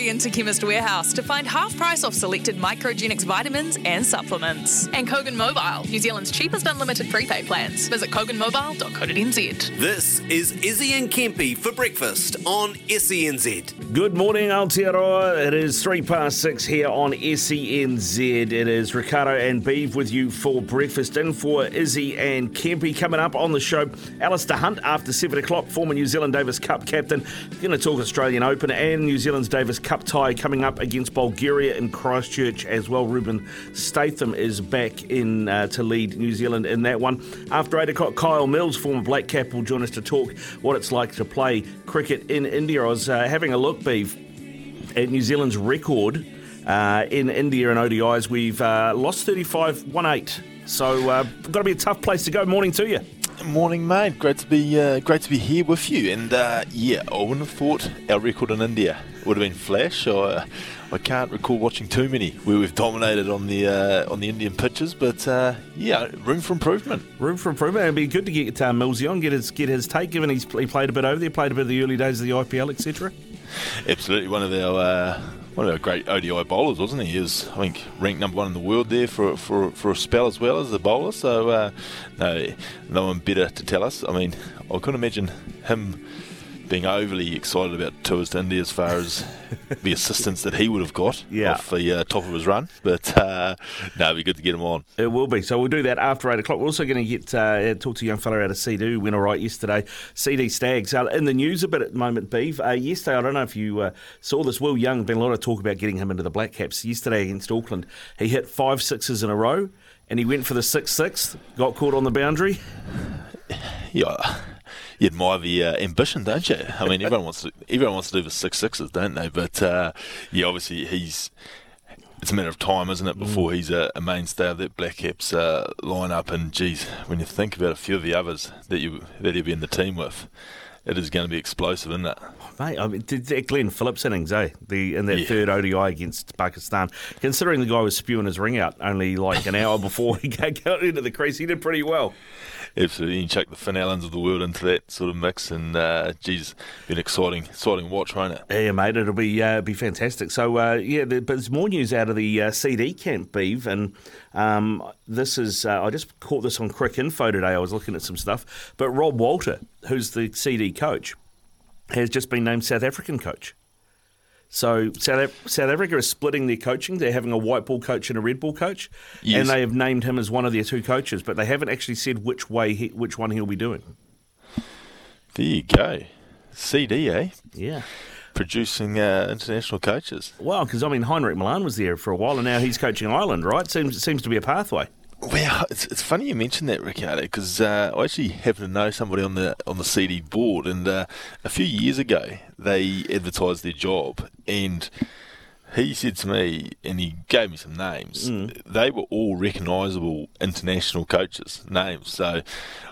Hurry into Chemist Warehouse to find half price off selected Microgenics vitamins and supplements. And Kogan Mobile, New Zealand's cheapest unlimited prepaid plans. Visit koganmobile.co.nz. This is Izzy and Kempy for breakfast on SENZ. Good morning, Aotearoa. It is three past six here on SENZ. It is Ricardo and Beeve with you for breakfast and for Izzy and Kempy. Coming up on the show, Alistair Hunt after seven o'clock, former New Zealand Davis Cup captain. Going to talk Australian Open and New Zealand's Davis Cup tie coming up against Bulgaria in Christchurch as well. Rubin Statham is back in uh, to lead New Zealand in that one. After eight o'clock, Kyle Mills, former Black Cap, will join us to talk what it's like to play cricket in India. I was uh, having a look, Beeve, at New Zealand's record uh, in India and ODIs. We've uh, lost 35 1 8. So, uh, got to be a tough place to go. Morning to you. Morning, mate. Great to be uh, great to be here with you. And uh, yeah, I wouldn't have thought our record in India would have been flash. I, I can't recall watching too many where we've dominated on the uh, on the Indian pitches. But uh, yeah, room for improvement. Room for improvement. It'd be good to get uh, Millsy on, get his get his take, given he's he played a bit over there, played a bit of the early days of the IPL, etc. Absolutely, one of our uh, one of our great ODI bowlers, wasn't he? He was, I think, ranked number one in the world there for for, for a spell as well as a bowler. So uh, no, no one better to tell us. I mean, I couldn't imagine him being overly excited about tours to India as far as the assistance that he would have got Yeah. off the uh, top of his run. But uh, no, it'd be good to get him on. It will be. So we'll do that after 8 o'clock. We're also going to get uh, talk to a young fella out of CD who went all right yesterday. CD Stags. Uh, in the news a bit at the moment, Beeve. Uh, yesterday, I don't know if you uh, saw this, Will Young, been a lot of talk about getting him into the Black Caps. Yesterday against Auckland, he hit five sixes in a row and he went for the sixth sixth, got caught on the boundary. Yeah. You admire the uh, ambition, don't you? I mean, everyone wants to everyone wants to do the six sixes, don't they? But uh, yeah, obviously he's. It's a matter of time, isn't it, before he's a, a mainstay of that Black Caps uh, lineup. And geez, when you think about a few of the others that you that he'll be in the team with, it is going to be explosive, isn't it? Mate, I mean, did that Glenn Phillips innings, eh? The in that Yeah. third ODI against Pakistan. Considering the guy was spewing his ring out only like an hour before he got into the crease, he did pretty well. Absolutely, you can chuck the Finn Allens of the world into that sort of mix, and uh, geez, be an exciting, exciting watch, won't it? Yeah, mate, it'll be uh, be fantastic. So, uh, yeah, but there's more news out of the uh, CD camp, Beeve, and um, this is uh, I just caught this on Cricinfo today. I was looking at some stuff, but Rob Walter, who's the CD coach, has just been named South African coach. So South, South Africa is splitting their coaching. They're having a white ball coach and a red ball coach, Yes. and they have named him as one of their two coaches, but they haven't actually said which way he, which one he'll be doing. There you go, CD, eh? Yeah. Producing uh, international coaches. Well, because I mean, Heinrich Malan was there for a while, and now he's coaching Ireland, right? Seems seems to be a pathway. Well, it's, it's funny you mentioned that, Ricardo, because uh, I actually happen to know somebody on the on the CD board, and uh, a few years ago they advertised their job, and he said to me, and he gave me some names. They were all recognisable international coaches' names. So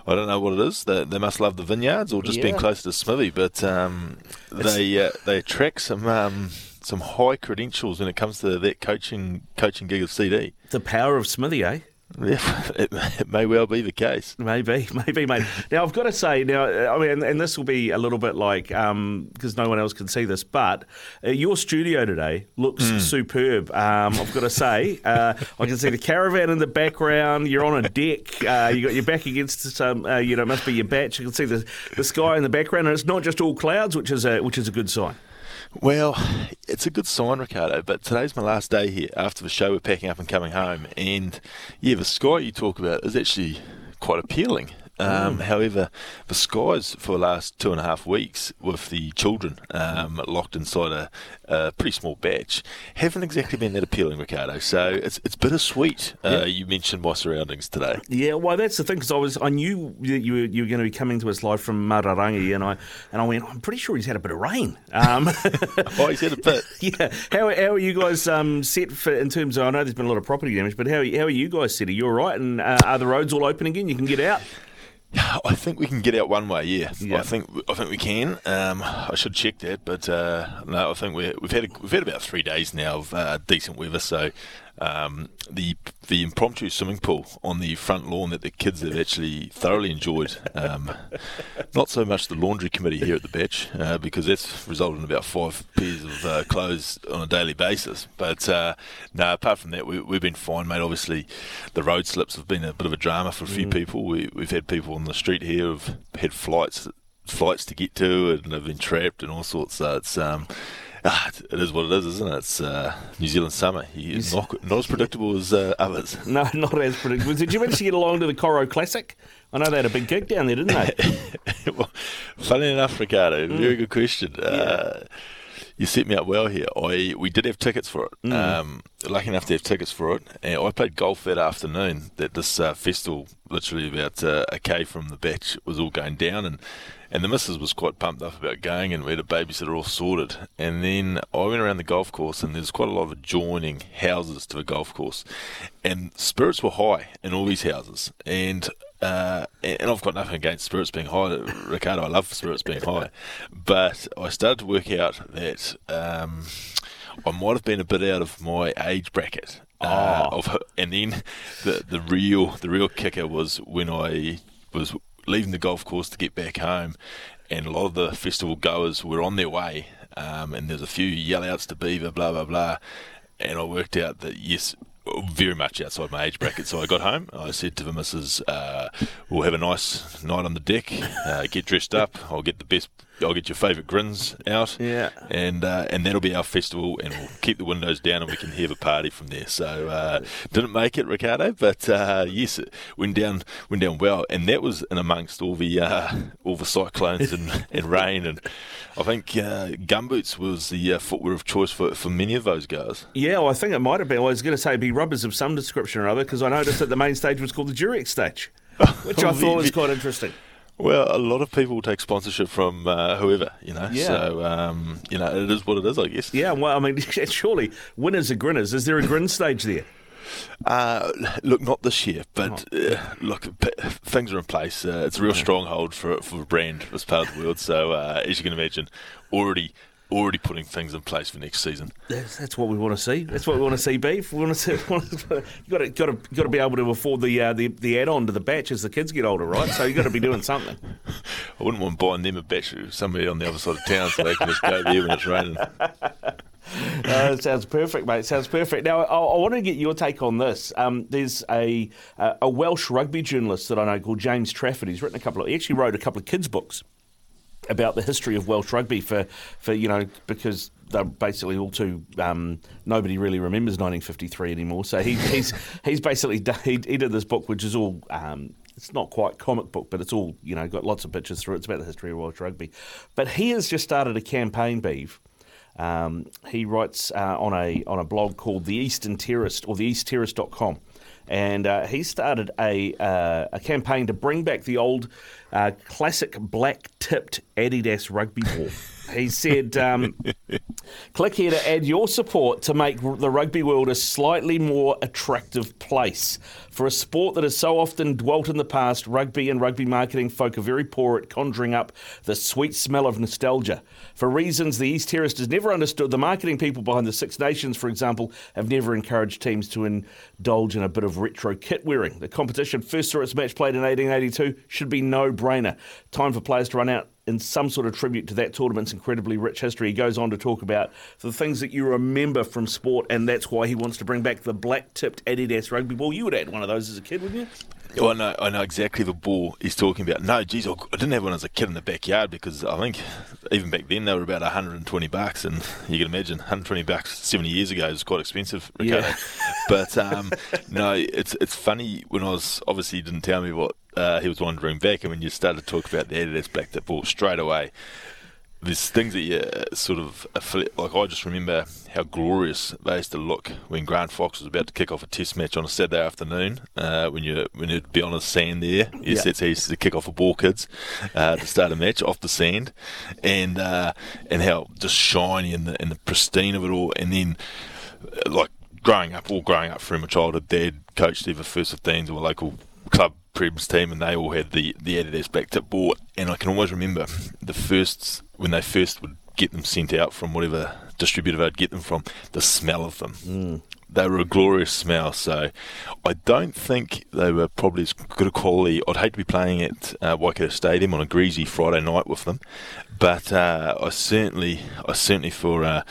I don't know what it is. They, they must love the vineyards, or just being Yeah. close to Smithy, but um, they uh, they attract some. Um, some high credentials when it comes to that coaching coaching gig of CD. The power of Smithy, eh? Yeah, it, it may well be the case. Maybe, maybe, mate. Now I've got to say, now I mean, and this will be a little bit like because no one else can see this, but uh, your studio today looks superb. Um, I've got to say, uh, I can see the caravan in the background. You're on a deck. Uh, you got your back against some, uh, you know, it must be your batch. You can see the the sky in the background, and it's not just all clouds, which is a which is a good sign. Well, it's a good sign, Ricardo. But today's my last day here. After the show, we're packing up and coming home. And yeah, the sky you talk about is actually quite appealing. Um, However, the skies for the last two and a half weeks with the children um, locked inside a, a pretty small batch haven't exactly been that appealing, Ricardo. So it's it's bittersweet. Uh, You mentioned my surroundings today. Yeah, well, that's the thing because I was I knew that you were, you were going to be coming to us live from Matarangi, and I and I went. I'm pretty sure he's had a bit of rain. Um, Oh, he's had a bit. yeah, how, how are you guys um, set for in terms of? I know there's been a lot of property damage, but how how are you guys set? Are you all right? And uh, are the roads all open again? You can get out. I think we can get out one way. Yeah, Yeah. I think I think we can. Um, I should check that, but uh, no, I think we we've had we've had about three days now of uh, decent weather. So um, the the impromptu swimming pool on the front lawn that the kids have actually thoroughly enjoyed. Um, not so much the laundry committee here at the Batch uh, because that's resulted in about five pairs of uh, clothes on a daily basis. But uh, no, apart from that, we, we've been fine, mate. Obviously, the road slips have been a bit of a drama for a few people. We, we've had people on the street here who've had flights flights to get to and have been trapped and all sorts. So it's um, ah, it is what it is, isn't it? It's uh, New Zealand summer. It's not, not as predictable as uh, others. No, not as predictable. Did you manage to get along to the Coro Classic? I know they had a big gig down there, didn't they? well, funny enough, Ricardo, very good question. Uh, you set me up well here. I we did have tickets for it. Um, lucky enough to have tickets for it, and I played golf that afternoon. That this uh, festival, literally about uh, a k from the batch, was all going down, and and the missus was quite pumped up about going, and we had a babysitter all sorted. And then I went around the golf course, and there's quite a lot of adjoining houses to the golf course, and spirits were high in all these houses, and uh, and I've got nothing against spirits being high, Ricardo. I love spirits being high, but I started to work out that um, I might have been a bit out of my age bracket. Uh, of, and then the the real the real kicker was when I was leaving the golf course to get back home, and a lot of the festival goers were on their way, um, and there's a few yell outs to Beaver, blah blah blah, and I worked out that yes, very much outside my age bracket. So I got home. I said to the missus, uh, "We'll have a nice night on the deck. Uh, get dressed up. I'll get the best. I'll get your favourite grins out. Yeah. and uh, and that'll be our festival. And we'll keep the windows down, and we can have a party from there. So uh, didn't make it, Ricardo, but uh, yes, it went down went down well. And that was in amongst all the uh, all the cyclones and, and rain. And I think uh, gumboots was the uh, footwear of choice for, for many of those guys. Yeah, well, I think it might have been. I was going to say be rubbers of some description or other because I noticed that the main stage was called the Durex stage, which I thought was quite interesting. Well, a lot of people take sponsorship from uh, whoever, you know. Yeah. So, um, you know, it is what it is, I guess. Yeah, well, I mean, surely winners are grinners. Is there a grin stage there? Uh, look, not this year, but uh, look, p- things are in place. Uh, it's a real stronghold for for a brand this part of the world. So, uh, as you can imagine, already already putting things in place for next season. That's, that's what we want to see. That's what we want to see, beef. We want to see. you got to got to got to be able to afford the uh, the the add-on to the batch as the kids get older, right? So you've got to be doing something. I wouldn't want buying them a batch of somebody on the other side of town so they can just go there when it's raining. Uh, it sounds perfect, mate. It sounds perfect. Now, I, I want to get your take on this. Um, there's a a a Welsh rugby journalist that I know called James Trafford. He's written a couple of. He actually wrote a couple of kids' books about the history of Welsh rugby for, for you know because they're basically all too um, nobody really remembers 1953 anymore. So he, he's he's basically he, did this book which is all. Um, it's not quite comic book, but it's all you know. Got lots of pictures through. it. It's about the history of Welsh rugby, but he has just started a campaign, Beeve. Um, he writes uh, on a on a blog called the Eastern Terrorist or the eastterrorist.com. And uh, he started a, uh, a campaign to bring back the old uh, classic black tipped Adidas rugby ball. He said, um, click here to add your support to make the rugby world a slightly more attractive place. For a sport that has so often dwelt in the past, rugby and rugby marketing folk are very poor at conjuring up the sweet smell of nostalgia. For reasons the East Terrorist has never understood, the marketing people behind the Six Nations, for example, have never encouraged teams to indulge in a bit of retro kit wearing. The competition first saw its match played in 1882 should be no brainer. Time for players to run out in some sort of tribute to that tournament's incredibly rich history. He goes on to talk about the things that you remember from sport, and that's why he wants to bring back the black tipped Adidas rugby ball. You would have had one of those as a kid, wouldn't you? Oh, I know, I know exactly the ball he's talking about. No, geez, I didn't have one as a kid in the backyard because I think even back then they were about 120 bucks, and you can imagine 120 bucks 70 years ago is quite expensive, Ricardo. Yeah. but um, no, it's it's funny when I was obviously didn't tell me what uh, he was bring back, and when you started to talk about the Adidas black tip ball straight away, there's things that you uh, sort of like. I just remember how glorious they used to look when Grant Fox was about to kick off a Test match on a Saturday afternoon. Uh, when you when you'd be on the sand there, yes, Yeah. that's how you used to kick off a ball, kids, uh, to start a match off the sand, and uh, and how just shiny and the and the pristine of it all, and then uh, like growing up, all growing up through my childhood, Dad coached either first 15s or a local club Prebs team, and they all had the the Adidas black tip ball. And I can always remember the first when they first would get them sent out from whatever distributor they'd get them from, the smell of them. They were a glorious smell, so I don't think they were probably as good a quality. I'd hate to be playing at uh, Waikato Stadium on a greasy Friday night with them, but uh, I certainly, I certainly for uh,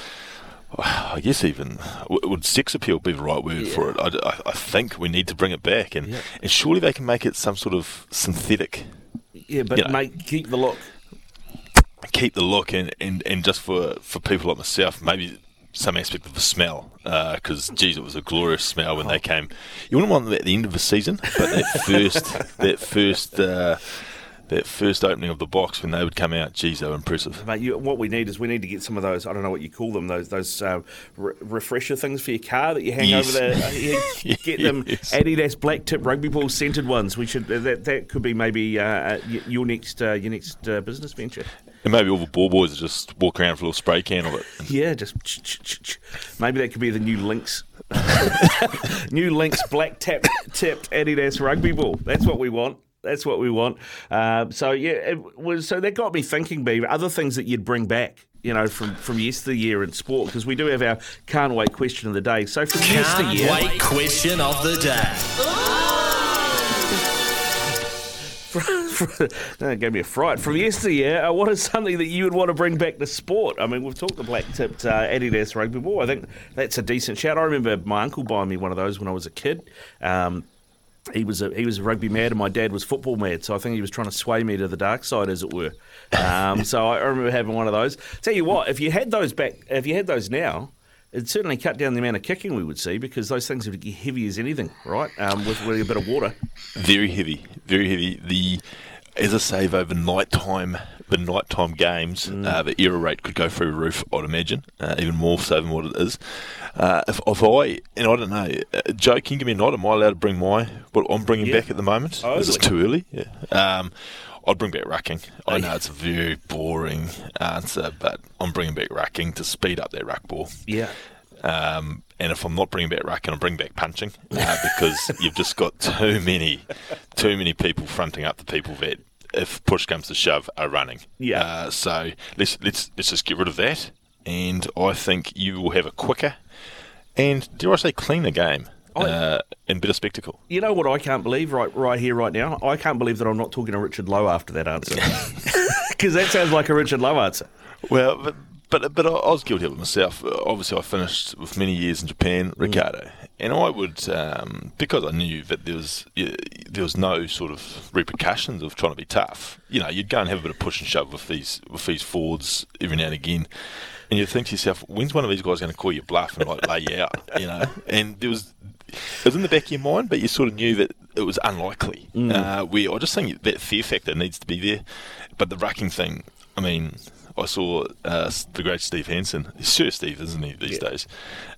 I guess even would sex appeal be the right word for it? I, I, think we need to bring it back, and, and surely they can make it some sort of synthetic. Yeah, but You know. mate, keep the look. Keep the look, and, and, and just for, for people like myself, maybe some aspect of the smell, because geez, it was a glorious smell when they came. You wouldn't want them at the end of the season, but that first that first uh, that first opening of the box when they would come out, geez, they were impressive. Mate, you, what we need is we need to get some of those. I don't know what you call them. Those those uh, re- refresher things for your car that you hang Yes. over there. Uh, get them Yes. Adidas black tip rugby ball scented ones. We should that that could be maybe uh, uh, your next uh, your next uh, business venture. And maybe all the ball boys just walk around with a little spray can of it. Yeah, just ch- ch- ch- ch. maybe that could be the new Lynx. new Lynx black tap tipped Adidas rugby ball. That's what we want. That's what we want. Uh, so yeah, it was. So that got me thinking, Beaver. Other things that you'd bring back, you know, from from yesteryear in sport, because we do have our can't wait question of the day. So from Can't yesteryear, wait question of the day. that gave me a fright. From yesteryear, uh, what is something that you would want to bring back to sport? I mean, we've talked the black tipped uh, Adidas rugby ball. I think that's a decent shout. I remember my uncle buying me one of those when I was a kid. Um, he was a he was a rugby mad, and my dad was football mad. So I think he was trying to sway me to the dark side, as it were. Um, so I remember having one of those. Tell you what, if you had those back, if you had those now. It'd certainly cut down the amount of kicking we would see because those things would get heavy as anything, right? Um, with, with a bit of water. Very heavy, very heavy. The as I say, over nighttime, the nighttime games, uh, the error rate could go through the roof. I'd imagine, uh, even more so than what it is. Uh, if, if I and I don't know, uh, Joe, can give me a nod? Am I allowed to bring my what I'm bringing Yeah. back at the moment? Is it too early? Yeah. Um, I'd bring back rucking. I know it's a very boring answer, but I'm bringing back rucking to speed up that ruck ball. Yeah. Um, and if I'm not bringing back rucking, I'm bringing back punching uh, because you've just got too many, too many people fronting up the people that, if push comes to shove, are running. Yeah. Uh, so let's let's let's just get rid of that, and I think you will have a quicker and dare I say cleaner game. Uh, and better spectacle. You know what I can't believe right right here right now? I can't believe that I'm not talking to Richard Loe after that answer. Because that sounds like a Richard Loe answer. Well, but but, but I was guilty of it myself. Uh, Obviously, I finished with many years in Japan, Ricardo, and I would um, because I knew that there was there was no sort of repercussions of trying to be tough. You know, you'd go and have a bit of push and shove with these with these forwards every now and again. And you'd think to yourself, when's one of these guys going to call you bluff and like lay you out, you know? And there was, it was in the back of your mind, but you sort of knew that it was unlikely. Uh, where I just think that fear factor needs to be there. But the rucking thing, I mean, I saw uh, the great Steve Hansen. He's Sir Steve, isn't he, these days?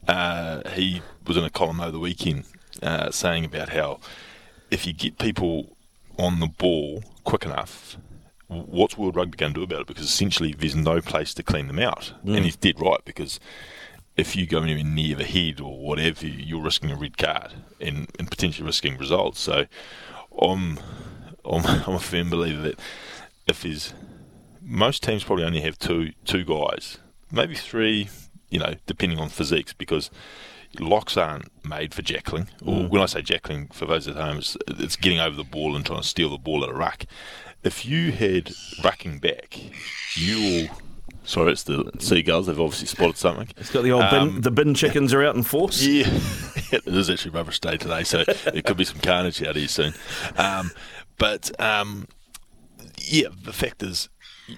Uh, he was in a column over the weekend uh, saying about how if you get people on the ball quick enough, what's World Rugby going to do about it? Because essentially there's no place to clean them out. And mm. he's dead right because if you go anywhere near the head or whatever, you're risking a red card and, and potentially risking results. So I'm, I'm, I'm a firm believer that if there's most teams probably only have two two guys, maybe three, you know, depending on physiques, because locks aren't made for jackalling. Or mm. when I say jackalling, for those at home, it's, it's getting over the ball and trying to steal the ball at a ruck. If you had rucking back, you will. Sorry, it's the seagulls. They've obviously spotted something. It's got the old bin, Um, the bin chickens are out in force. Yeah, it is actually rubbish day today, so there could be some carnage out here soon. Um, but um, yeah, the fact is,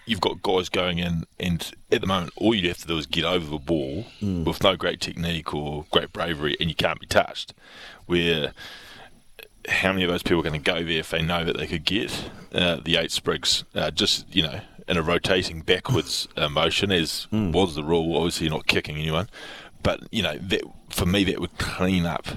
you've got guys going in, and at the moment, all you have to do is get over the ball with no great technique or great bravery, and you can't be touched. Where how many of those people are going to go there if they know that they could get uh, the eight sprigs? Uh, just you know in a rotating backwards uh, motion as was the rule. Obviously you're not kicking anyone. But you know that for me that would clean up.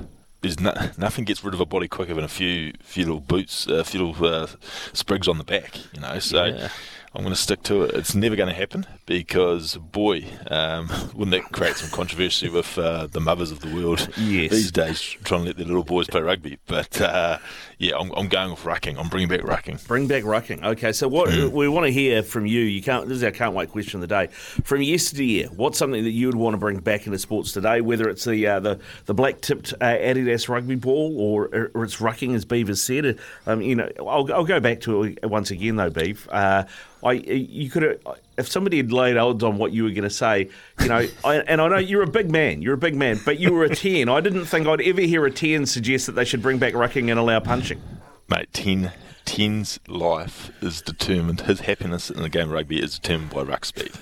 There's no, nothing gets rid of a body quicker than a few few little boots a few little uh, sprigs on the back you know? So Yeah. I'm going to stick to it. It's never going to happen because, boy, um, wouldn't that create some controversy with uh, the mothers of the world Yes. these days trying to let their little boys play rugby? But uh, yeah, I'm, I'm going with rucking. I'm bringing back rucking. Bring back rucking. Okay, so what Mm. we want to hear from you. You can't. This is our can't wait question of the day. From yesteryear, what's something that you would want to bring back into sports today? Whether it's the uh, the the black tipped uh, Adidas rugby ball or or it's rucking, as Beaver said. Um, you know, I'll, I'll go back to it once again though, Beav. Uh, I you could have if somebody had laid odds on what you were going to say, you know, I, and I know you're a big man, you're a big man, but you were a ten. I didn't think I'd ever hear a ten suggest that they should bring back rucking and allow punching. Mate, 10, 10's life is determined, his happiness in the game of rugby is determined by ruck speed.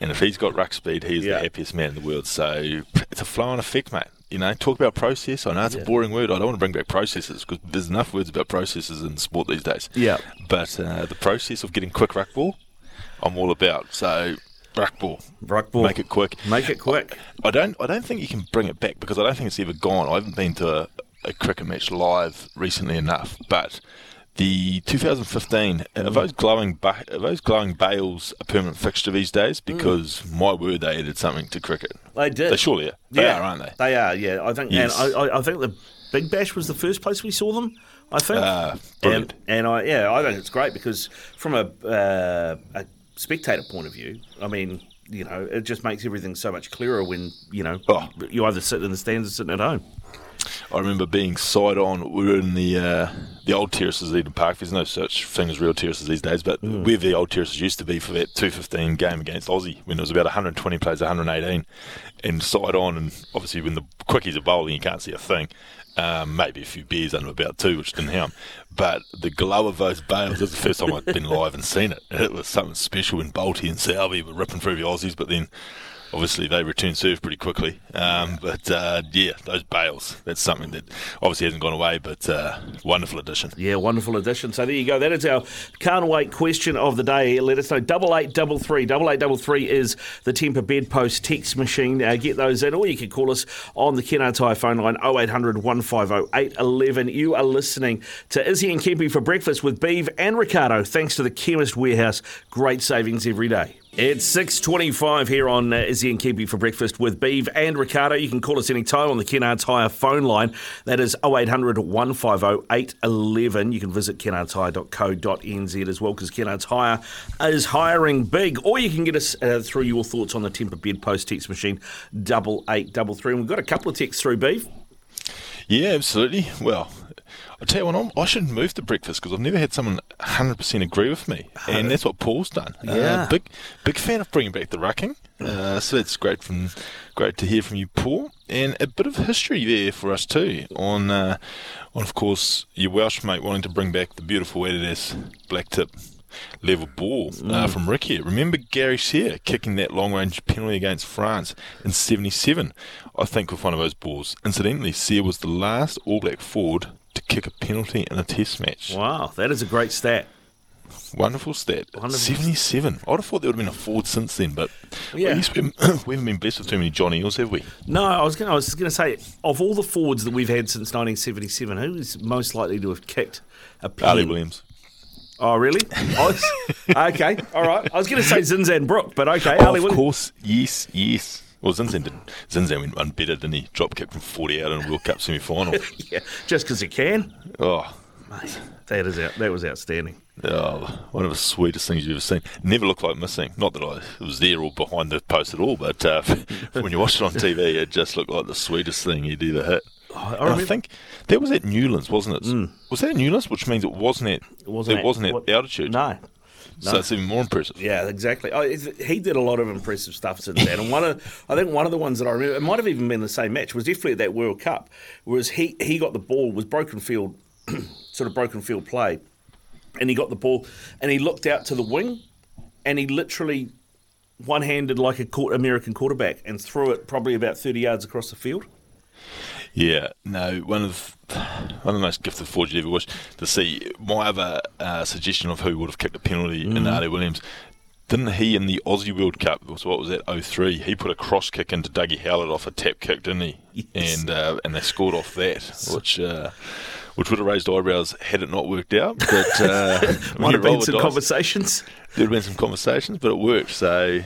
And if he's got ruck speed, he's Yeah. the happiest man in the world. So it's a flow on effect, mate. You know, talk about process. I know it's a boring word. I don't want to bring back processes because there's enough words about processes in sport these days. Yeah. But uh, the process of getting quick ruck ball, I'm all about. So ruck ball, Ruck ball. make it quick. Make it quick. I don't. I don't think you can bring it back because I don't think it's ever gone. I haven't been to a, a cricket match live recently enough, but the 2015 are those glowing ba- are those glowing bales a permanent fixture these days? Because my word, they added something to cricket. They did. They surely are. They are, aren't they? They are. Yeah, I think. Yes. And I, I, I think the Big Bash was the first place we saw them. I think. Brilliant. and, and I yeah, I think it's great because from a uh, a spectator point of view, I mean. You know, it just makes everything so much clearer when you know Oh. you either sit in the stands or sitting at home. I remember being side on. We were in the uh, the old terraces at Eden Park. There's no such thing as real terraces these days, but where the old terraces used to be for that 215 game against Aussie when it was about 120 plays, 118, and side on. And obviously, when the quickies are bowling, you can't see a thing. Um, maybe a few beers under about two, which didn't help. But the glow of those bales, is the first time I'd been live and seen it. It was something special when Boulty and Salvi were ripping through the Aussies, but then obviously they returned serve pretty quickly. Um, but uh, yeah, those bales, that's something that obviously hasn't gone away, but uh, wonderful addition. Yeah, wonderful addition. So there you go. That is our can't wait question of the day. Let us know. Double eight double three. Double eight double three is the Tempur Bedpost text machine. Uh, get those in, or you can call us on the High phone line 0800 150 811. You are listening to Izzy and Kempi for breakfast with Beeve and Ricardo. Thanks to the Chemist Warehouse. Great savings every day. It's 6.25 here on uh, Izzy and Kempi for breakfast with Beeve and Ricardo. You can call us anytime on the Kennards Hire phone line. That is 0800 150 811. You can visit kennardshire.co.nz as well because Kennards Hire is hiring big. Or you can get us uh, through your thoughts on the Tempur Bedpost text machine, 8833. And we've got a couple of texts through, Beeve. Yeah, absolutely. Well, I'll tell you what, I'm, I shouldn't move to breakfast because I've never had someone 100% agree with me. And that's what Paul's done. Yeah. Uh, big big fan of bringing back the rucking. Uh, so that's great from great to hear from you, Paul. And a bit of history there for us too on, uh, on of course, your Welsh mate wanting to bring back the beautiful Adidas black tip level ball uh, from Rick here. Remember Gary Seear kicking that long range penalty against France in 77? I think with one of those balls. Incidentally, Seear was the last All Black forward to kick a penalty in a test match. Wow, that is a great stat. Wonderful stat. Wonderful. 77. I'd have thought there would have been a forward since then, but Yeah. I we haven't, we haven't been blessed with too many Johnny Eales, have we? No, I was going. I was going to say, of all the forwards that we've had since 1977, who is most likely to have kicked a pen? Ali Williams. Oh, really? I was- okay, all right. I was going to say Zinzan Brooke, but okay. Oh, of Williams. course, yes, yes. Well, Zinzan did. Zinzan went one better, didn't he? Drop kick from 40 out in a World Cup semi final. Yeah, just because he can. oh, Mate, that is out, that was outstanding. Oh, one of the sweetest things you've ever seen. Never looked like missing. Not that I was there or behind the post at all, but uh, when you watched it on TV, it just looked like the sweetest thing you'd ever hit. Oh, I I, Mm. think that was at Newlands, wasn't it? Was that at Newlands, which means it wasn't at It wasn't. it wasn't at what- altitude. No. So it's even more impressive. Yeah, exactly. Oh, he did a lot of impressive stuff since then. And one of, I think one of the ones that I remember, it might have even been the same match, was definitely at that World Cup, whereas he, he got the ball, was broken field, sort of broken field play, and he got the ball, and he looked out to the wing, and he literally one-handed like a American quarterback and threw it probably about 30 yards across the field. Yeah, no, one of one of the most gifted forwards you ever watched to see. My other uh, suggestion of who would have kicked a penalty in Ali Williams. Didn't he in the Aussie World Cup? So what was that? 03, He put a cross kick into Dougie Howlett off a tap kick, didn't he? Yes. And uh, and they scored off that, which uh, which would have raised eyebrows had it not worked out. But uh, Might have been some dice. conversations. There'd been some conversations, but it worked. So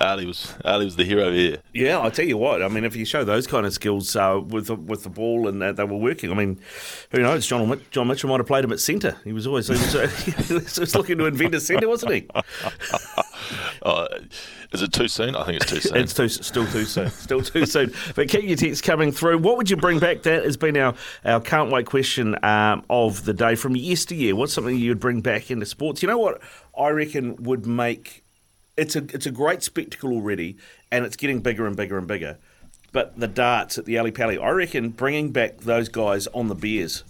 Ali was Ali was the hero here. Yeah, I tell you what. I mean, if you show those kind of skills uh, with the, with the ball and uh, they were working, I mean, who knows? John John Mitchell might have played him at centre. He was always he was, uh, he was looking to invent a centre, wasn't he? Uh, is it too soon? I think it's too soon. It's too still too soon, still too soon. But keep your texts coming through. What would you bring back? That has been our our can't wait question um, of the day from yesteryear. What's something you'd bring back into sports? You know what I reckon would make it's a it's a great spectacle already, and it's getting bigger and bigger and bigger. But the darts at the Ali Pally, I reckon bringing back those guys on the beers,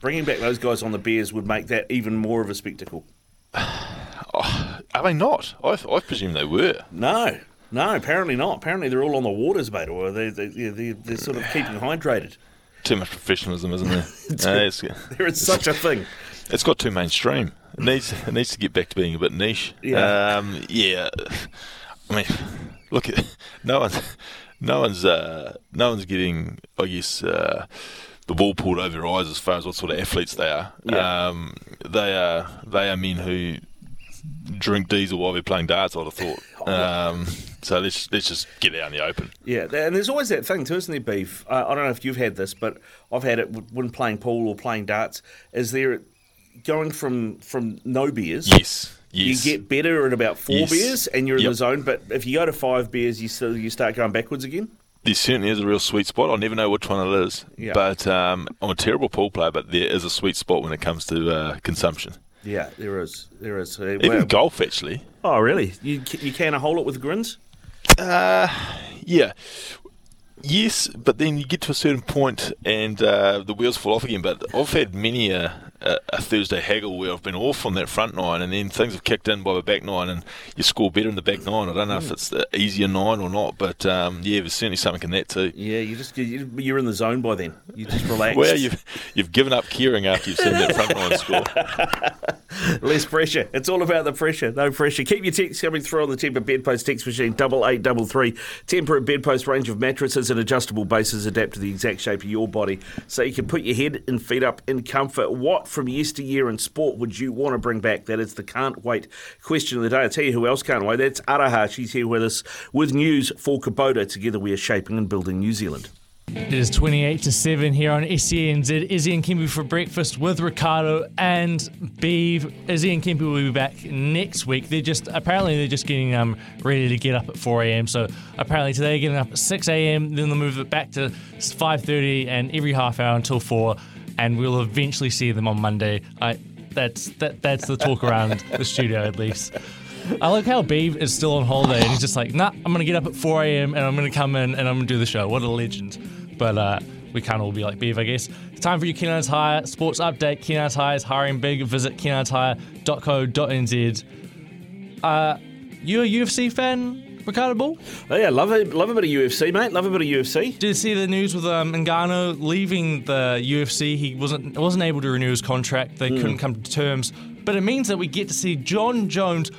bringing back those guys on the beers would make that even more of a spectacle. Are they not? I, I presume they were. No, no, apparently not. Apparently they're all on the waters, mate, or they, they, yeah, they're, they're sort of keeping hydrated. Too much professionalism, isn't there? Uh, it's, There is such a thing. It's got too mainstream. It needs it needs to get back to being a bit niche. Yeah. Um, yeah. I mean, look at no one, no one's uh, no one's getting. I guess. Uh, the ball pulled over their eyes as far as what sort of athletes they are. Yeah. Um, they are they are men who drink diesel while they're playing darts. I'd have thought. Um, so let's let's just get out in the open. Yeah, and there's always that thing too, isn't there, Beef? Uh, I don't know if you've had this, but I've had it when playing pool or playing darts. Is there going from from no beers? Yes, yes. You get better at about four Yes. beers, and you're in Yep. the zone. But if you go to five beers, you still you start going backwards again. There certainly is a real sweet spot. I'll never know which one it is. Yeah. But um, I'm a terrible pool player, but there is a sweet spot when it comes to uh, consumption. Yeah, there is. There is. Uh, Even well- golf, actually. oh, really? You you can a hole it with grins? Uh, yeah. Yes, but then you get to a certain point and uh, the wheels fall off again. But I've had many a, a, a Thursday haggle where I've been off on that front nine and then things have kicked in by the back nine and you score better in the back nine. I don't know if it's the easier nine or not, but um, yeah, there's certainly something in that too. Yeah, you just you- you're in the zone by then. You just relax. Well, you've, you've given up caring after you've seen that front nine score. Less pressure. It's all about the pressure. No pressure. Keep your texts coming through on the Tempur Bedpost text machine, double eight double three. Tempur Bedpost range of mattresses and adjustable bases adapt to the exact shape of your body, so you can put your head and feet up in comfort. What from yesteryear in sport would you want to bring back? That is the can't wait question of the day. I'll tell you who else can't wait. That's Araha. She's here with us with news for Kubota. Together we are shaping and building New Zealand. It is 28 to 7 here on SENZ. Izzy and Kempi for breakfast with Ricardo and Beeve. Izzy and Kempi will be back next week. They're just apparently they're just getting um ready to get up at 4 a.m. So apparently today they're getting up at 6 a.m. Then they'll move it back to 5:30 and every half hour until 4, and we'll eventually see them on Monday. I that's that that's the talk around the studio at least. I like how Beeve is still on holiday and he's just like, nah, I'm gonna get up at 4 a.m. and I'm gonna come in and I'm gonna do the show. What a legend. But uh, we can't all be like Beeve, I guess. It's time for your Kennards Hire sports update. Kennards Hire is hiring big. Visit kennardshire.co.nz. Uh, you a UFC fan, Ricardo Bull? Oh yeah, love a love a bit of UFC, mate. Love a bit of UFC. Did you see the news with um, Ngannou leaving the UFC? He wasn't wasn't able to renew his contract. They couldn't come to terms. But it means that we get to see Jon Jones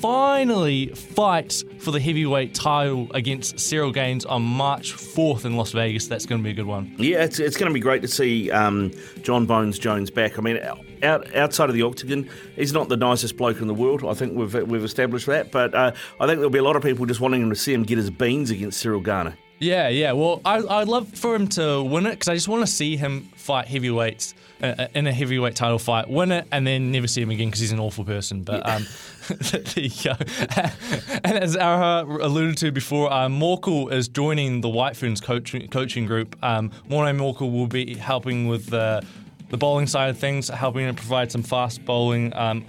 finally fight for the heavyweight title against Ciryl Gane on March 4th in Las Vegas. That's going to be a good one. Yeah, it's, it's going to be great to see um, Jon Bones Jones back. I mean, out outside of the octagon, he's not the nicest bloke in the world. I think we've we've established that. But uh, I think there'll be a lot of people just wanting to see him get his beans against Ciryl Gane. Yeah, yeah. Well, I, I'd love for him to win it because I just want to see him fight heavyweights uh, in a heavyweight title fight, win it, and then never see him again because he's an awful person. But um, there you go. and as Araha alluded to before, uh, Morkel is joining the White Ferns coaching, coaching group. Um, Morne Morkel will be helping with the the bowling side of things, helping to provide some fast bowling um,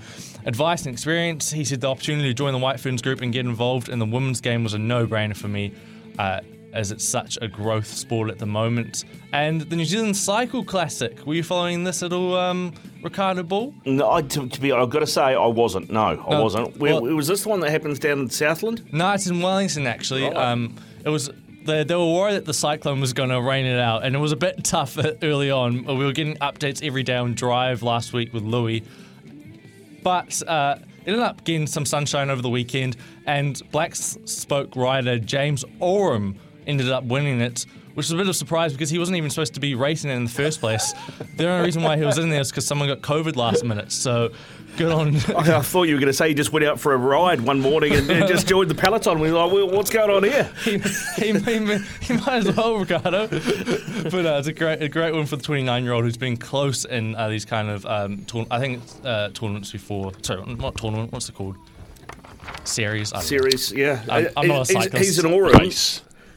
advice and experience. He said the opportunity to join the White Ferns group and get involved in the women's game was a no-brainer for me. Uh, as it's such a growth sport at the moment. And the New Zealand Cycle Classic, were you following this at all, um, Ricardo Ball? No, I, to, to be, I've got to say, I wasn't. No, I No, wasn't. Well- was this the one that happens down in Southland? No, it's in Wellington actually. Right. Um, it was. They, they were worried that the cyclone was going to rain it out, and it was a bit tough early on. We were getting updates every day on Drive last week with Louis, but uh, ended up getting some sunshine over the weekend. And Black Spoke rider James Oram ended up winning it, which was a bit of a surprise because he wasn't even supposed to be racing it in the first place. the only reason why he was in there is because someone got COVID last minute. So good on. I, I thought you were going to say he just went out for a ride one morning and, and just joined the peloton. We were like, well, what's going on here? he, he, he, he might as well, Ricardo. But uh, it's a great, a great one for the 29 year old who's been close in uh, these kind of um, tour- I think uh, tournaments before. Sorry, not tournament. What's it called? Series. I don't know. Series, yeah. I'm- I'm not a he's, cyclist. he's an Oram.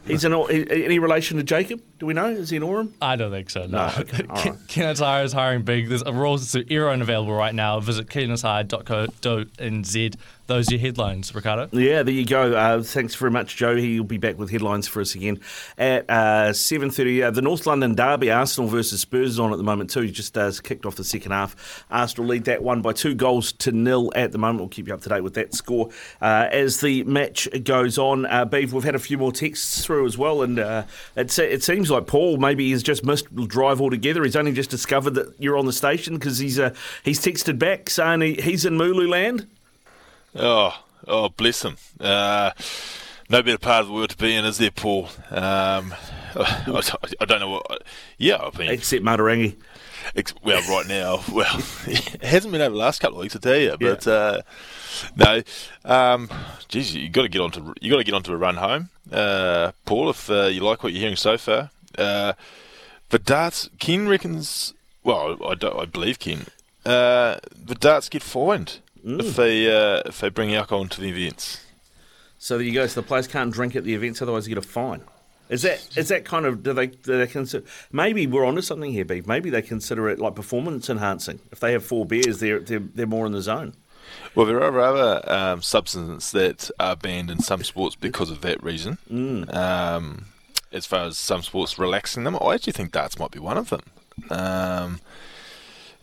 He's an Or- any relation to Jacob? Do we know? Is he an Oram? I don't think so. No. No, okay, right. Kennards Hire is hiring big. There's a roles to Aeron available right now. Visit kennardshire.co.nz. Those are your headlines, Ricardo. Yeah, there you go. Uh, thanks very much, Joe. He'll be back with headlines for us again at uh, seven thirty. Uh, the North London derby, Arsenal versus Spurs, is on at the moment too. He just uh, kicked off the second half. Arsenal lead that one by two goals to nil at the moment. We'll keep you up to date with that score uh, as the match goes on. Uh, Beav, we've had a few more texts through as well, and uh, it, it seems like Paul maybe he's just missed drive altogether. He's only just discovered that you're on the station because he's uh, he's texted back saying he, he's in Mulu land. Oh, oh, bless him. Uh, no better part of the world to be in, is there, Paul? Um, I, I don't know what. Yeah, I mean, Except Matarangi. Ex- well, right now, well, it hasn't been over the last couple of weeks, I tell you. But uh, no, um, geez, you got to get onto you got to get onto a run home, uh, Paul. If uh, you like what you're hearing so far, uh, the darts, Ken reckons. Well, I, don't, I believe Ken. Uh, the darts get fined if they uh, if they bring alcohol into the events. So there you go. So the players can't drink at the events, otherwise you get a fine. Is that is that kind of do they do they consider? Maybe we're onto something here, Beef. Maybe they consider it like performance enhancing. If they have four beers, they're they're, they're more in the zone. Well, there are other um, substances that are banned in some sports because of that reason. Um, as far as some sports relaxing them, I actually think darts might be one of them. Um,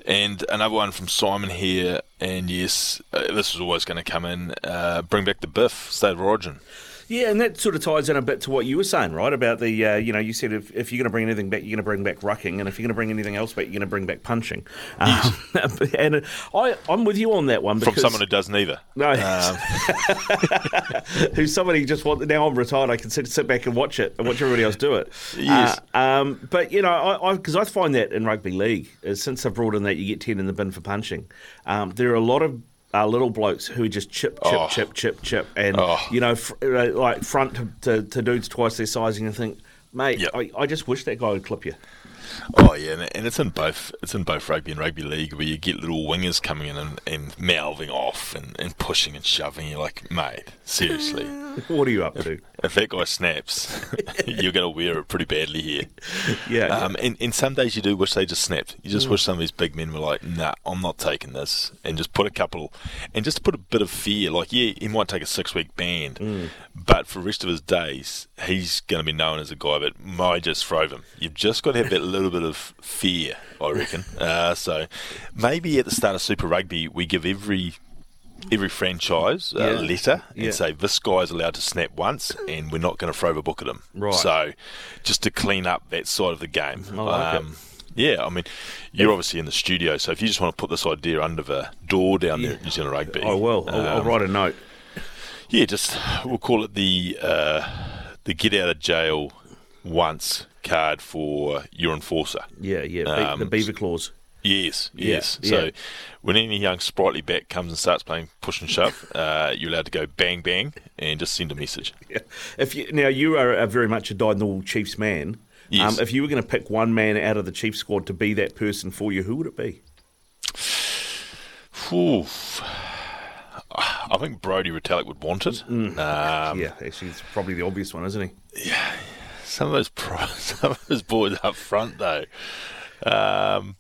and another one from Simon here, and yes, uh, this is always going to come in. Uh, bring back the biff, state of origin. Yeah, and that sort of ties in a bit to what you were saying, right? About the, uh, you know, you said if, if you're going to bring anything back, you're going to bring back rucking, and if you're going to bring anything else back, you're going to bring back punching. Um, and I, I'm with you on that one From someone who does neither. No, Um, who's somebody who just want now I'm retired, I can sit, sit back and watch it and watch everybody else do it. Yes. Uh, um, but you know, I because I, find that in rugby league, uh, since they've brought in that you get ten in the bin for punching, um, there are a lot of. Uh, little blokes who just chip, chip, Oh. chip, chip, chip, and Oh. you know, fr- uh, like front to, to, to dudes twice their size, and you think, mate, Yep. I, I just wish that guy would clip you. Oh yeah, and- and it's in both. It's in both rugby and rugby league where you get little wingers coming in and, and mouthing off and, and pushing and shoving. You're like, mate, seriously. What are you up to? if that guy snaps, you're going to wear it pretty badly here. Yeah, Um, and, and some days you do wish they just snapped. You just wish some of these big men were like, nah, I'm not taking this. And just put a couple, and just put a bit of fear. Like, yeah, he might take a six week ban, but for the rest of his days, he's going to be known as a guy that might just throw him. You've just got to have that little bit of fear, I reckon. Uh, so maybe at the start of Super Rugby, we give every every franchise a Yeah. letter and Yeah. say this guy's allowed to snap once and we're not going to throw the book at him. Right. So just to clean up that side of the game. Um, I like it. Yeah, I mean, you're obviously in the studio, so if you just want to put this idea under the door down there at New Zealand Rugby, I will. I'll, I'll um, write a note. Yeah, just we'll call it the uh, the get out of jail once card for your enforcer. Yeah, yeah, um, the beaver claws. Yes, yes. yeah. So when any young sprightly back comes and starts playing push and shove, uh, you're allowed to go bang bang and just send a message. Yeah. If you, now you are a very much a dyed-in-the-wool Chiefs man. Yes. Um, if you were going to pick one man out of the Chiefs squad to be that person for you, who would it be? Whew. I think Brodie Retallick would want it. Um, yeah, actually, it's probably the obvious one, isn't he? Some of those pro, some of those boys up front though. Um,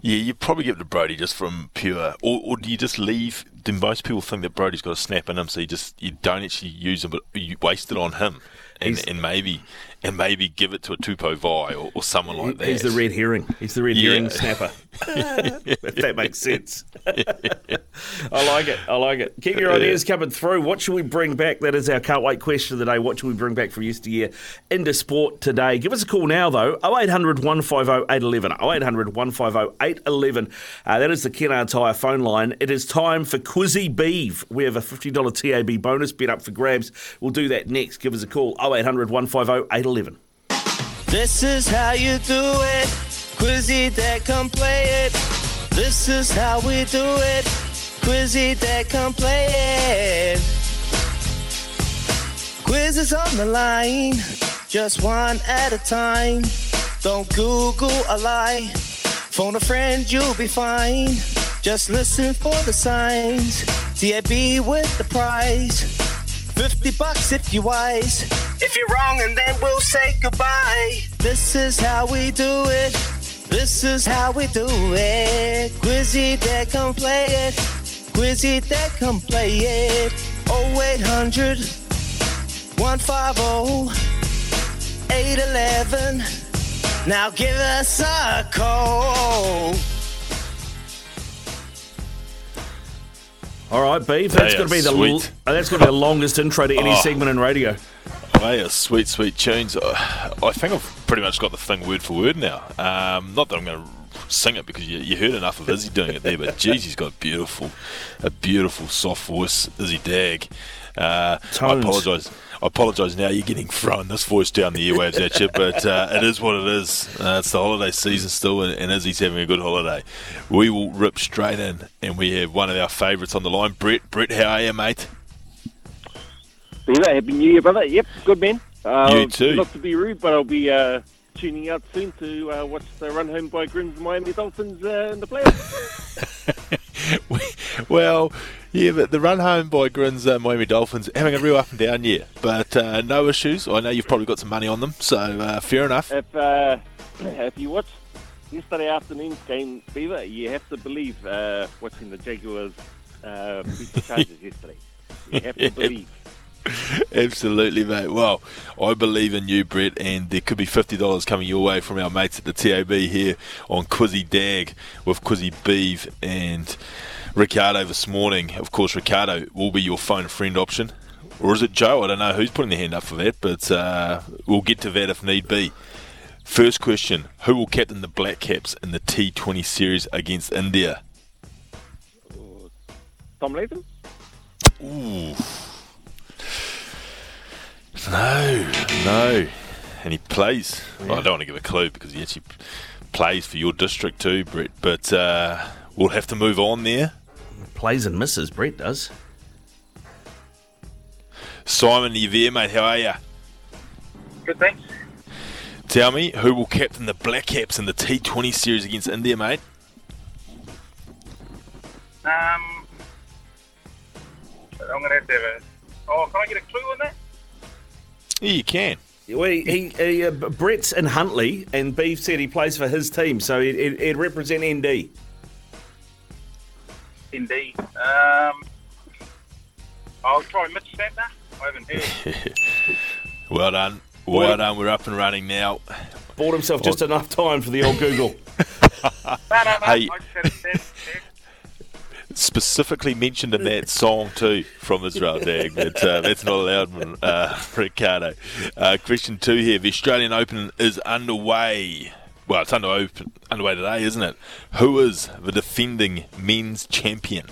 Yeah, you probably give it to Brodie just from pure, or, or do you just leave? Do most people think that Brodie's got a snap in him, so you just you don't actually use him, but you waste it on him, and, and maybe and maybe give it to a Tupou Vaa'i or, or someone like that. He's the red herring. He's the red Yeah. herring snapper. if that makes sense. I like it. I like it. Keep your ideas coming through. What should we bring back? That is our can't wait question of the day. What should we bring back from yesteryear into sport today? Give us a call now, though. 0800 150 811. 0800 150 811. Uh, that is the Kennard Hire phone line. It is time for Quizzy Beeve. We have a $50 TAB bonus bet up for grabs. We'll do that next. Give us a call. 0800 150 811. This is how you do it. Quizzy Dad, come play it. This is how we do it. Quizzy Dad, come play it. Quiz is on the line, just one at a time. Don't Google a lie. Phone a friend, you'll be fine. Just listen for the signs. TAB with the prize. 50 bucks if you're wise. If you're wrong, and then we'll say goodbye. This is how we do it. This is how we do it. Quizzy Dad, come play it. Quizzy Dad, come play it. 0800 150 811. Now give us a call. All right, Beef. That's going to be the l- that's going to be the longest intro to any Oh. segment in radio. They are sweet, sweet tunes. Uh, I think I've pretty much got the thing word for word now. Um, not that I'm going to sing it because you, you heard enough of Izzy doing it there, but geez, he's got beautiful, a beautiful soft voice, Izzy Dag. Uh, I apologise. I apologise now. You're getting thrown this voice down the airwaves at you, but uh, it is what it is. Uh, it's the holiday season still, and, and Izzy's having a good holiday. We will rip straight in, and we have one of our favourites on the line, Brett. Brett, how are you, mate? Happy New Year, brother. Yep, good man. Uh, You too. Not to be rude, but I'll be uh, tuning out soon to uh, watch the run home by Grims Miami Dolphins uh, in the playoffs. well, yeah, but the run home by Grins uh, Miami Dolphins having a real up and down year, but uh, no issues. I know you've probably got some money on them, so uh, fair enough. if uh, if you watch yesterday afternoon's game, Beaver, you have to believe uh, watching the Jaguars uh, beat the Chargers yesterday. You have to believe. Absolutely, mate. Well, I believe in you, Brett, and there could be fifty dollars coming your way from our mates at the TAB here on Quizzy Dag with Quizzy Beeve and Ricardo this morning. Of course, Ricardo will be your phone friend option, or is it Joe? I don't know who's putting their hand up for that, but uh, we'll get to that if need be. First question: Who will captain the Black Caps in the T20 series against India? Tom Latham? Ooh. No, no. And he plays. Well, I don't want to give a clue because he actually plays for your district too, Brett. But uh, we'll have to move on there. Plays and misses, Brett does. Simon, you there, mate? How are you? Good, thanks. Tell me, who will captain the Black Caps in the T20 series against India, mate? Um, I'm going to have to have a. Oh, can I get a clue on that? Yeah, you can. Well, he, he, he, uh, Brett's in Huntly, and Beef said he plays for his team, so it, it, it'd represent ND. Indeed. Um, I'll try Mitch Santner. I haven't heard. Well done. Well done. We're up and running now. Bought himself just enough time for the old Google. no, no, no. Hey. Specifically mentioned in that song too from Israel Dag, but uh, that's not allowed, uh, Ricardo. Uh, question two here: The Australian Open is underway. Well, it's under open, underway today, isn't it? Who is the defending men's champion?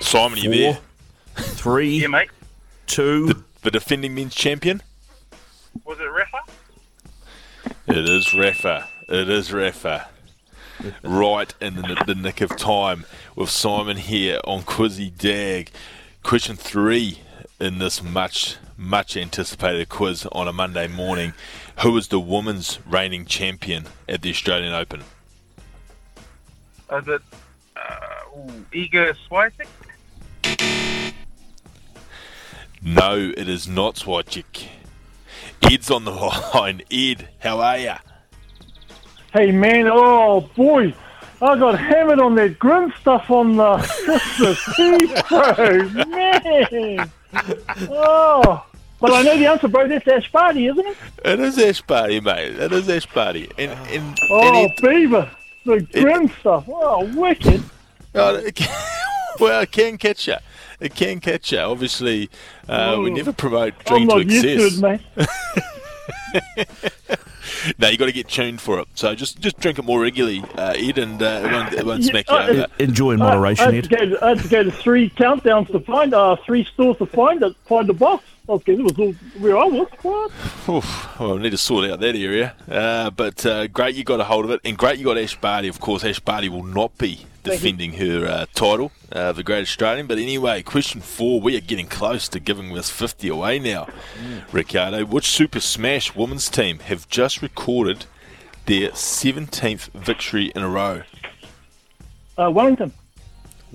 Simon, are you there? Three, Yeah, mate. two. The defending men's champion? Was it Rafa? It is Rafa. It is Rafa. right in the, the nick of time with Simon here on Quizzy Dag. Question three in this much, much anticipated quiz on a Monday morning. Who is the women's reigning champion at the Australian Open? Was it uh, ooh, Swiatek? No, it is not Swajic. Ed's on the line. Ed, how are ya? Hey man, oh boy, I got hammered on that grim stuff on the Christmas Eve, bro. Man, oh, but I know the answer, bro. That's Ash Barty, isn't it? It is Ash Barty, mate. It is Ash Barty. And, and, Oh, and Ed, Beaver, the grim stuff. Oh, wicked. Oh, well, it can catch you. It can catch you. Obviously, uh, we Oh. never promote I'm drink to not used to it, mate. no, you got to get tuned for it. So just just drink it more regularly, uh, Ed, and uh, it won't, it won't smack you over. Enjoy in moderation, I, Ed. had to go to, I had to go to three countdowns to find, uh, three stores to find it, find the box. I was getting, it was all where I was. What? Oof, well, we need to sort out that area. Uh, but uh, great you got a hold of it, and great you got Ash Barty. Of course, Ash Barty will not be defending her uh, title, uh, the Great Australian. But anyway, question four. We are getting close to giving this 50 away now. Ricardo, which Super Smash women's team have just recorded their 17th victory in a row? Uh, Wellington.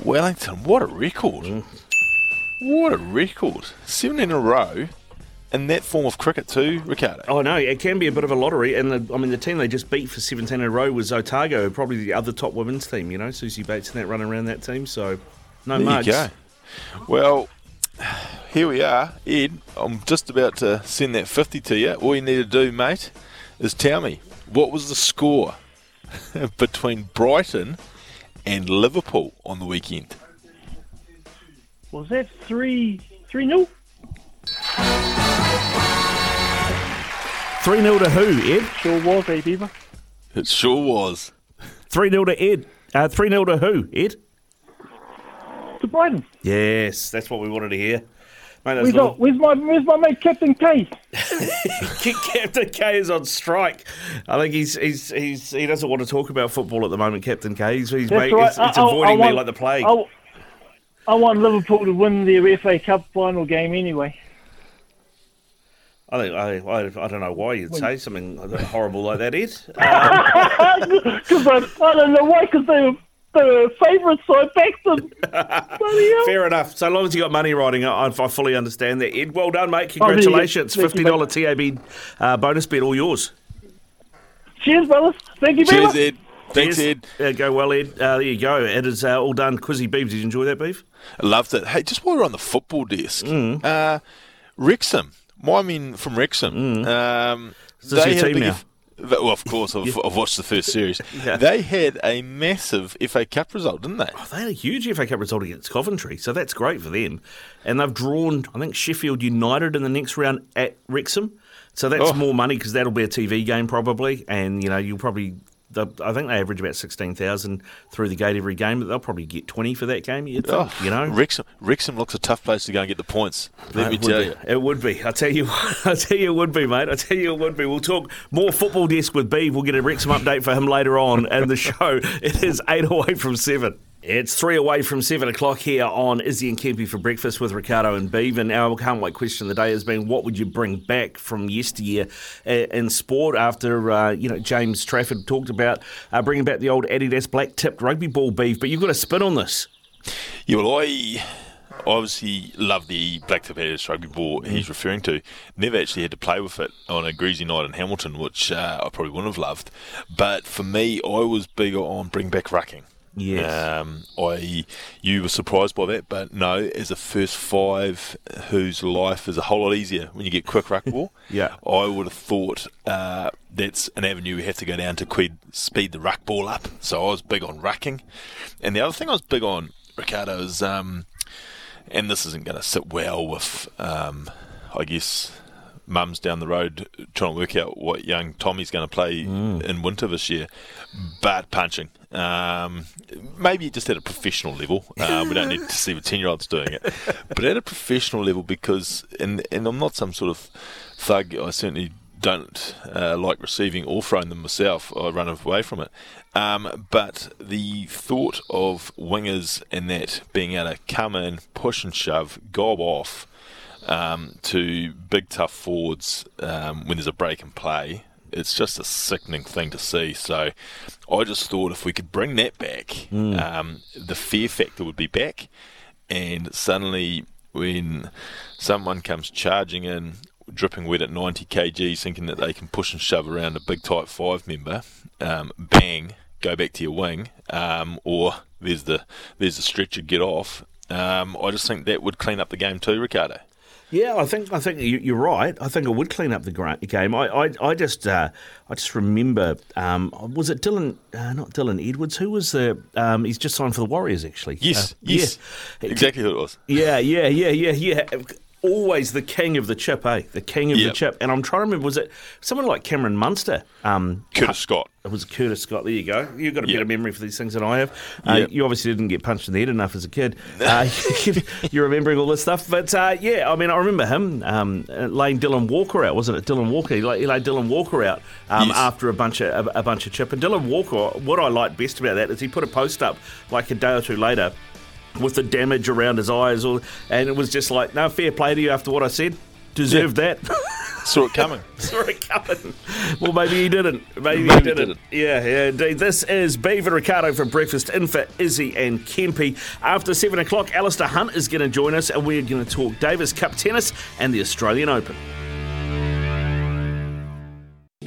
Wellington, what a record! What a record! Seven in a row, in that form of cricket too, Ricardo. Oh no, it can be a bit of a lottery. And the, I mean, the team they just beat for 17 in a row was Otago, probably the other top women's team. You know, Susie Bates and that running around that team. So no There mugs. you go. Well, here we are, Ed. I'm just about to send that 50 to you. All you need to do, mate, is tell me what was the score between Brighton and Liverpool on the weekend. Was that three, three nil? Three 0 to who, Ed? Sure was, eh, Beaver? It sure was. Three 0 to Ed. Uh, Three 0 to who, Ed? To Brighton. Yes, that's what we wanted to hear. Mate, Where's, little- my, where's my where's my mate Captain K? Captain K is on strike. I think he's, he's he's he doesn't want to talk about football at the moment. Captain K, he's, he's, That's mate, right. it's, it's I- I- avoiding I me like the plague. I, I want Liverpool to win their FA Cup final game anyway. I think I, I, I don't know why you'd say something horrible like that, Ed. Because I, I don't know why, because they were, they were favourites, so I backed them. Fair enough. So long as you got money riding, I, I fully understand that. Ed, well done, mate. Oh, there you go. Congratulations. You, Fifty dollar TAB uh, bonus bet, all yours. Cheers, brothers. Thank you, Cheers, Beaver. Ed. Thanks, Cheers. Ed. Uh, go well, Ed. Uh, there you go. Ed is uh, all done. Quizzy Beef. Did you enjoy that beef? I loved it. Hey, just while we're on the football desk, Mm. uh, Wrexham, my men from Wrexham, um, Is this they your had a team big now? well, of course, I've, I've watched the first series. Yeah. They had a massive FA Cup result, didn't they? They had a huge FA Cup result against Coventry, so that's great for them. And they've drawn, I think, Sheffield United in the next round at Wrexham. So that's Oh. more money because that'll be a TV game probably. And, you know, you'll probably, the- I think they average about 16,000 through the gate every game, but they'll probably get 20 for that game, think, Oh, you know? Oh, Wrexham, Wrexham looks a tough place to go and get the points. Let me it would tell be. you. It would be. I tell you, I tell you, it would be, mate. I tell you, it would be. We'll talk more football desk with Beeve. We'll get a Wrexham update for him later on in the show. It is eight away from seven. It's three away from seven o'clock here on Izzy and Kempy for breakfast with Ricardo and Bevan. And our can't wait question of the day has been: What would you bring back from yesteryear uh, in sport? After uh, you know James Trafford talked about uh, bringing back the old Adidas black tipped rugby ball, Beeve. But you've got a spin on this. Yeah, well, I obviously love the black tip Adidas rugby ball Mm. he's referring to. Never actually had to play with it on a greasy night in Hamilton, which uh, I probably wouldn't have loved. But for me, I was bigger on bring back rucking. Yes. Um, I you were surprised by that, but no, as a first five whose life is a whole lot easier when you get quick ruck ball. Yeah. I would have thought uh, that's an avenue we have to go down to quid speed the ruck ball up. So I was big on rucking, and the other thing I was big on, Ricardo, is um, and this isn't going to sit well with, um, I guess, mums down the road trying to work out what young Tommy's going to play in winter this year. But punching, um, maybe just at a professional level. Uh, we don't need to see the ten-year-olds doing it, but at a professional level, because and and I'm not some sort of thug. I certainly don't uh, like receiving or throwing them myself. I run away from it. Um, but the thought of wingers and that being able to come in, push and shove, gob off um, to big tough forwards um, when there's a break in play, it's just a sickening thing to see. So I just thought if we could bring that back, um, the fear factor would be back, and suddenly when someone comes charging in, dripping wet at 90 kgs, thinking that they can push and shove around a big tight five member, um, bang, go back to your wing, um, or there's the there's the stretcher, get off. Um, I just think that would clean up the game too, Ricardo. Yeah, I think I think you- you're right. I think it would clean up the game. I I, I just uh, I just remember um, was it Dylan uh, not Dylan Edwards who was the um, he's just signed for the Warriors actually. Yes, Uh, yes, yeah. exactly who it was. Yeah, yeah, yeah, yeah, yeah. Always the king of the chip, eh? The king of the chip. And I'm trying to remember, was it someone like Cameron Munster? Um, Curtis Scott. It was Curtis Scott. There you go. You've got a better memory for these things than I have. Uh, Yep. You obviously didn't get punched in the head enough as a kid. Uh, you're remembering all this stuff. But uh, yeah, I mean, I remember him um, laying Dylan Walker out, wasn't it? Dylan Walker. He laid, he laid Dylan Walker out um, Yes. after a bunch of a, a bunch of chip. And Dylan Walker, what I liked best about that is he put a post up like a day or two later with the damage around his eyes, all, and it was just like, no, fair play to you after what I said. Deserved that. Saw it coming. Saw it coming. Well, maybe he didn't. Maybe, he didn't. didn't. Yeah, yeah, indeed. This is Beaver Ricardo for breakfast in for Izzy and Kempy. After seven o'clock, Alistair Hunt is going to join us, and we're going to talk Davis Cup tennis and the Australian Open.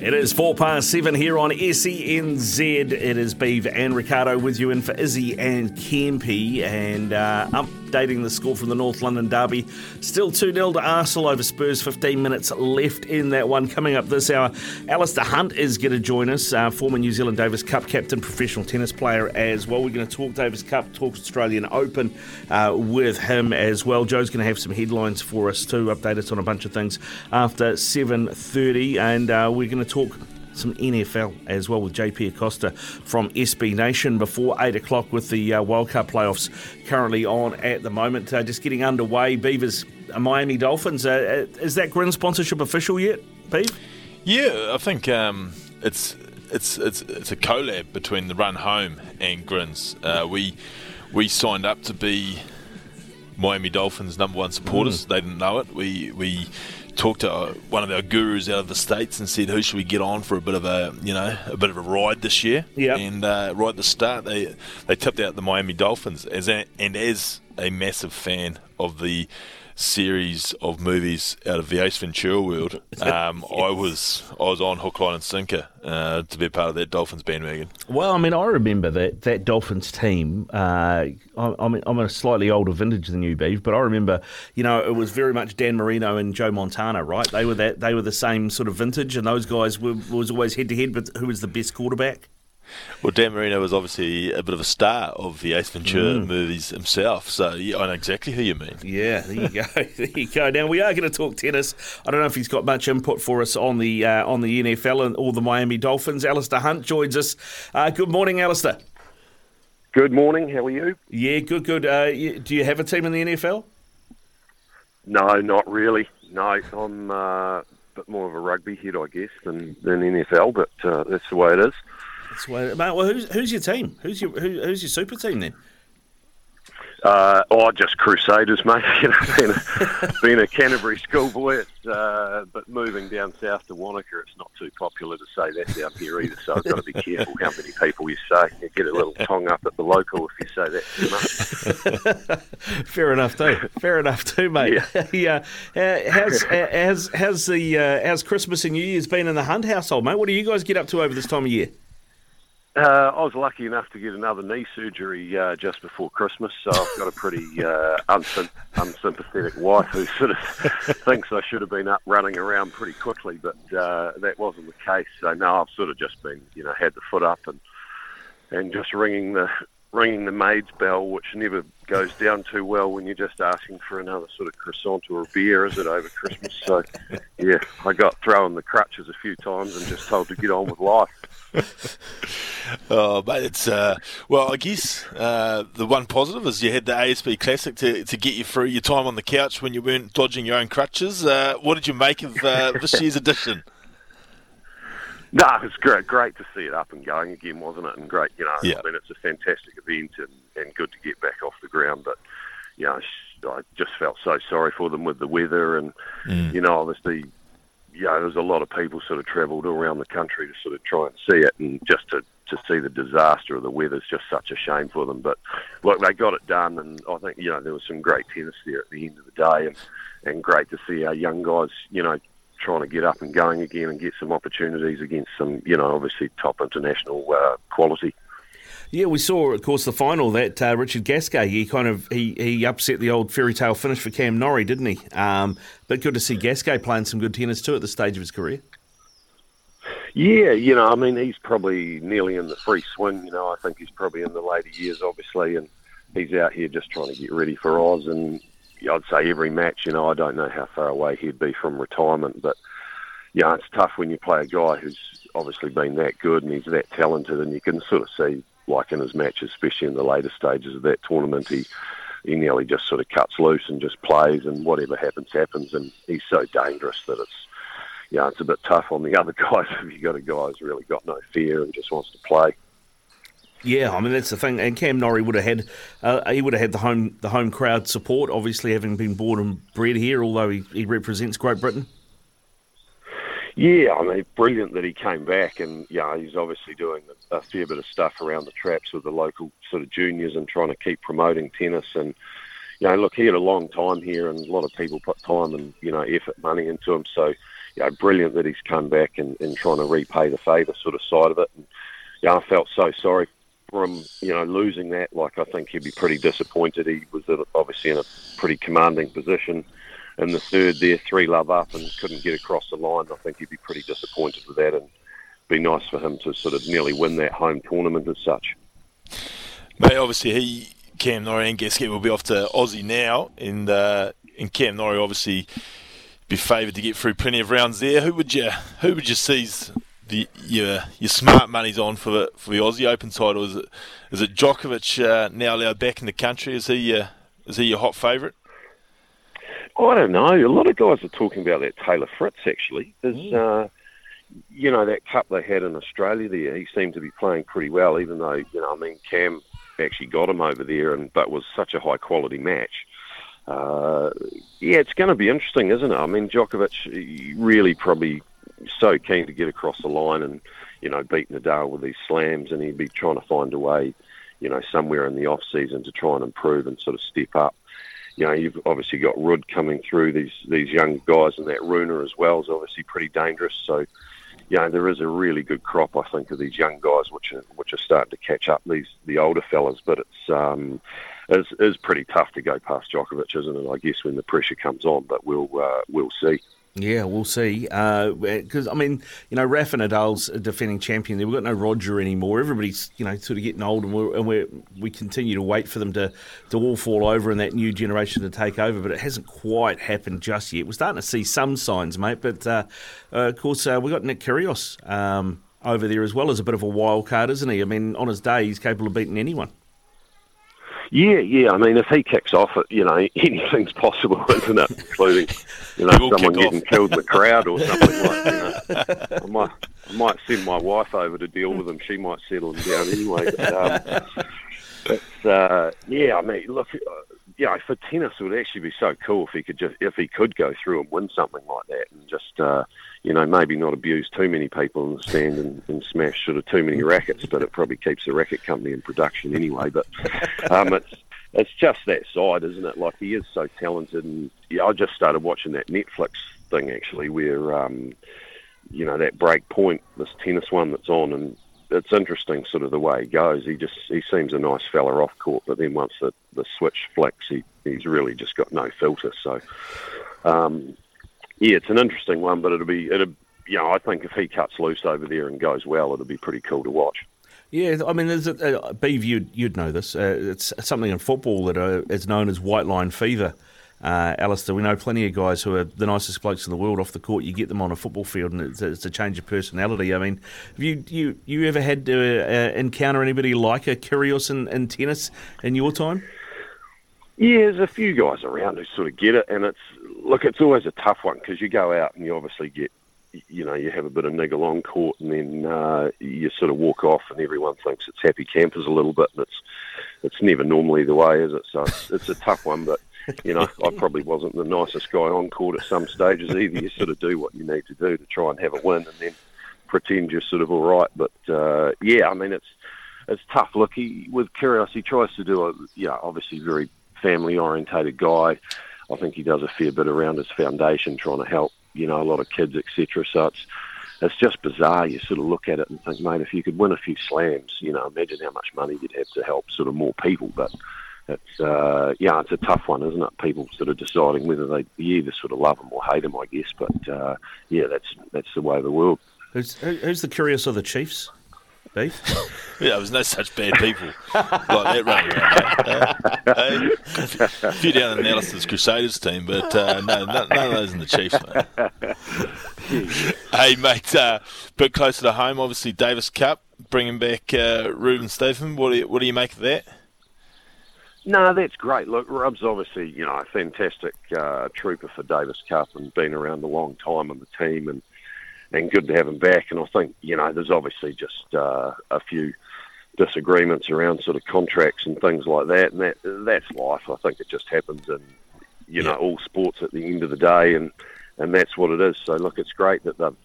It is four past seven here on SENZ. It is Beav and Ricardo with you in for Izzy and Kempy and uh, updating the score from the North London Derby. Still 2 0 to Arsenal over Spurs, 15 minutes left in that one. Coming up this hour, Alistair Hunt is going to join us, uh, former New Zealand Davis Cup captain, professional tennis player as well. We're going to talk Davis Cup, talk Australian Open uh, with him as well. Joe's going to have some headlines for us to update us on a bunch of things after 7.30 and uh, we're going to talk some NFL as well with JP Acosta from SB Nation before 8 o'clock with the uh, Wild Card playoffs currently on at the moment. Uh, just getting underway. Beavers, uh, Miami Dolphins. Uh, uh, is that Grin sponsorship official yet, Beav? Yeah, I think um, it's it's it's it's a collab between the Run Home and Grins. Uh, we we signed up to be Miami Dolphins number one supporters. They didn't know it. We we talked to uh, one of our gurus out of the states and said, "Who should we get on for a bit of a you know a bit of a ride this year?" Yeah. And uh, right at the start, they they tipped out the Miami Dolphins as a, and as a massive fan of the series of movies out of the Ace Ventura world, um, I was I was on hook, line, and sinker uh, to be a part of that Dolphins bandwagon. Well, I mean, I remember that that Dolphins team. Uh, I, I'm, I'm a slightly older vintage than you, Beav, but I remember, you know, it was very much Dan Marino and Joe Montana, right? They were that they were the same sort of vintage, and those guys were was always head to head. But who was the best quarterback? Well, Dan Marino was obviously a bit of a star of the Ace Ventura Mm. movies himself, so yeah, I know exactly who you mean. Yeah, there you go. there you go. Now we are going to talk tennis. I don't know if he's got much input for us on the uh, on the NFL and all the Miami Dolphins. Alistair Hunt joins us. Uh, good morning, Alistair. Good morning. How are you? Yeah, good, good. Uh, you- do you have a team in the NFL? No, not really. No, I'm uh, a bit more of a rugby head, I guess, than, than NFL, but uh, that's the way it is. That's why, mate, well, who's, who's your team? Who's your who, who's your super team then? Uh, oh, just Crusaders, mate. You know, being a, being a Canterbury schoolboy, uh, but moving down south to Wanaka, it's not too popular to say that down here either. So I've got to be careful how many people you say. You get a little tongue up at the local if you say that too much. Fair enough, too. Fair enough, too, mate. Yeah. Uh, how's, uh, how's how's the uh, how's Christmas and New Year's been in the Hunt household, mate? What do you guys get up to over this time of year? Uh, I was lucky enough to get another knee surgery uh, just before Christmas, so I've got a pretty uh, unsym- unsympathetic wife who sort of thinks I should have been up running around pretty quickly, but uh, that wasn't the case. So now I've sort of just been, you know, had the foot up and and just ringing the ringing the maid's bell, which never goes down too well when you're just asking for another sort of croissant or a beer, is it, over Christmas? So, yeah, I got thrown the crutches a few times and just told to get on with life. Oh, but it's uh, well, I guess uh, the one positive is you had the ASB Classic to, to get you through your time on the couch when you weren't dodging your own crutches. Uh, what did you make of uh, this year's edition? No, it's great, great to see it up and going again, wasn't it? And great, you know, Yeah. I mean, it's a fantastic event and, and good to get back off the ground. But, you know, I just felt so sorry for them with the weather and, Mm. you know, obviously, you know, there's a lot of people sort of travelled all around the country to sort of try and see it and just to to see the disaster of the weather is just such a shame for them. But look, they got it done, and I think you know there was some great tennis there at the end of the day, and and great to see our young guys, you know, trying to get up and going again and get some opportunities against some, you know, obviously top international uh, quality. Yeah, we saw, of course, the final that uh, Richard Gasquet he kind of he, he upset the old fairy tale finish for Cam Norrie, didn't he? Um, but good to see Gasquet playing some good tennis too at this stage of his career. Yeah, you know, I mean, he's probably nearly in the free swing. You know, I think he's probably in the later years, obviously, and he's out here just trying to get ready for Oz. And I'd say every match, you know, I don't know how far away he'd be from retirement, but yeah, it's tough when you play a guy who's obviously been that good and he's that talented, and you can sort of see, like in his matches, especially in the later stages of that tournament, he he nearly just sort of cuts loose and just plays, and whatever happens, happens, and he's so dangerous that it's yeah, it's a bit tough on the other guys if you've got a guy who's really got no fear and just wants to play. Yeah, I mean that's the thing. And Cam Norrie would have had uh, he would have had the home the home crowd support, obviously having been born and bred here, although he, he represents Great Britain. Yeah, I mean, brilliant that he came back, and yeah, he's obviously doing a fair bit of stuff around the traps with the local sort of juniors and trying to keep promoting tennis. And you know, look, he had a long time here, and a lot of people put time and you know effort, money into him. So, you know, brilliant that he's come back and, and trying to repay the favour sort of side of it. And yeah, I felt so sorry for him, you know, losing that. Like, I think he'd be pretty disappointed. He was obviously in a pretty commanding position in the third there, three love up, and couldn't get across the line. I think he'd be pretty disappointed with that, and be nice for him to sort of nearly win that home tournament as such. Mate, obviously he, Cam Norrie and Gasquet will be off to Aussie now, and uh, and Cam Norrie obviously be favoured to get through plenty of rounds there. Who would you who would you seize the your your smart money's on for the for the Aussie Open title? Is it is it Djokovic uh, now allowed back in the country? Is he uh, is he your hot favourite? I don't know. A lot of guys are talking about that Taylor Fritz. Actually, there's uh, you know that cup they had in Australia there. He seemed to be playing pretty well, even though you know I mean Cam actually got him over there, and but was such a high quality match. Uh, yeah, it's going to be interesting, isn't it? I mean, Djokovic really probably so keen to get across the line and you know beat Nadal with these slams, and he'd be trying to find a way, you know, somewhere in the off season to try and improve and sort of step up you know, you've obviously got Ruud coming through. These these young guys and that Rune as well is obviously pretty dangerous. So, you know, there is a really good crop, I think, of these young guys which are which are starting to catch up these the older fellas. But it's um, is is pretty tough to go past Djokovic, isn't it? I guess when the pressure comes on, but we'll uh, we'll see. Yeah, we'll see. Because uh, I mean, you know, Rafa Nadal's a defending champion. We've got no Roger anymore. Everybody's you know sort of getting old, and we and we we continue to wait for them to to all fall over and that new generation to take over. But it hasn't quite happened just yet. We're starting to see some signs, mate. But uh, uh, of course, uh, we've got Nick Kyrgios um, over there as well as a bit of a wild card, isn't he? I mean, on his day, he's capable of beating anyone. Yeah, yeah. I mean, if he kicks off, you know, anything's possible, isn't it? Including, you know, someone getting killed in the crowd or something like. You know, I might, I might send my wife over to deal with him. She might settle him down anyway. But, um, it's, uh, yeah. I mean, look, uh, yeah. For tennis, it would actually be so cool if he could just, if he could go through and win something like that, and just. Uh, you know, maybe not abuse too many people in the stand and, and smash sort of too many rackets, but it probably keeps the racket company in production anyway. But um, it's it's just that side, isn't it? Like he is so talented, and yeah, I just started watching that Netflix thing actually, where um, you know that break point, this tennis one that's on, and it's interesting sort of the way he goes. He just he seems a nice fella off court, but then once the the switch flicks, he he's really just got no filter. So. Um, yeah, it's an interesting one, but it'll be it'll you know I think if he cuts loose over there and goes well, it'll be pretty cool to watch. Yeah, I mean, there's a, uh, Beeve, you'd, you'd know this. Uh, it's something in football that uh, is known as white line fever. Uh, Alistair, we know plenty of guys who are the nicest blokes in the world off the court. You get them on a football field, and it's, it's a change of personality. I mean, have you you you ever had to uh, encounter anybody like a Kyrgios in, in tennis in your time? Yeah, there's a few guys around who sort of get it, and it's look, it's always a tough one because you go out and you obviously get, you know, you have a bit of niggle on court, and then uh, you sort of walk off, and everyone thinks it's happy campers a little bit, and it's it's never normally the way, is it? So it's, it's a tough one, but you know, I probably wasn't the nicest guy on court at some stages either. You sort of do what you need to do to try and have a win, and then pretend you're sort of all right. But uh, yeah, I mean, it's it's tough. Look, he, with Kyrgios, he tries to do a yeah, obviously very family orientated guy. I think he does a fair bit around his foundation, trying to help you know a lot of kids, etc. So it's it's just bizarre. You sort of look at it and think, mate, if you could win a few slams, you know, imagine how much money you'd have to help sort of more people. But it's uh, yeah, it's a tough one, isn't it? People sort of deciding whether they you either sort of love them or hate them, I guess. But uh, yeah, that's that's the way of the world. Who's, who's the Kyrgios of the Chiefs? Beef? Yeah, there's no such bad people like that running around. mate. Uh, hey, a few down in Allison's Crusaders team, but uh, no, no, none of those in the Chiefs, mate. hey, mate, uh, bit closer to home, obviously Davis Cup, bringing back uh, Rubin Statham. What do you, what do you make of that? No, that's great. Look, Rub's obviously, you know, a fantastic uh, trooper for Davis Cup and been around a long time on the team and and good to have him back. And I think, you know, there's obviously just uh, a few disagreements around sort of contracts and things like that, and that that's life. I think it just happens in, you know, all sports at the end of the day, and and that's what it is. So look, it's great that they've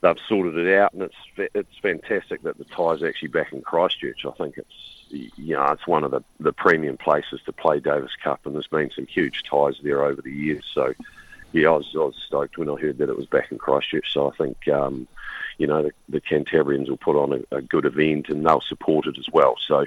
they've sorted it out, and it's it's fantastic that the tie's actually back in Christchurch. I think it's you know it's one of the the premium places to play Davis Cup, and there's been some huge ties there over the years. So yeah, I was I was stoked when I heard that it was back in Christchurch. So I think um, you know the, the Cantabrians will put on a, a good event, and they'll support it as well. So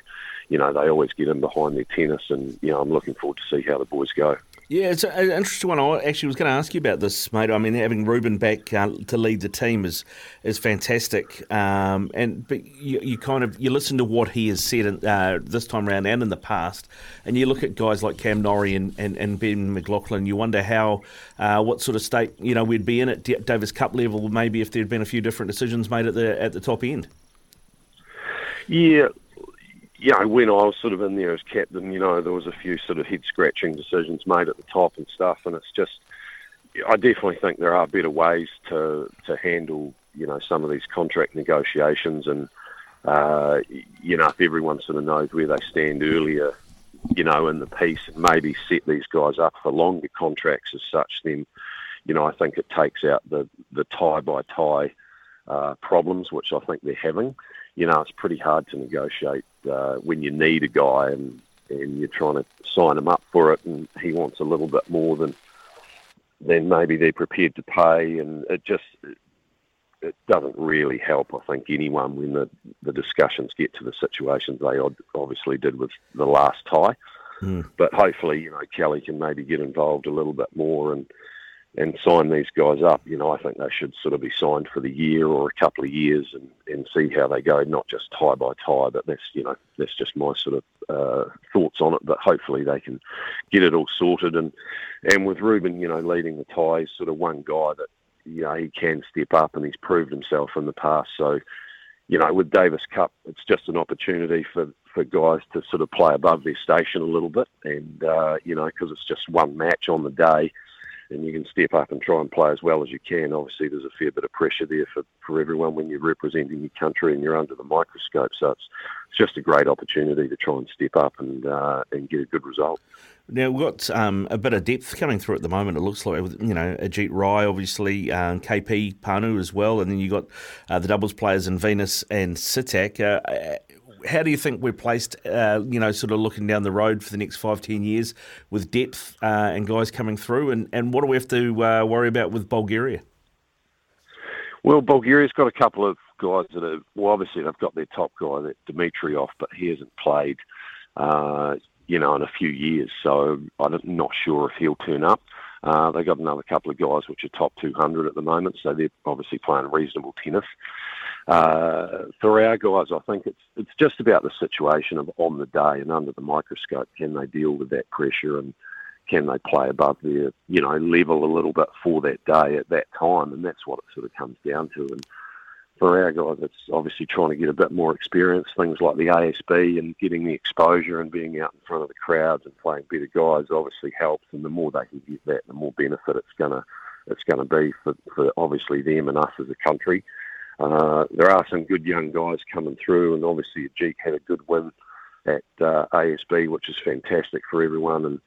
you know they always get in behind their tennis, and you know I'm looking forward to see how the boys go. Yeah, it's an interesting one. I actually was going to ask you about this, mate. I mean, having Rubin back uh, to lead the team is is fantastic. Um, and but you, you kind of you listen to what he has said in, uh, this time around and in the past, and you look at guys like Cam Norrie and, and, and Ben McLachlan. You wonder how uh, what sort of state you know we'd be in at Davis Cup level, maybe if there'd been a few different decisions made at the at the top end. Yeah, you know, when I was sort of in there as captain, you know, there was a few sort of head scratching decisions made at the top and stuff, and it's just, I definitely think there are better ways to to handle, you know, some of these contract negotiations, and uh, you know, if everyone sort of knows where they stand earlier, you know, in the piece, maybe set these guys up for longer contracts as such, then, you know, I think it takes out the the tie by tie uh, problems, which I think they're having. You know, it's pretty hard to negotiate uh, when you need a guy and, and you're trying to sign him up for it, and he wants a little bit more than than maybe they're prepared to pay, and it just it doesn't really help. I think anyone when the the discussions get to the situations they obviously did with the last tie. But hopefully, you know, Kelly can maybe get involved a little bit more and and sign these guys up. You know, I think they should sort of be signed for the year or a couple of years and, and see how they go, not just tie by tie. But that's you know that's just my sort of uh, thoughts on it. But hopefully they can get it all sorted. And and with Rubin, you know, leading the ties, sort of one guy that you know he can step up and he's proved himself in the past. So you know, with Davis Cup, it's just an opportunity for, for guys to sort of play above their station a little bit, and uh, you know, because it's just one match on the day, and you can step up and try and play as well as you can. Obviously, there's a fair bit of pressure there for, for everyone when you're representing your country and you're under the microscope. So it's it's just a great opportunity to try and step up and uh, and get a good result. Now we've got um, a bit of depth coming through at the moment. It looks like you know Ajit Rai, obviously um, KP Pannu as well, and then you have got uh, the doubles players in Venus and Sitak. Uh, how do you think we're placed? Uh, you know, sort of looking down the road for the next five, ten years with depth uh, and guys coming through, and, and what do we have to uh, worry about with Bulgaria? Well, Bulgaria's got a couple of guys that are well. Obviously, they've got their top guy, that Dimitrov, but he hasn't played, uh, you know, in a few years. So I'm not sure if he'll turn up. Uh, they got another couple of guys which are top 200 at the moment, so they're obviously playing reasonable tennis. Uh, for our guys, I think it's it's just about the situation of on the day and under the microscope. Can they deal with that pressure and can they play above their you know level a little bit for that day at that time? And that's what it sort of comes down to. And for our guys, it's obviously trying to get a bit more experience, things like the ASB and getting the exposure and being out in front of the crowds and playing better guys obviously helps. And the more they can get that, the more benefit it's gonna it's going to be for, for obviously them and us as a country. Uh, there are some good young guys coming through, and obviously Ajit had a good win at uh, ASB, which is fantastic for everyone. And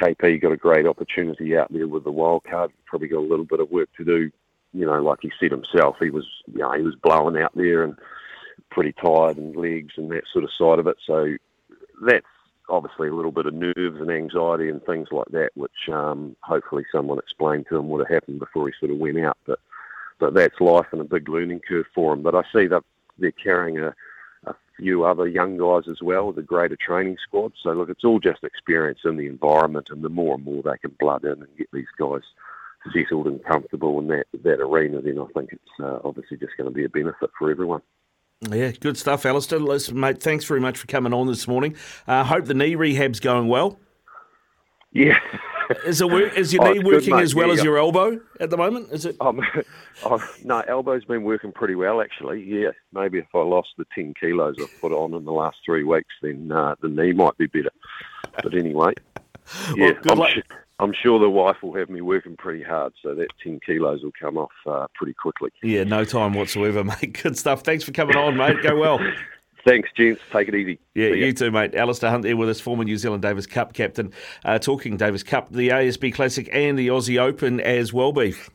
KP got a great opportunity out there with the wild card. Probably got a little bit of work to do you know, like he said himself, he was, you know, he was blowing out there and pretty tired and legs and that sort of side of it. So that's obviously a little bit of nerves and anxiety and things like that, which um, hopefully someone explained to him would have happened before he sort of went out. But but that's life and a big learning curve for them. But I see that they're carrying a, a few other young guys as well, the greater training squad. So look, it's all just experience in the environment, and the more and more they can blood in and get these guys settled and comfortable in that that arena, then I think it's uh, obviously just going to be a benefit for everyone. Yeah, good stuff, Alistair. Listen, mate, thanks very much for coming on this morning. Uh, hope the knee rehab's going well. Yeah. Is, it, is your Oh, knee good, working mate. as well Yeah, as yeah. your elbow at the moment? Is it? Um, oh, no, elbow's been working pretty well actually. Yeah, maybe if I lost the ten kilos I've put on in the last three weeks, then uh, the knee might be better. But anyway, yeah, good I'm, luck. su- I'm sure the wife will have me working pretty hard, so that ten kilos will come off uh, pretty quickly. Yeah, no time whatsoever, mate. Good stuff. Thanks for coming on, mate. Go well. Thanks, gents. Take it easy. Yeah, See ya. you too, mate. Alistair Hunt there with us, former New Zealand Davis Cup captain, uh, talking Davis Cup, the ASB Classic, and the Aussie Open as well, Beef.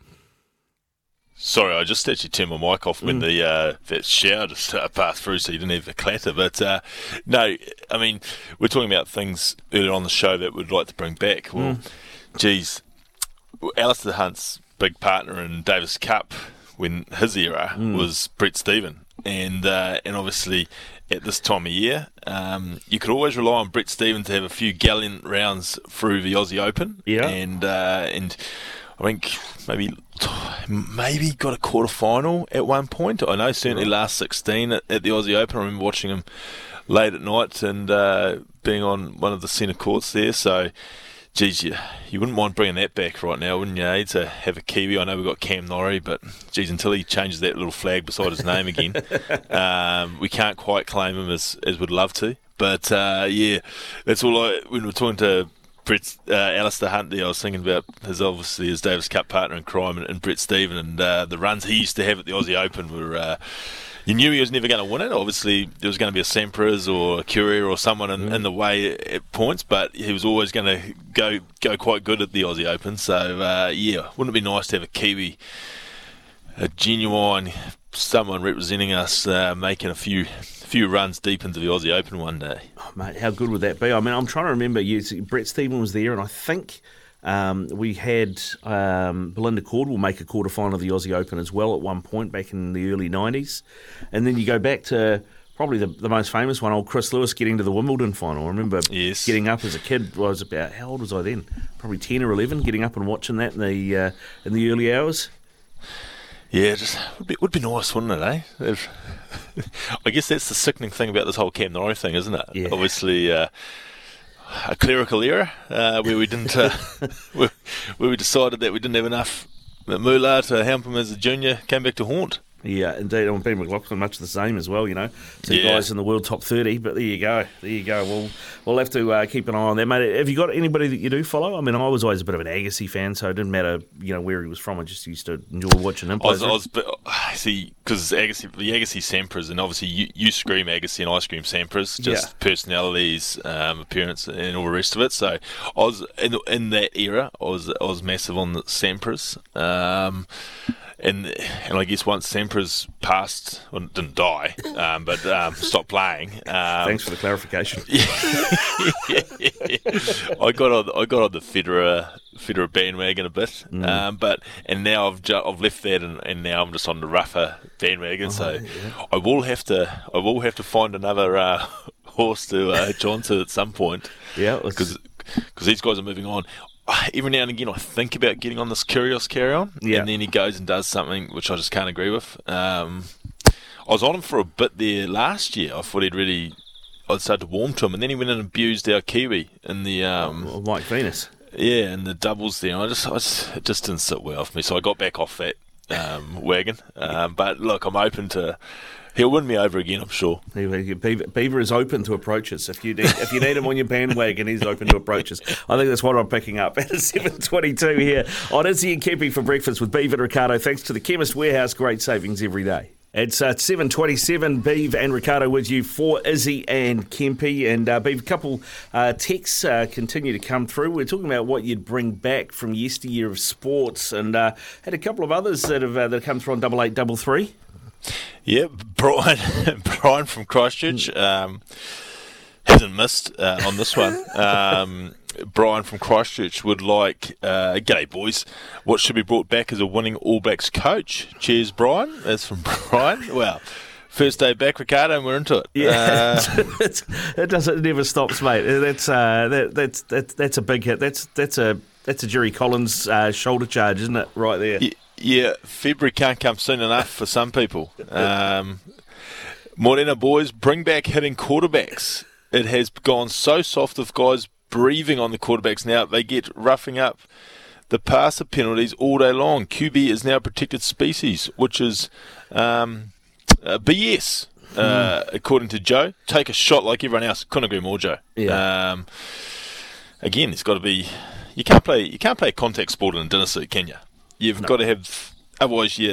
Sorry, I just actually turned my mic off Mm. when the uh, that shower just uh, passed through, so you didn't have the clatter. But uh, no, I mean, we're talking about things earlier on the show that we'd like to bring back. Well, Mm. geez, Alistair Hunt's big partner in Davis Cup when his era Mm. was Brett Steven, and uh, and obviously at this time of year, um, you could always rely on Brett Stevens to have a few gallant rounds through the Aussie Open. Yeah. and uh, and I think maybe maybe got a quarter final at one point. I know certainly last sixteen at, at the Aussie Open. I remember watching him late at night and uh, being on one of the centre courts there. So, geez, you, you wouldn't mind bringing that back right now, wouldn't you? eh, To have a Kiwi. I know we've got Cam Norrie, but geez, until he changes that little flag beside his name again, um, we can't quite claim him as as we'd love to. But uh, yeah, that's all. I when we're talking to Brett uh, Alistair Hunt there, I was thinking about his obviously his Davis Cup partner in crime and, and Brett Steven and uh, the runs he used to have at the Aussie Open were. Uh, you knew he was never going to win it. Obviously, there was going to be a Sampras or a Courier or someone in, in the way at points, but he was always going to go go quite good at the Aussie Open. So uh, yeah, wouldn't it be nice to have a Kiwi, a genuine someone representing us, uh, making a few few runs deep into the Aussie Open one day? Oh, mate, how good would that be? I mean, I'm trying to remember. Yes, Brett Steven was there, and I think um, we had um, Belinda Cordwell make a quarter final of the Aussie Open as well at one point back in the early 90s. And then you go back to probably the, the most famous one, old Chris Lewis getting to the Wimbledon final. I remember Yes. getting up as a kid. I was about, how old was I then? Probably 10 or 11, getting up and watching that in the, uh, in the early hours. Yeah, just would be, would be nice, wouldn't it? Eh? If- I guess that's the sickening thing about this whole Cam Norrie thing, isn't it? Yeah. Obviously, uh, a clerical error uh, where we didn't, uh, where, where we decided that we didn't have enough moolah to help him as a junior came back to haunt. Yeah, indeed. On Ben McLachlan, much the same as well. You know, two Yeah. guys in the world top thirty. But there you go, there you go. We'll we'll have to uh, keep an eye on that, mate. Have you got anybody that you do follow? I mean, I was always a bit of an Agassi fan, so it didn't matter, you know, where he was from. I just used to enjoy watching him. I was, play. I was, but, see, because Agassi, the Agassi Sampras, and obviously you, you scream Agassi and I scream Sampras, just Yeah. personalities, um, appearance, and all the rest of it. So I was in, in that era. I was I was massive on the Sampras. Um, and and I guess once Sampras passed, well, didn't die, um, but um, stopped playing. Um, Thanks for the clarification. I got on I got on the Federer Federer bandwagon a bit, Mm. um, but and now I've ju- I've left that and, and now I'm just on the Rafa bandwagon. so I will have to I will have to find another uh, horse to uh, hitch to at some point. Yeah, let's- because these guys are moving on. Every now and again, I think about getting on this Kyrgios carry on, Yeah. and then he goes and does something which I just can't agree with. Um, I was on him for a bit there last year. I thought he'd really, I'd started to warm to him, and then he went and abused our Kiwi in the um, Well, Mike Venus. yeah, and the doubles there. I just, I just, it just didn't sit well for me, so I got back off that um, wagon. Um, but look, I'm open to. He'll win me over again, I'm sure. Beaver, Beaver is open to approaches. If you need, if you need him on your bandwagon, he's open to approaches. I think that's what I'm picking up at 7:22 here on Izzy and Kempy for breakfast with Beaver and Ricardo. Thanks to the Chemist Warehouse, great savings every day. It's uh, 7.27, Beeve and Ricardo with you for Izzy and Kempy. And uh, a couple uh, texts uh, continue to come through. We're talking about what you'd bring back from yesteryear of sports and uh, had a couple of others that have, uh, that have come through on double eight, double three. Yeah, Brian, Brian from Christchurch um, hasn't missed uh, on this one. Um, Brian from Christchurch would like, uh, g'day boys, what should be brought back as a winning All Blacks coach? Cheers, Brian. That's from Brian. Well, first day back, Ricardo, and we're into it. Yeah, Uh, it's, it doesn't it never stops, mate. That's uh, that, that's that's that's a big hit. That's that's a that's a Jerry Collins uh, shoulder charge, isn't it? Right there. Y- Yeah, February can't come soon enough for some people. Um, Morena boys, bring back hitting quarterbacks. It has gone so soft with guys breathing on the quarterbacks now. They get roughing up the passer penalties all day long. QB is now a protected species, which is um, uh, BS. Uh, according to Joe, take a shot like everyone else. Couldn't agree more, Joe. Yeah. Um, again, it's got to be. You can't play. You can't play a contact sport in a dinner suit, can you? You've got to have. Otherwise, you,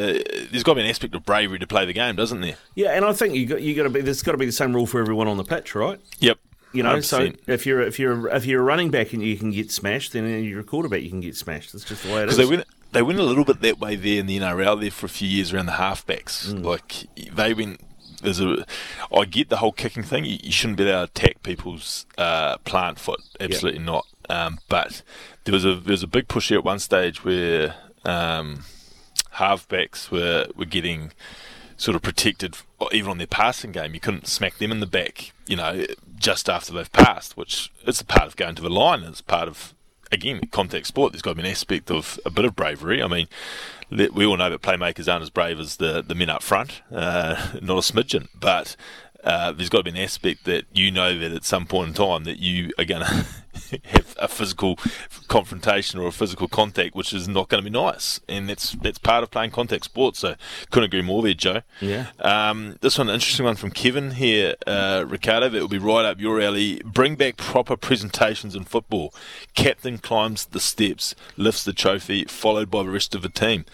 there's got to be an aspect of bravery to play the game, doesn't there? Yeah, and I think you got you got to be. There's got to be the same rule for everyone on the pitch, right? Yep. You know, so 100%. if you're if you're if you're a running back and you can get smashed, then you're a quarterback you can get smashed. That's just the way it is. They went, they went a little bit that way there in the NRL there for a few years around the halfbacks. Mm. Like they went. There's a. I get the whole kicking thing. You, you shouldn't be able to attack people's uh, plant foot. Absolutely not. Um, but there was a there was a big push here at one stage where um, halfbacks were were getting sort of protected even on their passing game. You couldn't smack them in the back, you know, just after they've passed, which is a part of going to the line. It's part of again contact sport. There's got to be an aspect of a bit of bravery. I mean, we all know that playmakers aren't as brave as the the men up front, uh, not a smidgen, but. Uh, there's got to be an aspect that you know that at some point in time that you are going to have a physical confrontation or a physical contact, which is not going to be nice, and that's that's part of playing contact sports. So couldn't agree more there, Joe. Yeah. Um, this one, interesting one from Kevin here, uh, Ricardo. That will be right up your alley. Bring back proper presentations in football. Captain climbs the steps, lifts the trophy, followed by the rest of the team.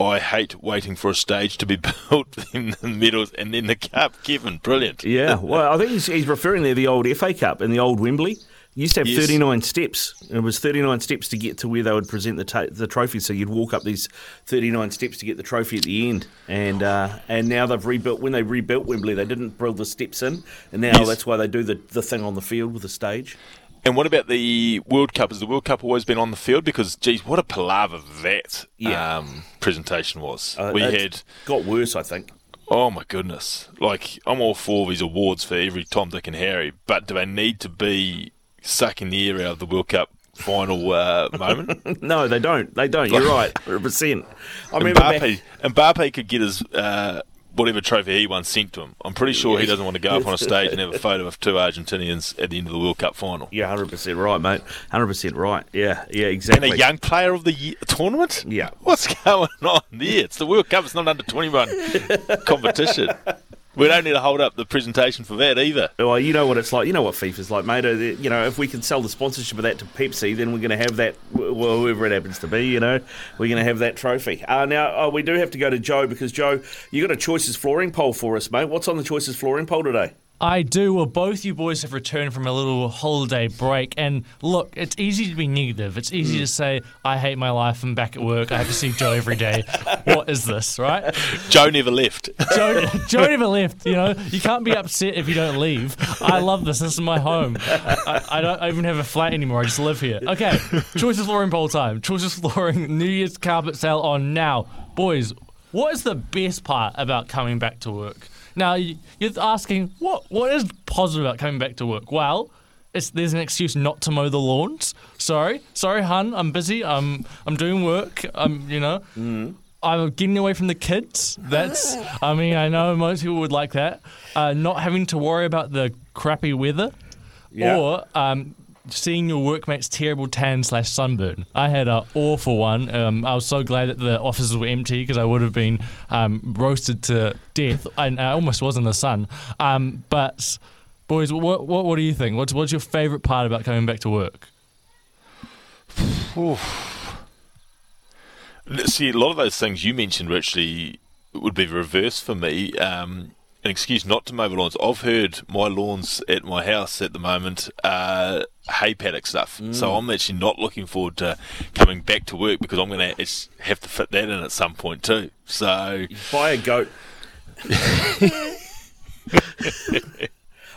I hate waiting for a stage to be built, then the medals, and then the cup. Kevin, brilliant. Yeah, well, I think he's, he's referring there to the old FA Cup and the old Wembley. You used to have Yes. 39 steps. It was 39 steps to get to where they would present the ta- the trophy. So you'd walk up these 39 steps to get the trophy at the end. And uh, and now they've rebuilt. When they rebuilt Wembley, they didn't build the steps in, and now Yes. that's why they do the the thing on the field with the stage. And what about the World Cup? Has the World Cup always been on the field? Because, geez, what a palaver that Yeah. um, presentation was. Uh, we had got worse, I think. Oh my goodness! Like I'm all for these awards for every Tom, Dick, and Harry, but do they need to be sucking the air out of the World Cup final uh, moment? no, they don't. They don't. You're right, 100. percent I remember back- Mbappe, Mbappe could get his uh, whatever trophy he won sent to him. I'm pretty sure he doesn't want to go up on a stage and have a photo of two Argentinians at the end of the World Cup final. Yeah, hundred percent right, mate. Hundred percent right. Yeah, yeah, exactly. And a young player of the year, tournament? Yeah. What's going on there? It's the World Cup. It's not under 21 competition. We don't need to hold up the presentation for that either. Well, you know what it's like. You know what FIFA's like, mate. Uh, You know, if we can sell the sponsorship of that to Pepsi, then we're going to have that. Whoever it happens to be, you know, we're going to have that trophy. Uh, now, uh, we do have to go to Joe because Joe, you got a choices flooring poll for us, mate. What's on the choices flooring poll today? I do. Well, both you boys have returned from a little holiday break, and look, it's easy to be negative. It's easy mm. to say, "I hate my life. I'm back at work. I have to see Joe every day." what is this, right? Joe never left. Joe, Joe never left. You know, you can't be upset if you don't leave. I love this. This is my home. I, I don't even have a flat anymore. I just live here. Okay, choices flooring poll time. Choices flooring New Year's carpet sale on now, boys. What is the best part about coming back to work? Now you- you're asking what what is positive about coming back to work? Well, it's, there's an excuse not to mow the lawns. Sorry, sorry, hun. I'm busy. I'm I'm doing work. I'm you know. I'm getting away from the kids. That's, I mean, I know most people would like that. Uh, not having to worry about the crappy weather, Yeah. or um, seeing your workmates' terrible tan slash sunburn. I had an awful one. Um, I was so glad that the offices were empty because I would have been um, roasted to death. I, I almost was in the sun. Um, but boys, what, what what do you think? What's what's your favourite part about coming back to work? See, a lot of those things you mentioned actually would be the reverse for me. Um, an excuse not to mow the lawns. I've heard my lawns at my house at the moment uh, hay paddock stuff. Mm. So I'm actually not looking forward to coming back to work because I'm going to have to fit that in at some point too. So buy a goat.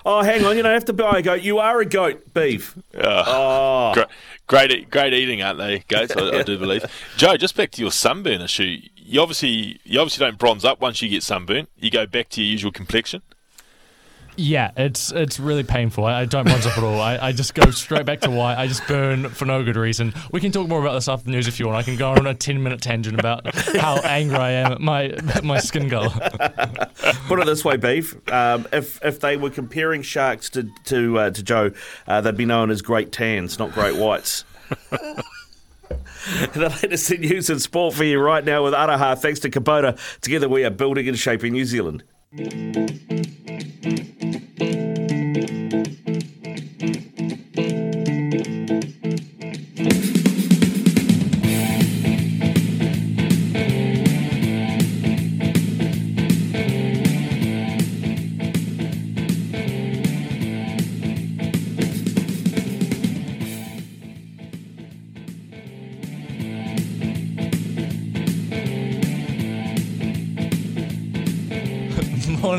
oh, hang on! You don't have to buy a goat. You are a goat, beef. Oh. Great, great, great eating, aren't they, goats? I, I do believe. Joe, just back to your sunburn issue. You obviously, you obviously don't bronze up once you get sunburn. You go back to your usual complexion. Yeah, it's it's really painful. I, I don't bronze up at all. I, I just go straight back to white. I just burn for no good reason. We can talk more about this after the news if you want. I can go on a ten minute tangent about how angry I am at my my skin colour. Put it this way, beef. Um, if if they were comparing sharks to to uh, to Joe, uh, they'd be known as great tans, not great whites. the latest in news and sport for you right now with Aroha. Thanks to Kubota. Together we are building and shaping New Zealand.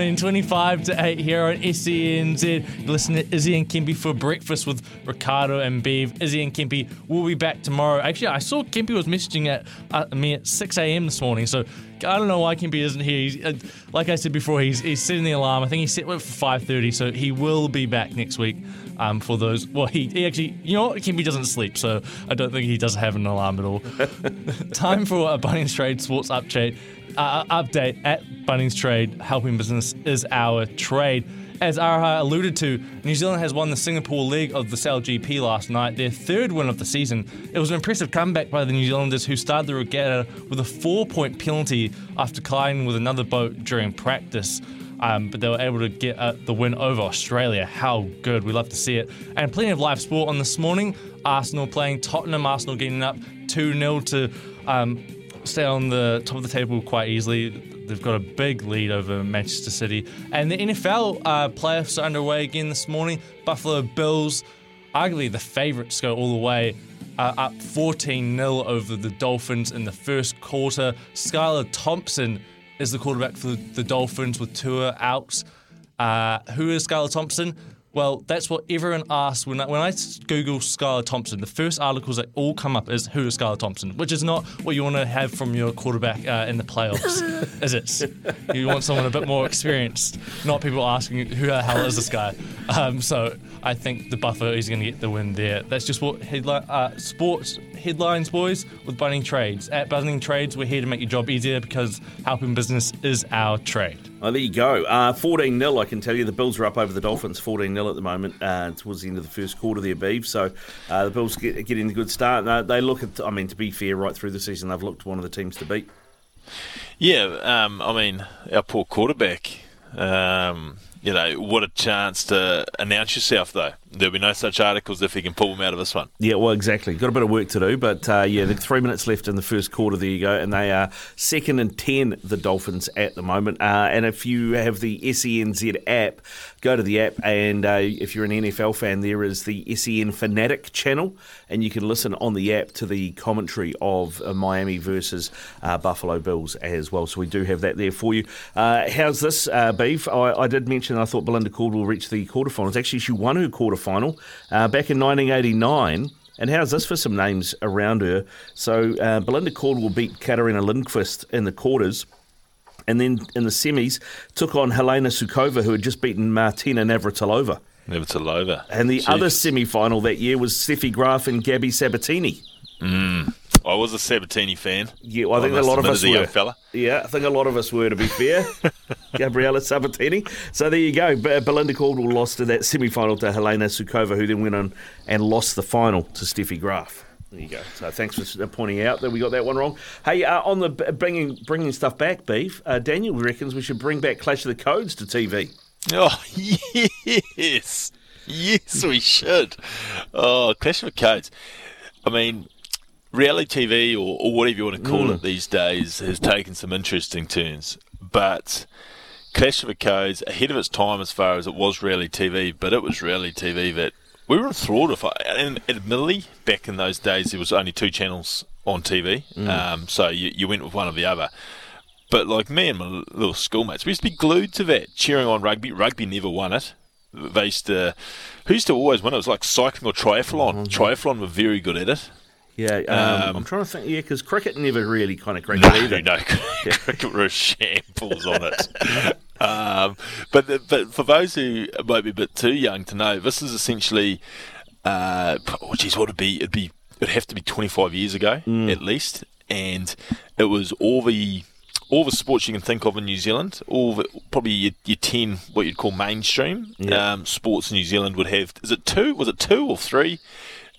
Morning, 25 to 8 here on SENZ. Listen to Izzy and Kempy for breakfast with Ricardo and Bev. Izzy and Kempy will be back tomorrow. Actually, I saw Kempy was messaging at uh, me at 6 a.m. this morning, so I don't know why Kempy isn't here. He's, uh, like I said before, he's, he's setting the alarm. I think he set it for 5.30, so he will be back next week um, for those. Well, he, he actually, you know what? Kempy doesn't sleep, so I don't think he does have an alarm at all. Time for a Bunnings Trade Sports Update. Uh, update at Bunnings Trade, helping business is our trade. As Aroha alluded to, New Zealand has won the Singapore League of the Sail GP last night, their third win of the season. It was an impressive comeback by the New Zealanders who started the regatta with a four point penalty after colliding with another boat during practice. Um, but they were able to get uh, the win over Australia. How good. We love to see it. And plenty of live sport on this morning. Arsenal playing Tottenham. Arsenal getting up 2 0 to um, stay on the top of the table quite easily. They've got a big lead over Manchester City. And the NFL uh, playoffs are underway again this morning. Buffalo Bills, arguably the favourites, go all the way. Uh, up 14 0 over the Dolphins in the first quarter. Skylar Thompson is the quarterback for the Dolphins with Tua out. Uh, who is Skylar Thompson? Well, that's what everyone asks when I, when I Google Skylar Thompson. The first articles that all come up is who is Skylar Thompson, which is not what you want to have from your quarterback uh, in the playoffs, is it? You want someone a bit more experienced, not people asking who the hell is this guy. Um, so I think the buffer is going to get the win there. That's just what headline uh, sports headlines, boys, with Bunning Trades. At Bunning Trades, we're here to make your job easier because helping business is our trade. Oh, there you go. Uh, 14 0, I can tell you. The Bills are up over the Dolphins 14 0 at the moment uh, towards the end of the first quarter there, Beeve. So uh, the Bills get, getting a good start. Uh, they look at, I mean, to be fair, right through the season, they've looked one of the teams to beat. Yeah, um, I mean, our poor quarterback. Um, you know, what a chance to announce yourself, though. There'll be no such articles if he can pull them out of this one. Yeah, well, exactly. Got a bit of work to do, but uh, yeah, three minutes left in the first quarter. There you go, and they are second and ten, the Dolphins at the moment. Uh, and if you have the SENZ app, go to the app, and uh, if you're an NFL fan, there is the SEN Fanatic channel, and you can listen on the app to the commentary of uh, Miami versus uh, Buffalo Bills as well. So we do have that there for you. Uh, how's this, Beef? I, I did mention I thought Belinda Cordwell reached the quarterfinals. Actually, she won her quarterfinal uh, back in 1989. And how's this for some names around her? So uh, Belinda Cordwell beat Catarina Lindqvist in the quarters. And then in the semis, took on Helena Sukova, who had just beaten Martina Navratilova. Navratilova. And the Jeez. other semi final that year was Steffi Graf and Gabby Sabatini. Mm. I was a Sabatini fan. Yeah, well, I think I a lot of us were. fella. Yeah, I think a lot of us were, to be fair. Gabriela Sabatini. So there you go. Belinda Cordwell lost to that semi final to Helena Sukova, who then went on and lost the final to Steffi Graf. There you go. So thanks for pointing out that we got that one wrong. Hey, uh, on the b- bringing bringing stuff back, beef. Uh, Daniel reckons we should bring back Clash of the Codes to TV. Oh, yes. Yes, we should. Oh, Clash of the Codes. I mean, reality TV or, or whatever you want to call Mm. it these days has taken some interesting turns, but. Clash of the Codes ahead of its time as far as it was reality TV, but it was reality TV that we were enthralled with. And admittedly, back in those days, there was only two channels on TV, Mm. um, so you, you went with one or the other. But like me and my little schoolmates, we used to be glued to that, cheering on rugby. Rugby never won it. They used to, who used to always win? It was like cycling or triathlon. Triathlon were very good at it. Yeah, um, Um, I'm trying to think. Yeah, because cricket never really kind of cricket No, either. no, cricket were shambles on it. um, but the, but for those who might be a bit too young to know, this is essentially, uh, oh geez, what would it be? It'd be it'd have to be 25 years ago Mm. at least, and it was all the all the sports you can think of in New Zealand, all the, probably your, your 10 what you'd call mainstream Yeah. um, sports in New Zealand would have. Is it two? Was it two or three?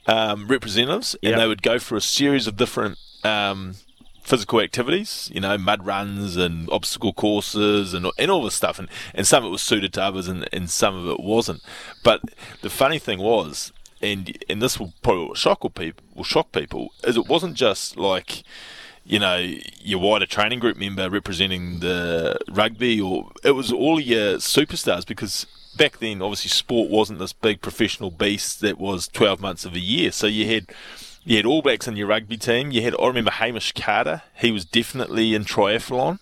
Um, representatives, and Yep. they would go for a series of different um, physical activities, you know, mud runs and obstacle courses and, and all this stuff. And, and some of it was suited to others and, and some of it wasn't. But the funny thing was, and and this will probably shock people, will shock people, is it wasn't just like you know, your wider training group member representing the rugby, or it was all your superstars because back then, obviously, sport wasn't this big professional beast that was 12 months of the year. So you had. You had All Blacks in your rugby team. You had, I remember Hamish Carter. He was definitely in triathlon.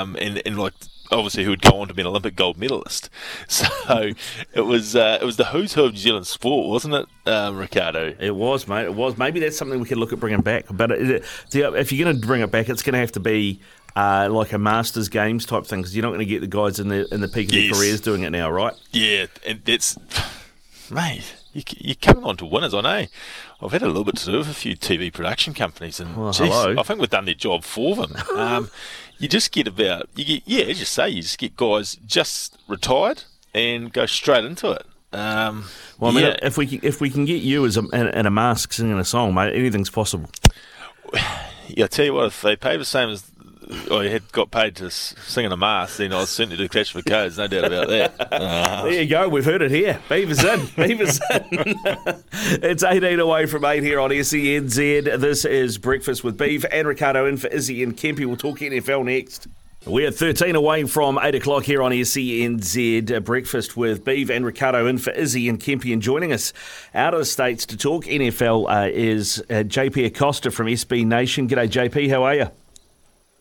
Um, and, and like, obviously, who would go on to be an Olympic gold medalist. So it was, uh, it was the who's who of New Zealand sport, wasn't it, um, Ricardo? It was, mate. It was. Maybe that's something we could look at bringing back. But it, the- if you're going to bring it back, it's going to have to be uh, like a Masters Games type thing because you're not going to get the guys in the in the peak of Yes. their careers doing it now, right? Yeah, and that's mate. You, you're coming on to winners. I know. I've had a little bit to do with a few TV production companies, and Well, geez. I think we've done their job for them. um, you just get about you get yeah, as you say, you just get guys just retired and go straight into it. Um, Well, I mean, yeah, if we can, if we can get you as a, in, in a mask singing a song, mate, anything's possible. yeah, I tell you what, if they pay the same as I had got paid to sing in a mask, then I'll certainly do Clash for Codes, no doubt about that. Uh, There you go. We've heard it here. Beavers in. Beavers in. it's 18 away from 8 here on SENZ. This is Breakfast with Beef and Ricardo in for Izzy and Kempy. We'll talk NFL next. We're 13 away from 8 o'clock here on SENZ. Breakfast with Beef and Ricardo in for Izzy and Kempy. And joining us out of the States to talk NFL uh, is uh, JP Acosta from SB Nation. G'day, JP. How are you?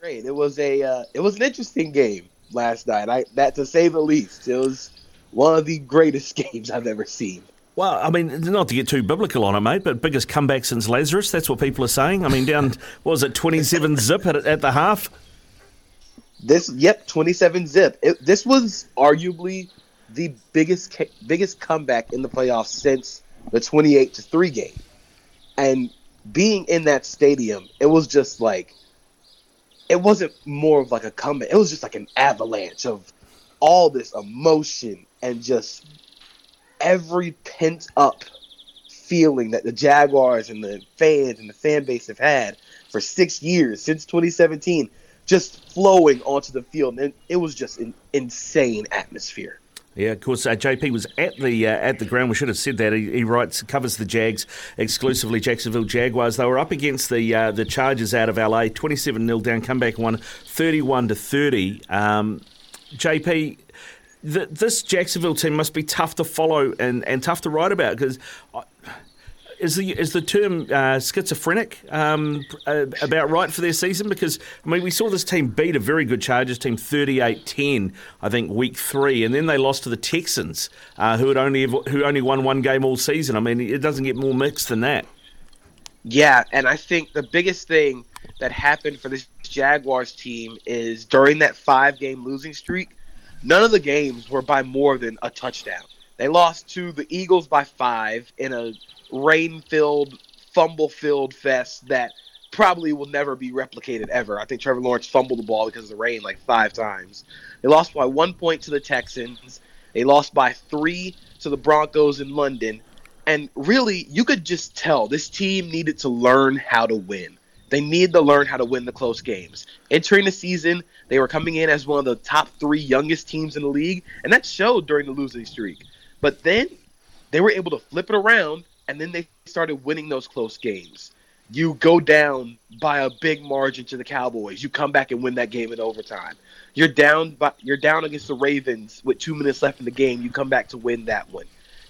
Great. It was a uh, it was an interesting game last night. I that to say the least. It was one of the greatest games I've ever seen. Well, I mean, not to get too biblical on it, mate, but biggest comeback since Lazarus. That's what people are saying. I mean, down, was it, 27 zip at, at the half? This yep, 27 zip. It, this was arguably the biggest biggest comeback in the playoffs since the 28 to 3 game. And being in that stadium, it was just like it wasn't more of like a comeback. It was just like an avalanche of all this emotion and just every pent up feeling that the Jaguars and the fans and the fan base have had for six years since 2017 just flowing onto the field. And it was just an insane atmosphere. Yeah, of course. Uh, JP was at the uh, at the ground. We should have said that. He, he writes covers the Jags exclusively. Jacksonville Jaguars. They were up against the uh, the Chargers out of LA. Twenty seven 0 down. Comeback won, 31 to thirty. Um, JP, th- this Jacksonville team must be tough to follow and, and tough to write about because. Is the is the term uh, schizophrenic um, uh, about right for their season? Because I mean, we saw this team beat a very good Chargers team 38-10, I think, week three, and then they lost to the Texans, uh, who had only who only won one game all season. I mean, it doesn't get more mixed than that. Yeah, and I think the biggest thing that happened for this Jaguars team is during that five game losing streak, none of the games were by more than a touchdown. They lost to the Eagles by five in a rain filled, fumble filled fest that probably will never be replicated ever. I think Trevor Lawrence fumbled the ball because of the rain like five times. They lost by one point to the Texans. They lost by three to the Broncos in London. And really, you could just tell this team needed to learn how to win. They needed to learn how to win the close games. Entering the season, they were coming in as one of the top three youngest teams in the league, and that showed during the losing streak. But then they were able to flip it around, and then they started winning those close games. You go down by a big margin to the Cowboys. You come back and win that game in overtime. You're down, but you're down against the Ravens with two minutes left in the game. You come back to win that one.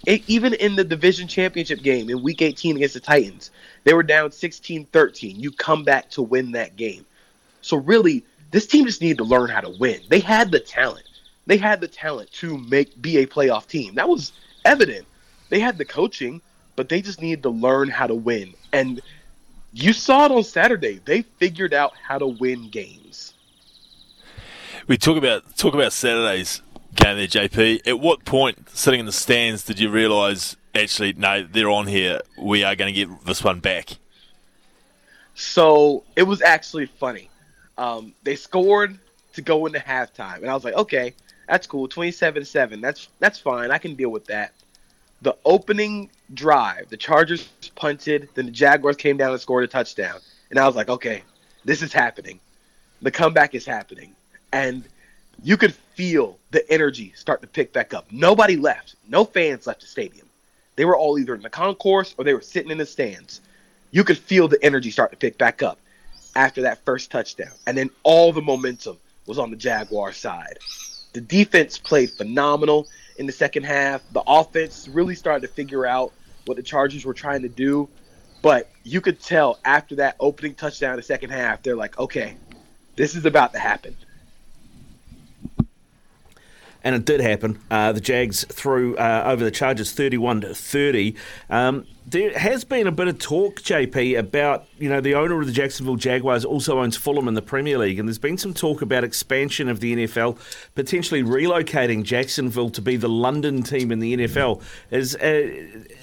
It, even in the division championship game in Week 18 against the Titans, they were down 16-13. You come back to win that game. So really, this team just needed to learn how to win. They had the talent. They had the talent to make be a playoff team. That was evident. They had the coaching, but they just needed to learn how to win. And you saw it on Saturday. They figured out how to win games. We talk about talk about Saturday's game there, JP. At what point, sitting in the stands, did you realise actually no, they're on here. We are going to get this one back. So it was actually funny. Um, they scored to go into halftime, and I was like, okay, that's cool, twenty-seven seven. That's that's fine. I can deal with that. The opening drive, the Chargers punted, then the Jaguars came down and scored a touchdown, and I was like, okay, this is happening. The comeback is happening, and you could feel the energy start to pick back up. Nobody left. No fans left the stadium. They were all either in the concourse or they were sitting in the stands. You could feel the energy start to pick back up after that first touchdown. And then all the momentum was on the Jaguar side. The defense played phenomenal in the second half. The offense really started to figure out what the Chargers were trying to do. But you could tell after that opening touchdown in the second half, they're like, okay, this is about to happen and it did happen. Uh, the Jags threw uh, over the Chargers 31 to 30. Um, there has been a bit of talk, JP, about you know the owner of the Jacksonville Jaguars also owns Fulham in the Premier League, and there's been some talk about expansion of the NFL, potentially relocating Jacksonville to be the London team in the NFL. Is, uh,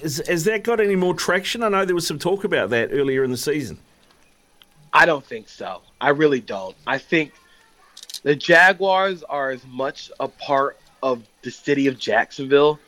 is has that got any more traction? I know there was some talk about that earlier in the season. I don't think so. I really don't. I think the Jaguars are as much a part of the city of Jacksonville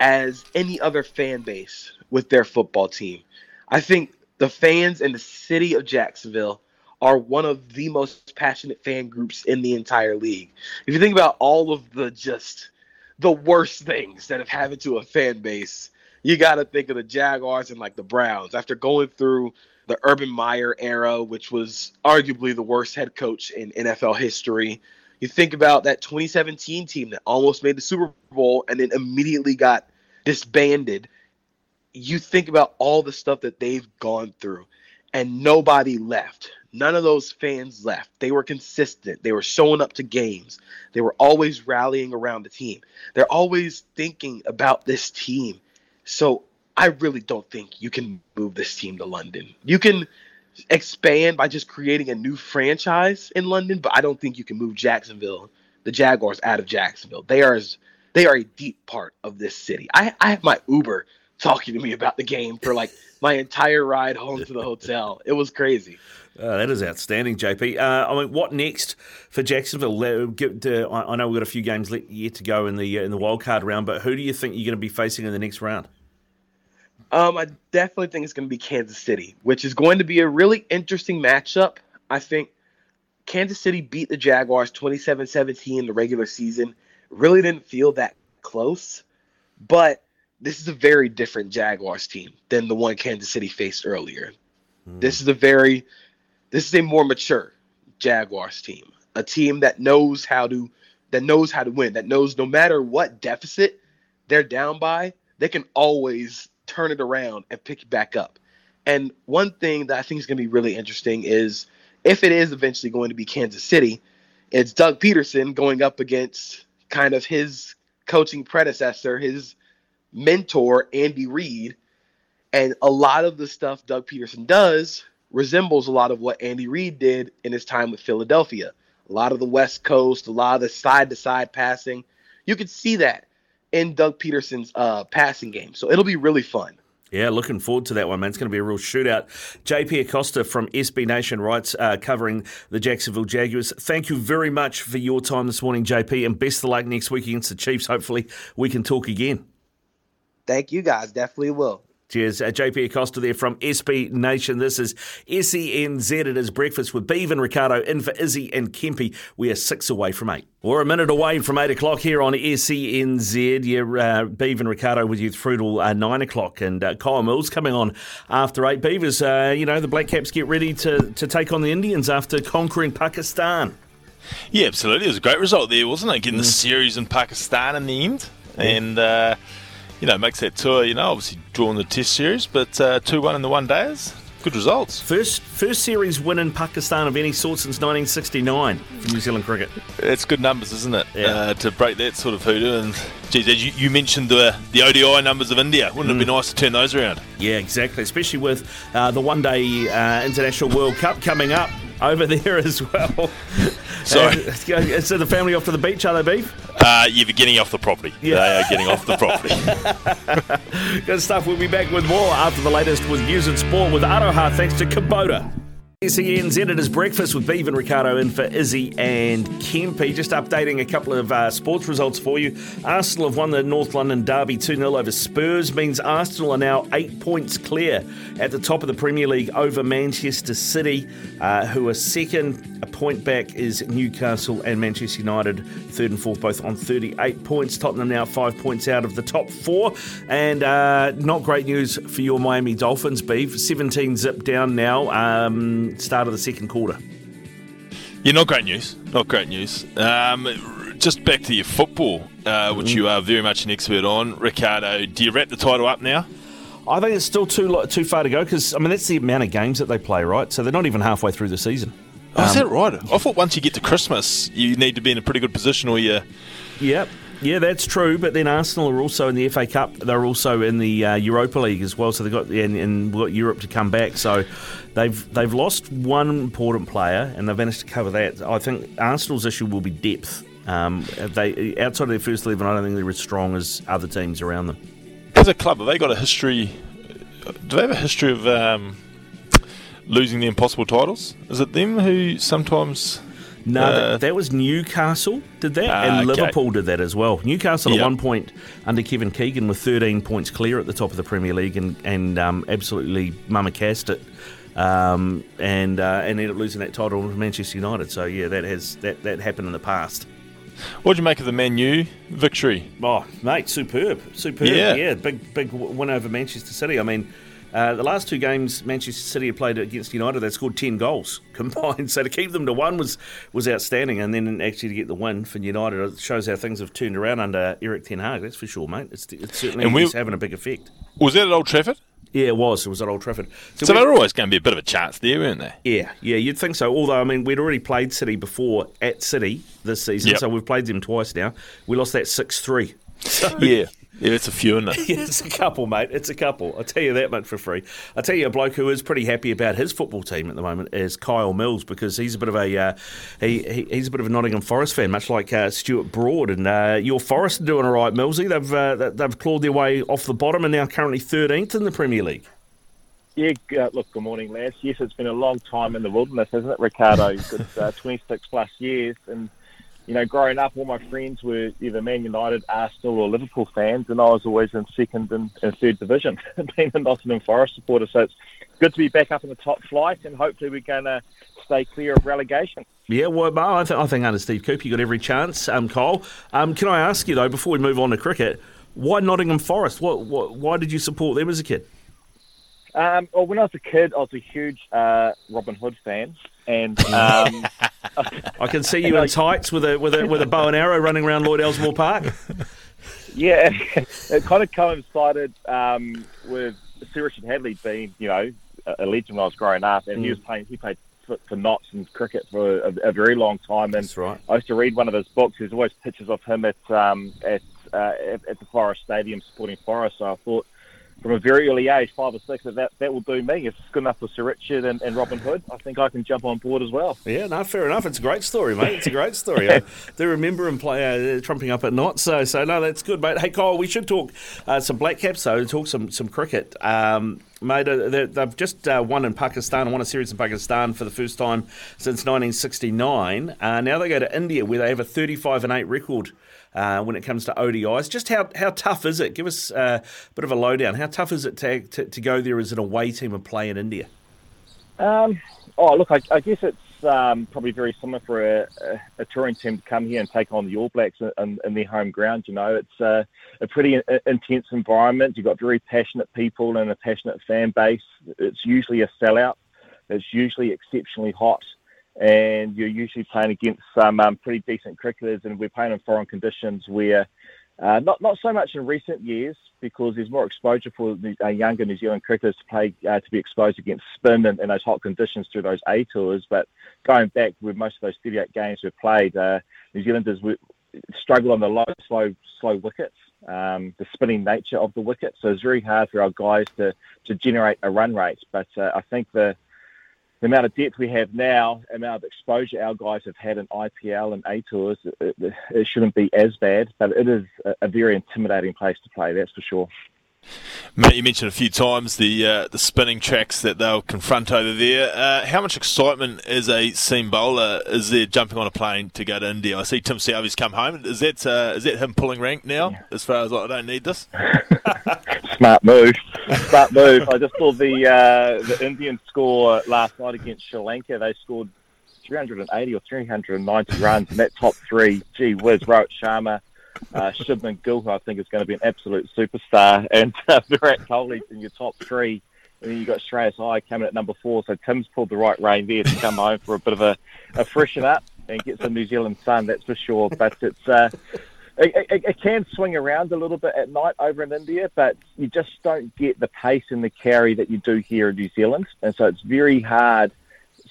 as any other fan base with their football team. I think the fans in the city of Jacksonville are one of the most passionate fan groups in the entire league. If you think about all of the just the worst things that have happened to a fan base, you got to think of the Jaguars and like the Browns. After going through the Urban Meyer era, which was arguably the worst head coach in NFL history. You think about that 2017 team that almost made the Super Bowl and then immediately got disbanded. You think about all the stuff that they've gone through, and nobody left. None of those fans left. They were consistent. They were showing up to games. They were always rallying around the team. They're always thinking about this team. So I really don't think you can move this team to London. You can expand by just creating a new franchise in London, but I don't think you can move Jacksonville, the Jaguars, out of Jacksonville. They are they are a deep part of this city. I, I have my Uber talking to me about the game for like my entire ride home to the hotel. It was crazy. Uh, that is outstanding, JP. Uh, I mean, what next for Jacksonville? Uh, I know we've got a few games yet to go in the uh, in the wild card round, but who do you think you're going to be facing in the next round? Um, I definitely think it's going to be Kansas City, which is going to be a really interesting matchup. I think Kansas City beat the Jaguars 27 17 in the regular season. Really didn't feel that close, but this is a very different Jaguars team than the one Kansas City faced earlier. Mm. This is a very, this is a more mature Jaguars team, a team that knows how to, that knows how to win, that knows no matter what deficit they're down by, they can always turn it around and pick it back up. And one thing that I think is going to be really interesting is if it is eventually going to be Kansas City, it's Doug Pederson going up against kind of his coaching predecessor, his mentor, Andy Reid. And a lot of the stuff Doug Pederson does resembles a lot of what Andy Reid did in his time with Philadelphia. A lot of the West Coast, a lot of the side to side passing. You could see that in Doug Pederson's uh, passing game. So it'll be really fun. Yeah, looking forward to that one, man. It's going to be a real shootout. JP Acosta from SB Nation writes, uh, covering the Jacksonville Jaguars. Thank you very much for your time this morning, JP, and best of luck next week against the Chiefs. Hopefully, we can talk again. Thank you, guys. Definitely will. Cheers. Uh, JP Acosta there from SB Nation. This is SENZ. It is breakfast with Beav and Ricardo in for Izzy and Kempy. We are six away from eight. We're a minute away from eight o'clock here on SENZ. Yeah, uh, Beav and Ricardo with you through till uh, nine o'clock. And uh, Kyle Mills coming on after eight. Beavers, uh, you know, the Black Caps get ready to, to take on the Indians after conquering Pakistan. Yeah, absolutely. It was a great result there, wasn't it? Getting the series in Pakistan in the end. And, uh, you know, makes that tour, you know, obviously drawing the test series, but uh, 2 1 in the one days. Good results. First first series win in Pakistan of any sort since 1969 for New Zealand cricket. It's good numbers, isn't it? Uh, to break that sort of hoodoo. And, geez, as you, you mentioned the, the ODI numbers of India. Wouldn't it be nice to turn those around? Yeah, exactly. Especially with uh, the one day uh, International World Cup coming up over there as well. Sorry. Uh, so the family off to the beach, are they, Beef? Uh, you're getting off the property. Yeah. They are getting off the property. Good stuff. We'll be back with more after the latest with news and sport with Aroha thanks to Kubota. SENZ, it is breakfast with Beav and Ricardo in for Izzy and Kempy. Just updating a couple of uh, sports results for you. Arsenal have won the North London Derby 2 0 over Spurs, means Arsenal are now eight points clear at the top of the Premier League over Manchester City, uh, who are second. A point back is Newcastle and Manchester United, third and fourth, both on 38 points. Tottenham now five points out of the top four. And uh, not great news for your Miami Dolphins, Beav. 17 zip down now. Um, start of the second quarter. Yeah, not great news. Not great news. Um, just back to your football, uh, which you are very much an expert on. Ricardo, do you wrap the title up now? I think it's still too too far to go because I mean that's the amount of games that they play, right? So they're not even halfway through the season. Oh, is Um, that right? I thought once you get to Christmas, you need to be in a pretty good position, or you. Yep. Yeah, that's true. But then Arsenal are also in the FA Cup. They're also in the uh, Europa League as well. So they've got and, and got Europe to come back. So they've they've lost one important player and they've managed to cover that. I think Arsenal's issue will be depth. Um, they outside of their first eleven, I don't think they're as strong as other teams around them. As a club, have they got a history? Do they have a history of um, losing the impossible titles? Is it them who sometimes? No, uh, that, that was Newcastle did that, Ah, and okay. Liverpool did that as well. Newcastle Yep. at one point under Kevin Keegan with 13 points clear at the top of the Premier League, and and um, absolutely mummy-cast it, um, and uh, and ended up losing that title to Manchester United. So yeah, that has that that happened in the past. What do you make of the Man U victory? Oh, mate, superb, superb. Yeah. Yeah, big big win over Manchester City. I mean. Uh, the last two games Manchester City have played against United, they scored ten goals combined. So to keep them to one was was outstanding, and then actually to get the win for United it shows how things have turned around under Erik ten Hag. That's for sure, mate. It's, it's certainly And we- having a big effect. Was that at Old Trafford? Yeah, it was. It was at Old Trafford. So, we- they were always going to be a bit of a chance there, weren't they? Yeah, yeah, you'd think so. Although, I mean, we'd already played City before at City this season, Yep. so we've played them twice now. We lost that 6 3. Yeah, yeah, it's a few, isn't it? Yeah, it's a couple, mate. It's a couple. I'll tell you that much for free. I'll tell you a bloke who is pretty happy about his football team at the moment is Kyle Mills because he's a bit of a uh, he, he he's a bit of a Nottingham Forest fan, much like uh, Stuart Broad. And uh, your Forest are doing all right, Millsy. They've uh, they- they've clawed their way off the bottom and now currently 13th in the Premier League. Yeah, uh, look, good morning, lads. Yes, it's been a long time in the wilderness, hasn't it, Ricardo? Good uh, 26 plus years. And, you know, growing up, all my friends were either Man United, Arsenal, or Liverpool fans, and I was always in second and, and third division, being a Nottingham Forest supporter. So it's good to be back up in the top flight, and hopefully we're going to stay clear of relegation. Yeah, well, I, th- I think under Steve Cooper, you got every chance. Um, Kyle, um, can I ask you though, before we move on to cricket, why Nottingham Forest? What, what why did you support them as a kid? Um, well, when I was a kid, I was a huge uh, Robin Hood fan, and um, I can see you in tights with a with a with a bow and arrow running around Lloyd Elsmore Park. yeah, it kind of coincided um, with Sir Richard Hadlee being, you know, a legend when I was growing up, and he Mm. was playing. He played for, for Notts and cricket for a, a very long time. And That's right. I used to read one of his books. There's always pictures of him at um, at, uh, at at the Forest Stadium supporting Forest. So I thought. From a very early age, five or six, that that, that will do me. If it's good enough for Sir Richard and, and Robin Hood, I think I can jump on board as well. Yeah, no, fair enough. It's a great story, mate. It's a great story. I do remember him play uh, trumping up at Notts. So, so no, that's good, mate. Hey, Kyle, we should talk uh, some Black Caps though. Talk some some cricket. Um, Mate, uh, they- they've just uh, won in Pakistan, won a series in Pakistan for the first time since 1969. Uh, now they go to India, where they have a 35 and 8 record uh, when it comes to ODIs. Just how, how tough is it? Give us uh, a bit of a lowdown. How tough is it to, to, to go there as an away team and play in India? Um, oh, look, I, I guess it's um, probably very similar for a, a, a touring team to come here and take on the All Blacks in, in their home ground. You know, it's uh, a pretty in, intense environment. You've got very passionate people and a passionate fan base. It's usually a sellout. It's usually exceptionally hot. And you're usually playing against some um, pretty decent cricketers, and we're playing in foreign conditions where uh, not not so much in recent years because there's more exposure for the uh, younger New Zealand cricketers to play uh, to be exposed against spin and, and those hot conditions through those A tours. But going back with most of those 38 games we've played, uh, New Zealanders struggle on the low, slow, slow wickets. Um, the spinning nature of the wicket, so it's very hard for our guys to, to generate a run rate. But uh, I think the the amount of depth we have now, amount of exposure our guys have had in IPL and A tours, it, it, it shouldn't be as bad. But it is a, a very intimidating place to play, that's for sure. Matt, you mentioned a few times the uh, the spinning tracks that they'll confront over there. Uh, how much excitement as a seam bowler is there jumping on a plane to go to India? I see Tim Southee's come home. Is that uh, is that him pulling rank now? As far as like, I don't need this. Smart move. Smart move. I just saw the uh, the Indian score last night against Sri Lanka. They scored 380 or 390 runs, and that top three, gee whiz, Rohit Sharma, uh, Shubman Gill, who I think is going to be an absolute superstar, and uh, Virat Kohli's in your top three. And then you've got Shreyas Iyer coming at number four. So Tim's pulled the right rein there to come home for a bit of a, a freshen up and get some New Zealand sun, that's for sure. But it's uh, it, it, it can swing around a little bit at night over in India, but you just don't get the pace and the carry that you do here in New Zealand. And so it's very hard.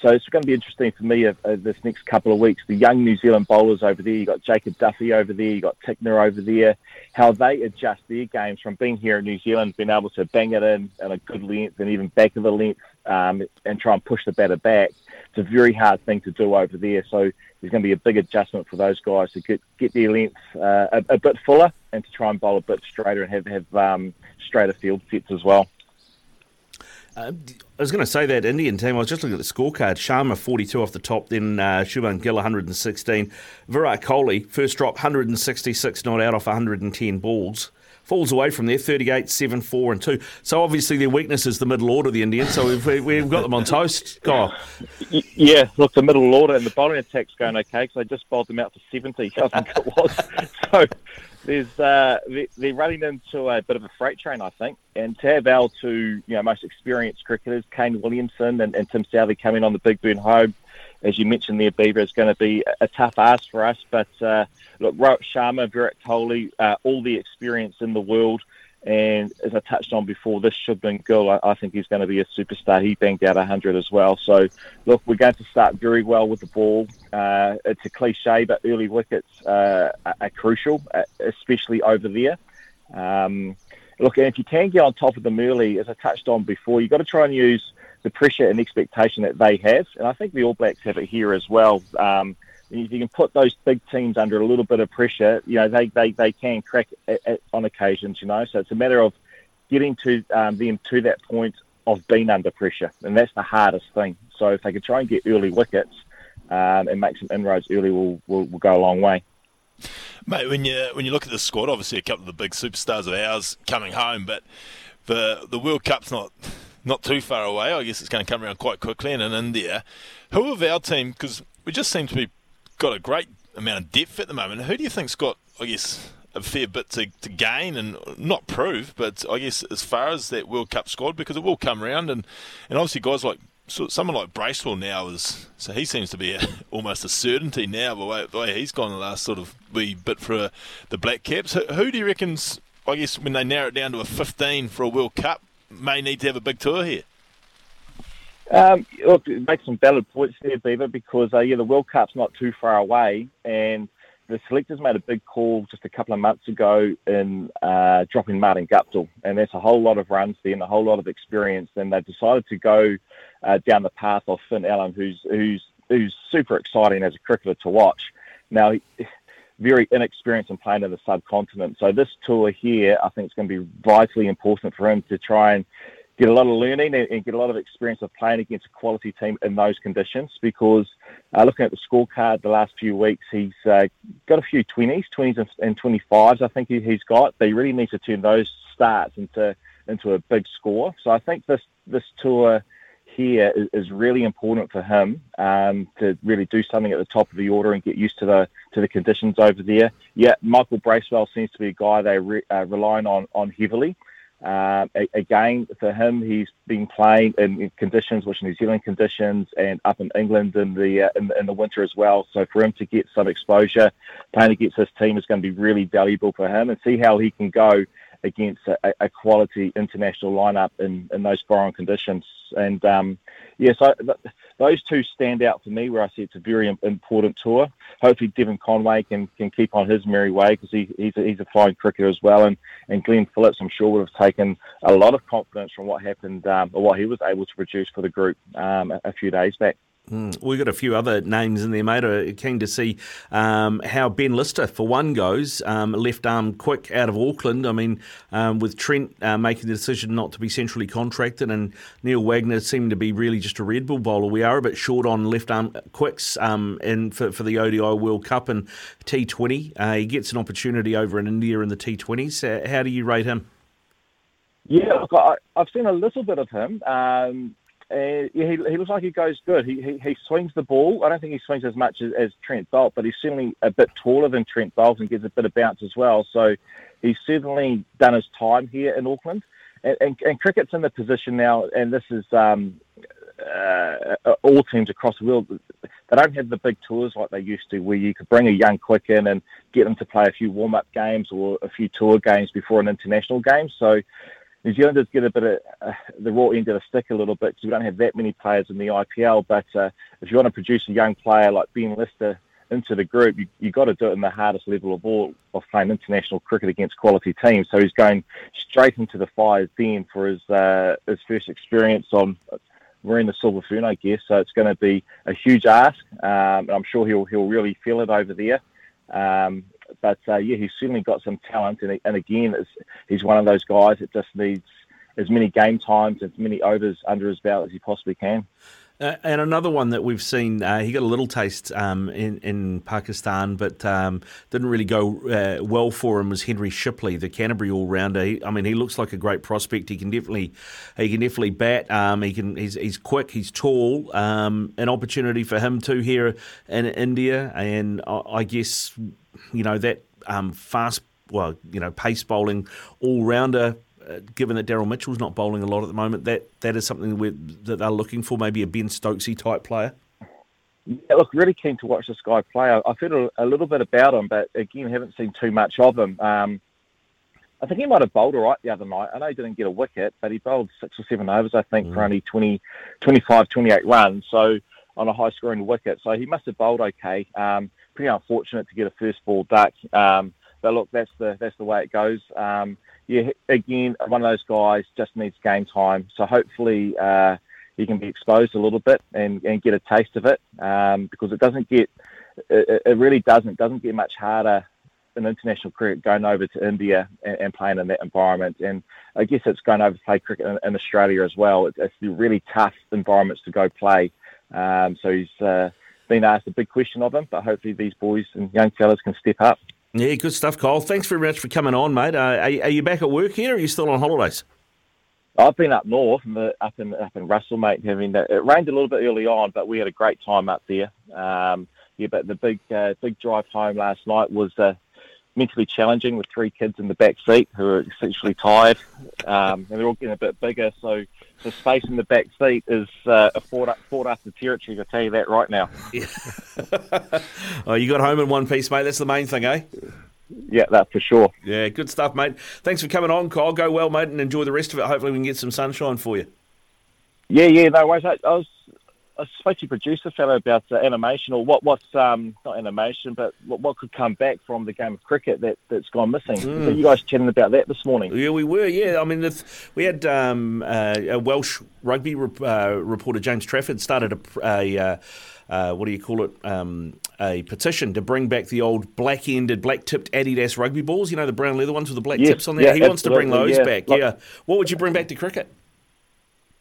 So it's going to be interesting for me uh, this next couple of weeks. The young New Zealand bowlers over there, you've got Jacob Duffy over there, you've got Tickner over there, how they adjust their games from being here in New Zealand, being able to bang it in at a good length and even back of the length um, and try and push the batter back. It's a very hard thing to do over there. So there's going to be a big adjustment for those guys to get get their length uh, a, a bit fuller and to try and bowl a bit straighter and have have um, straighter field sets as well. Uh, I was going to say that Indian team. I was just looking at the scorecard. Sharma 42 off the top, then uh, Shubman Gill 116. Virat Kohli first drop 166 not out off 110 balls. Falls away from there 38, 7, 4, and 2. So obviously their weakness is the middle order, the Indians. So we've, we've got them on toast. Oh. Y- Yeah, look, the middle order and the bowling attack's going okay because I just bowled them out for 70, I think it was. so there's uh, they- they're running into a bit of a freight train, I think. And to have our two you know, most experienced cricketers, Kane Williamson and, and Tim Southee, coming on the Big Burn home, as you mentioned there, Beaver, is going to be a tough ask for us. But uh, look, Rohit Sharma, Virat Kohli, uh, all the experience in the world. And as I touched on before, this Shubman Gill, I, I think he's going to be a superstar. He banged out 100 as well. So, look, we're going to start very well with the ball. Uh, it's a cliche, but early wickets uh, are, crucial, uh, especially over there. Um, look, and if you can get on top of them early, as I touched on before, you've got to try and use the pressure and expectation that they have. And I think the All Blacks have it here as well. Um, if you can put those big teams under a little bit of pressure, you know, they, they, they can crack it, it on occasions, you know. So it's a matter of getting to um, them to that point of being under pressure. And that's the hardest thing. So if they can try and get early wickets um, and make some inroads early, will will will go a long way. Mate, when you when you look at the squad, obviously a couple of the big superstars of ours coming home, but the the World Cup's not not too far away. I guess it's going to come around quite quickly. And in India, who of our team? Because we just seem to be got a great amount of depth at the moment. Who do you think's got? I guess a fair bit to, to gain and not prove, but I guess as far as that World Cup squad, because it will come around, and and obviously guys like so someone like Bracewell now is so he seems to be a, almost a certainty now the way, the way he's gone the last sort of wee bit for uh, the Black Caps. Who, who do you reckon's I guess when they narrow it down to a 15 for a World Cup may need to have a big tour here? Um, look, make some valid points there, Beaver, because uh, yeah, the World Cup's not too far away, and the selectors made a big call just a couple of months ago in uh, dropping Martin Guptill, and that's a whole lot of runs there and a whole lot of experience. And they've decided to go uh, down the path of Finn Allen, who's who's who's super exciting as a cricketer to watch. Now, very inexperienced in playing in the subcontinent, so this tour here, I think, is going to be vitally important for him to try and get a lot of learning and, and get a lot of experience of playing against a quality team in those conditions. Because uh, looking at the scorecard the last few weeks, he's uh, got a few 20s, 20s and, and 25s. I think he, he's got. He really needs to turn those starts into into a big score. So I think this this tour here is, is really important for him um, to really do something at the top of the order and get used to the to the conditions over there. Yeah, Michael Bracewell seems to be a guy they're re, uh, relying on on heavily. Uh, again, for him, he's been playing in conditions which New Zealand conditions and up in England in the, uh, in, in, the winter as well. So for him to get some exposure playing against this team is going to be really valuable for him and see how he can go against a, a quality international lineup in, in those foreign conditions. And um, yeah, so th- those two stand out for me where I see it's a very important tour. Hopefully, Devon Conway can, can keep on his merry way because he, he's, a, he's a flying cricketer as well. And, and Glenn Phillips, I'm sure, would have taken a lot of confidence from what happened um, or what he was able to produce for the group um, a, a few days back. Mm. We've got a few other names in there, mate. I'm keen to see um, how Ben Lister, for one, goes. Um, left arm quick out of Auckland. I mean, um, with Trent uh, making the decision not to be centrally contracted and Neil Wagner seeming to be really just a red ball bowler, we are a bit short on left arm quicks um, in, for, for the ODI World Cup and T20. Uh, he gets an opportunity over in India in the T20s. Uh, how do you rate him? Yeah, look, I, have seen a little bit of him. Um, uh, yeah, he, he looks like he goes good. He, he, he swings the ball. I don't think he swings as much as, as Trent Boult, but he's certainly a bit taller than Trent Boult and gives a bit of bounce as well. So he's certainly done his time here in Auckland. And, and, and cricket's in the position now, and this is um, uh, all teams across the world. They don't have the big tours like they used to, where you could bring a young quick in and get them to play a few warm-up games or a few tour games before an international game. So New Zealanders get a bit of uh, the raw end of the stick a little bit because we don't have that many players in the IPL. But uh, if you want to produce a young player like Ben Lister into the group, you you got to do it in the hardest level of all of playing international cricket against quality teams. So he's going straight into the fires then for his uh, his first experience on wearing the silver fern, I guess. So it's going to be a huge ask, um, and I'm sure he'll he'll really feel it over there. Um, but uh, yeah, he's certainly got some talent, and, and again, he's one of those guys that just needs as many game times, as many overs under his belt as he possibly can. Uh, and another one that we've seen, uh, he got a little taste um, in, in Pakistan, but um, didn't really go uh, well for him. Was Henry Shipley, the Canterbury all rounder? I mean, he looks like a great prospect. He can definitely, he can definitely bat. Um, he can, he's, he's quick, he's tall. Um, an opportunity for him too here in India, and I, I guess you know that um, fast, well, you know, pace bowling all rounder. Uh, given that Daryl Mitchell's not bowling a lot at the moment, that that is something that they're looking for, maybe a Ben Stokesy type player. Yeah, look, really keen to watch this guy play. I, have heard a, a, little bit about him, but again, haven't seen too much of him. Um, I think he might have bowled all right the other night. I know he didn't get a wicket, but he bowled six or seven overs, I think, mm. for only 20, 25, 28 runs. So on a high scoring wicket. So he must have bowled okay. Um, pretty unfortunate to get a first ball duck. Um, but look, that's the that's the way it goes. Um, yeah, again, one of those guys just needs game time. So hopefully uh, he can be exposed a little bit and, and get a taste of it um, because it doesn't get it, it really doesn't doesn't get much harder in international cricket going over to India and, and, playing in that environment. And I guess it's going over to play cricket in, in Australia as well. It's, it's really tough environments to go play. Um, so he's uh, been asked a big question of him, but hopefully these boys and young fellas can step up. Yeah, good stuff, Cole. Thanks very much for coming on, mate. Uh, are, are, you back at work here, or are you still on holidays? I've been up north, up in up in Russell, mate. Having it rained a little bit early on, but we had a great time up there. Um, yeah, but the big uh, big drive home last night was uh, mentally challenging with three kids in the back seat who are essentially tired, um, and they're all getting a bit bigger. So the space in the back seat is uh, a fought, fought after territory. I tell you that right now. Yeah. oh, you got home in one piece, mate. That's the main thing, eh? Yeah, that's for sure. Yeah, good stuff, mate. Thanks for coming on, Kyle. Go well, mate, and enjoy the rest of it. Hopefully, we can get some sunshine for you. Yeah, yeah, no worries. I was I spoke to your producer fellow about uh, animation or what what's um, not animation, but what, what, could come back from the game of cricket that that's gone missing. Mm. So you guys chatting about that this morning? Yeah, we were. Yeah, I mean, we had um, uh, a Welsh rugby uh, reporter, James Trafford, started a. a uh, uh, what do you call it? Um, a petition to bring back the old black-ended, black-tipped Adidas rugby balls. You know the brown leather ones with the black yes, tips on there. Yeah, he wants to bring those yeah. back. Like, yeah. What would you bring back to cricket?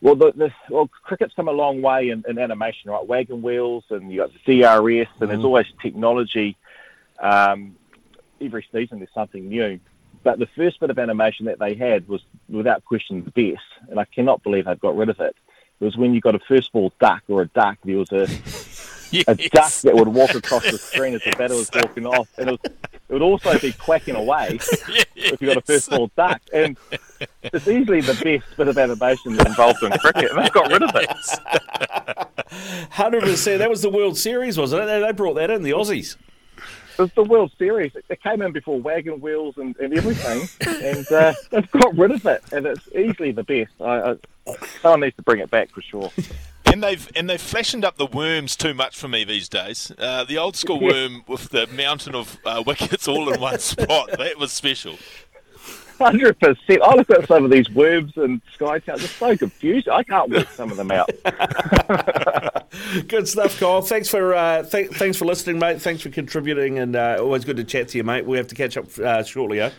Well, the, the, well, cricket's come a long way in, in animation, right? Wagon wheels, and you got the DRS, and there's Mhm. always technology. Um, every season, there's something new. But the first bit of animation that they had was, without question, the best, and I cannot believe they've got rid of it. It was when you got a first ball duck or a duck. There was a a duck that would walk across the screen as the batter was walking off, and it, was, it would also be quacking away if you got a first ball duck. And it's easily the best bit of animation involved in cricket, and they got rid of it. Hundred percent. That was the World Series, wasn't it? They- They brought that in the Aussies. It was the World Series. It came in before wagon wheels and, and everything, and uh, they've got rid of it, and it's easily the best. I, I, someone needs to bring it back for sure. And they've and they've fashioned up the worms too much for me these days. Uh, the old school worm with the mountain of uh, wickets all in one spot. That was special. Hundred percent. I look at some of these worms and sky towns. It's so confusing. I can't work some of them out. Good stuff, Kyle. Thanks for uh, th- thanks for listening, mate. Thanks for contributing, and uh, always good to chat to you, mate. We have to catch up uh, shortly, eh?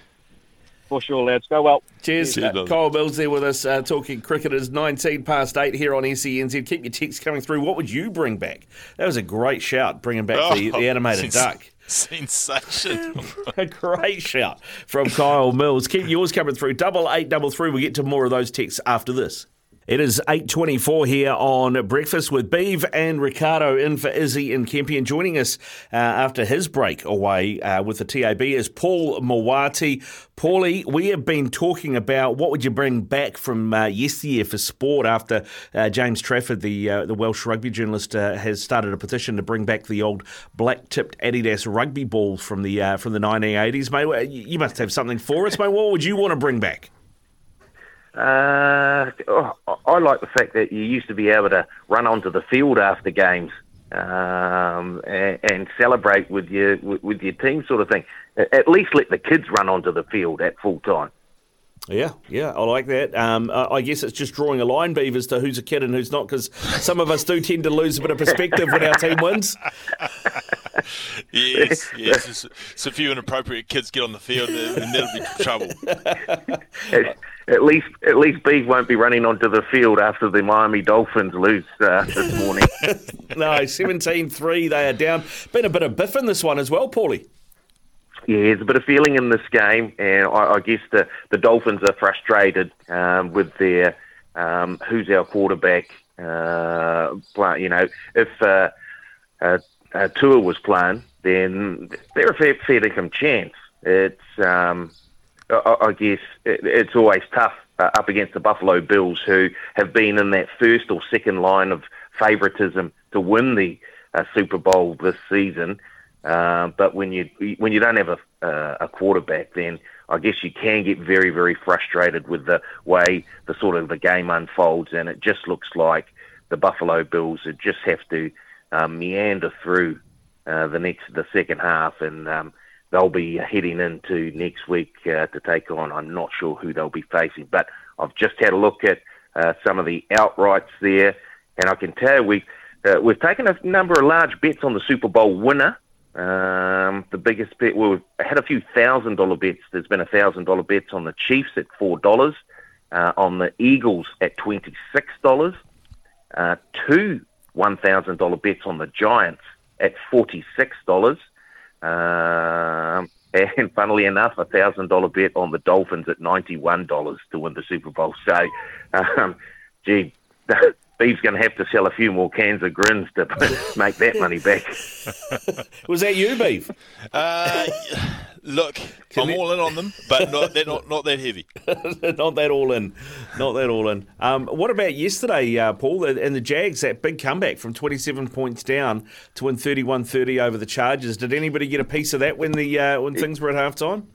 For sure, lads. Go well. Cheers. Cheers, Uh. Kyle Mills there with us uh, talking cricket. It's 19 past 8 here on SENZ. Keep your texts coming through. What would you bring back? That was a great shout, bringing back the, the animated sens- duck. Sensation. a great shout from Kyle Mills. Keep yours coming through. Double eight, double three. We'll get to more of those texts after this. It is 8.24 here on Breakfast with Beeve and Ricardo in for Izzy and Kempi. And joining us uh, after his break away uh, with the TAB is Paul Mawati. Paulie, we have been talking about what would you bring back from uh, yesteryear for sport after uh, James Trafford, the uh, the Welsh rugby journalist, uh, has started a petition to bring back the old black-tipped Adidas rugby balls from the from the 1980s. Mate, you must have something for us, mate. What would you want to bring back? Uh, oh, I like the fact that you used to be able to run onto the field after games um, and, and celebrate with your with, with your team, sort of thing. At least let the kids run onto the field at full time. Yeah, yeah, I like that. Um, I I guess it's just drawing a line, Beav, as to who's a kid and who's not, because some of us do tend to lose a bit of perspective when our team wins. yes, yes. It's, it's a few inappropriate kids get on the field, and and that'll be trouble. At, least, at least Beef won't be running onto the field after the Miami Dolphins lose uh, this morning. no, 17 3, they are down. Been a bit of biff in this one as well, Paulie. Yeah, there's a bit of feeling in this game, and I, I guess the, the Dolphins are frustrated um, with their um, who's our quarterback. Uh, you know, if uh, uh, uh, Tua was playing, then they're a fair, fair income chance. It's um, I, guess it, it's always tough uh, up against the Buffalo Bills, who have been in that first or second line of favouritism to win the uh, Super Bowl this season. Uh, but when you when you don't have a uh, a quarterback, then I guess you can get very very frustrated with the way the sort of the game unfolds, and it just looks like the Buffalo Bills just have to um, meander through uh, the next the second half, and um, they'll be heading into next week uh, to take on. I'm not sure who they'll be facing, but I've just had a look at uh, some of the outrights there, and I can tell we uh, we've taken a number of large bets on the Super Bowl winner. Um, the biggest bet, well, we've had a few thousand dollar bets. There's been a thousand dollar bets on the Chiefs at four dollars, uh, on the Eagles at twenty six dollars, uh, two one thousand dollar bets on the Giants at forty six dollars, um, and funnily enough, a thousand dollar bet on the Dolphins at ninety one dollars to win the Super Bowl. So, um, gee. Beef's going to have to sell a few more cans of grins to make that money back. Was that you, Beef? Uh, look, I'm all in on them, but not they're not not that heavy. not that all in. Not that all in. Um, what about yesterday, uh, Paul, and the Jags, that big comeback from 27 points down to win 31 30 over the Chargers? Did anybody get a piece of that when, the, uh, when things were at half time?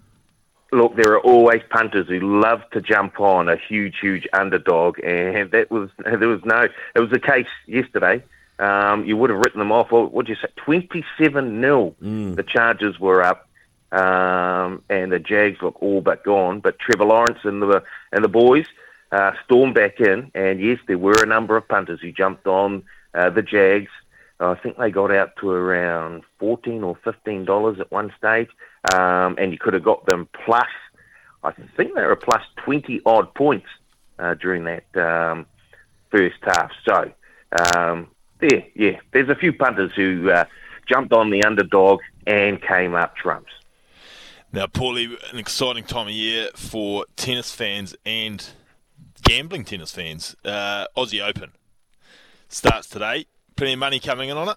Look, there are always punters who love to jump on a huge, huge underdog, and that was there was no. It was the case yesterday. Um, you would have written them off. What would you say? Twenty-seven 0 The Chargers were up, um, and the Jags look all but gone. But Trevor Lawrence and the and the boys uh, stormed back in, and yes, there were a number of punters who jumped on uh, the Jags. I think they got out to around fourteen or fifteen dollars at one stage, um, and you could have got them plus. I think they were plus twenty odd points uh, during that um, first half. So, um, there, yeah, there's a few punters who uh, jumped on the underdog and came up trumps. Now, Paulie, an exciting time of year for tennis fans and gambling tennis fans. Uh, Aussie Open starts today. Plenty of money coming in on it.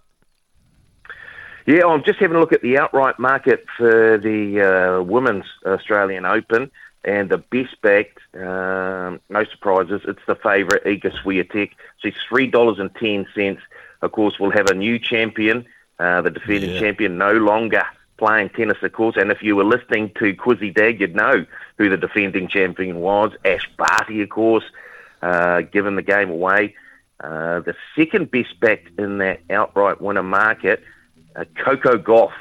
Yeah, I'm just having a look at the outright market for the uh, Women's Australian Open and the best backed, um, no surprises, it's the favourite, Iga Swiatek. She's $3.10. Of course, we'll have a new champion, uh, the defending Yeah. champion, no longer playing tennis, of course. And if you were listening to Quizzy Dag, you'd know who the defending champion was. Ash Barty, of course, uh, giving the game away. Uh, the second best backed in that outright winner market, uh, Coco Gauff,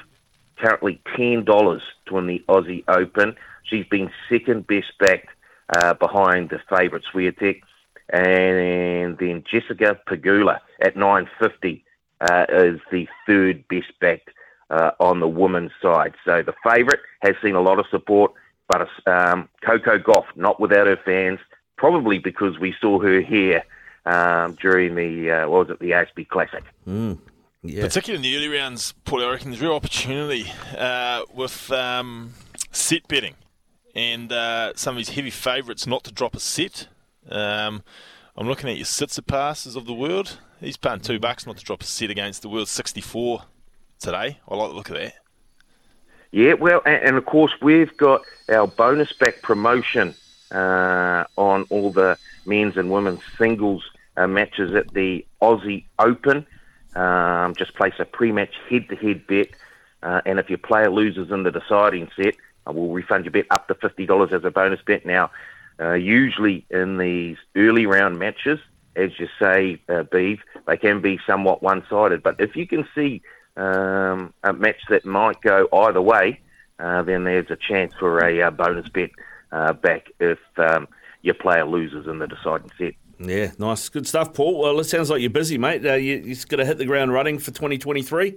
currently ten dollars to win the Aussie Open. She's been second best backed uh, behind the favourite Swiatek, and then Jessica Pegula at nine fifty uh, is the third best backed uh, on the women's side. So the favourite has seen a lot of support, but um, Coco Gauff not without her fans, probably because we saw her here um, during the uh, what was it the ASB Classic. Mm. Yeah. Particularly in the early rounds, Paulie, I reckon there's real opportunity uh, with um, set betting and uh, some of these heavy favourites not to drop a set. Um, I'm looking at your Tsitsipas of the world. He's paying two bucks not to drop a set against the world 64 today. I like the look of that. Yeah, well, and, and of course we've got our bonus back promotion uh, on all the men's and women's singles uh, matches at the Aussie Open. Um, just place a pre-match head-to-head bet, uh, and if your player loses in the deciding set, uh, we'll refund your bet up to fifty dollars as a bonus bet. Now, uh, usually in these early round matches, as you say, uh, Beeve, they can be somewhat one-sided. But if you can see um, a match that might go either way, uh, then there's a chance for a uh, bonus bet uh, back if um, your player loses in the deciding set. Yeah, nice. Good stuff, Paul. Well, it sounds like you're busy, mate. Uh, you, you're going to hit the ground running for 2023.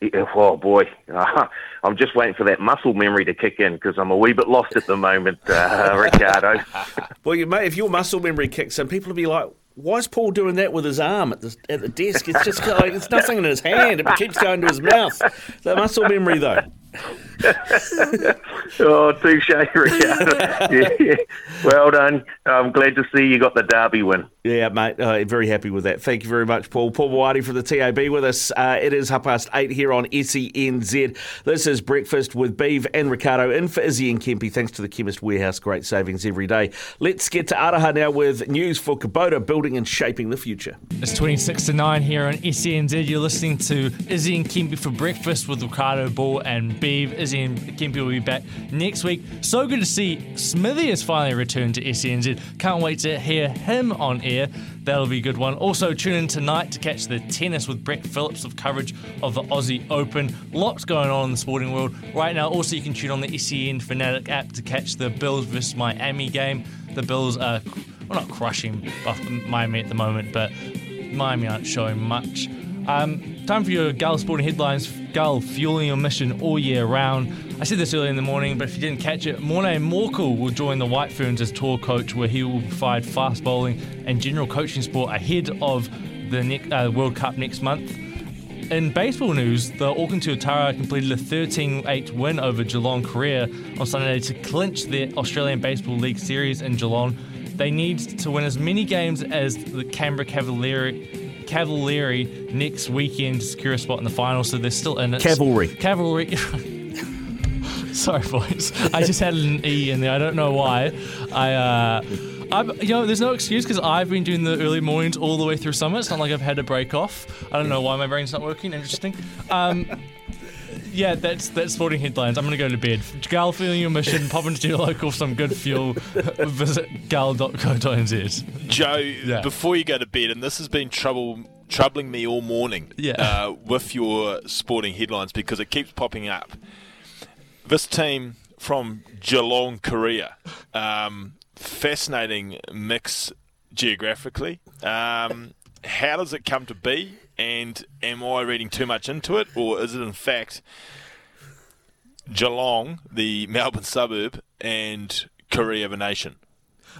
Yeah, Oh boy, I'm just waiting for that muscle memory to kick in because I'm a wee bit lost at the moment, uh, Ricardo. Well, you, mate, if your muscle memory kicks in, people will be like, why is Paul doing that with his arm at the, at the desk? It's just like, it's nothing in his hand. It keeps going to his mouth. The muscle memory, though. oh, touche, Ricardo. yeah, yeah. Well done. I'm glad to see you got the derby win. Yeah, mate. Uh, very happy with that. Thank you very much, Paul. Paul Mawadi from the TAB with us. Uh, it is half past eight here on SENZ. This is Breakfast with Beeve and Ricardo in for Izzy and Kempy. Thanks to the Chemist Warehouse. Great savings every day. Let's get to Aroha now with news for Kubota building and shaping the future. It's 26 to 9 here on SENZ. You're listening to Izzy and Kempi for breakfast with Ricardo Ball and Beeve. Izzy and Kempi will be back next week. So good to see Smithy has finally returned to SENZ. Can't wait to hear him on air. That'll be a good one. Also, tune in tonight to catch the tennis with Brett Phillips of coverage of the Aussie Open. Lots going on in the sporting world right now. Also, you can tune on the SEN Fanatic app to catch the Bills versus Miami game. The Bills are, well, not crushing Miami at the moment, but Miami aren't showing much. Um, time for your Gull Sporting Headlines. Gull fueling your mission all year round. I said this earlier in the morning, but if you didn't catch it, Morne Morkel will join the White Ferns as tour coach, where he will provide fast bowling and general coaching support ahead of the ne- uh, World Cup next month. In baseball news, the Auckland Tuatara completed a 13-8 win over Geelong Korea on Sunday to clinch the Australian Baseball League Series in Geelong. They need to win as many games as the Canberra Cavalieri Cavalieri next weekend to secure a spot in the final, so they're still in it. Cavalry. Cavalry. Sorry, boys. I just had an E in there. I don't know why. I, uh, I'm, you know, there's no excuse because I've been doing the early mornings all the way through summer. It's not like I've had a break off. I don't know why my brain's not working. Interesting. Um, yeah, that's that's sporting headlines. I'm gonna go to bed. Gull feeling your mission. Pop into your local for some good fuel. Visit gull.co.nz. Joe, before you go to bed, and this has been trouble troubling me all morning Yeah. uh, with your sporting headlines because it keeps popping up. This team from Geelong, Korea, um, fascinating mix geographically. Um, how does it come to be? And am I reading too much into it, or is it in fact Geelong, the Melbourne suburb, and Korea of a nation?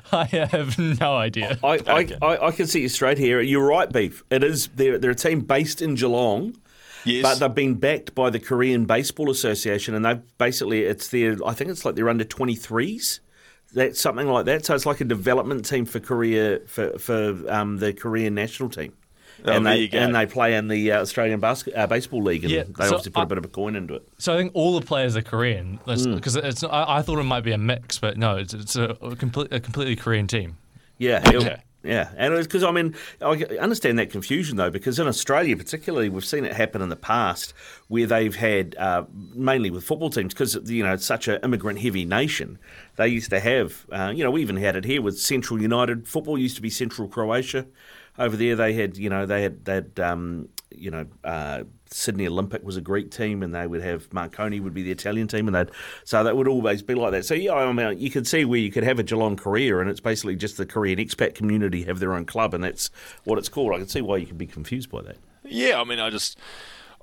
I have no idea. I, I, I, I can see you straight here. You're right, Beef. It is they're, they're a team based in Geelong. Yes. But they've been backed by the Korean Baseball Association, and they've basically it's their I think it's like they're under twenty threes. That's something like that. So it's like a development team for Korea for for um, the Korean national team. Oh, and they and they play in the uh, Australian basket, uh, baseball league, and Yeah, they so obviously put I- a bit of a coin into it. So I think all the players are Korean Mm. because it's. I, I thought it might be a mix, but no, it's, it's a, a, complete, a completely Korean team. Yeah, Okay. yeah, and it's because I mean I understand that confusion though because in Australia particularly we've seen it happen in the past where they've had uh, mainly with football teams because you know it's such an immigrant heavy nation they used to have uh, you know we even had it here with Central United football used to be Central Croatia over there they had you know they had that um, you know uh, Sydney Olympic was a Greek team and they would have Marconi would be the Italian team and they'd so that would always be like that. So yeah I mean you could see where you could have a Geelong Korea and it's basically just the Korean expat community have their own club and that's what it's called. I can see why you could be confused by that. Yeah, I mean, I just,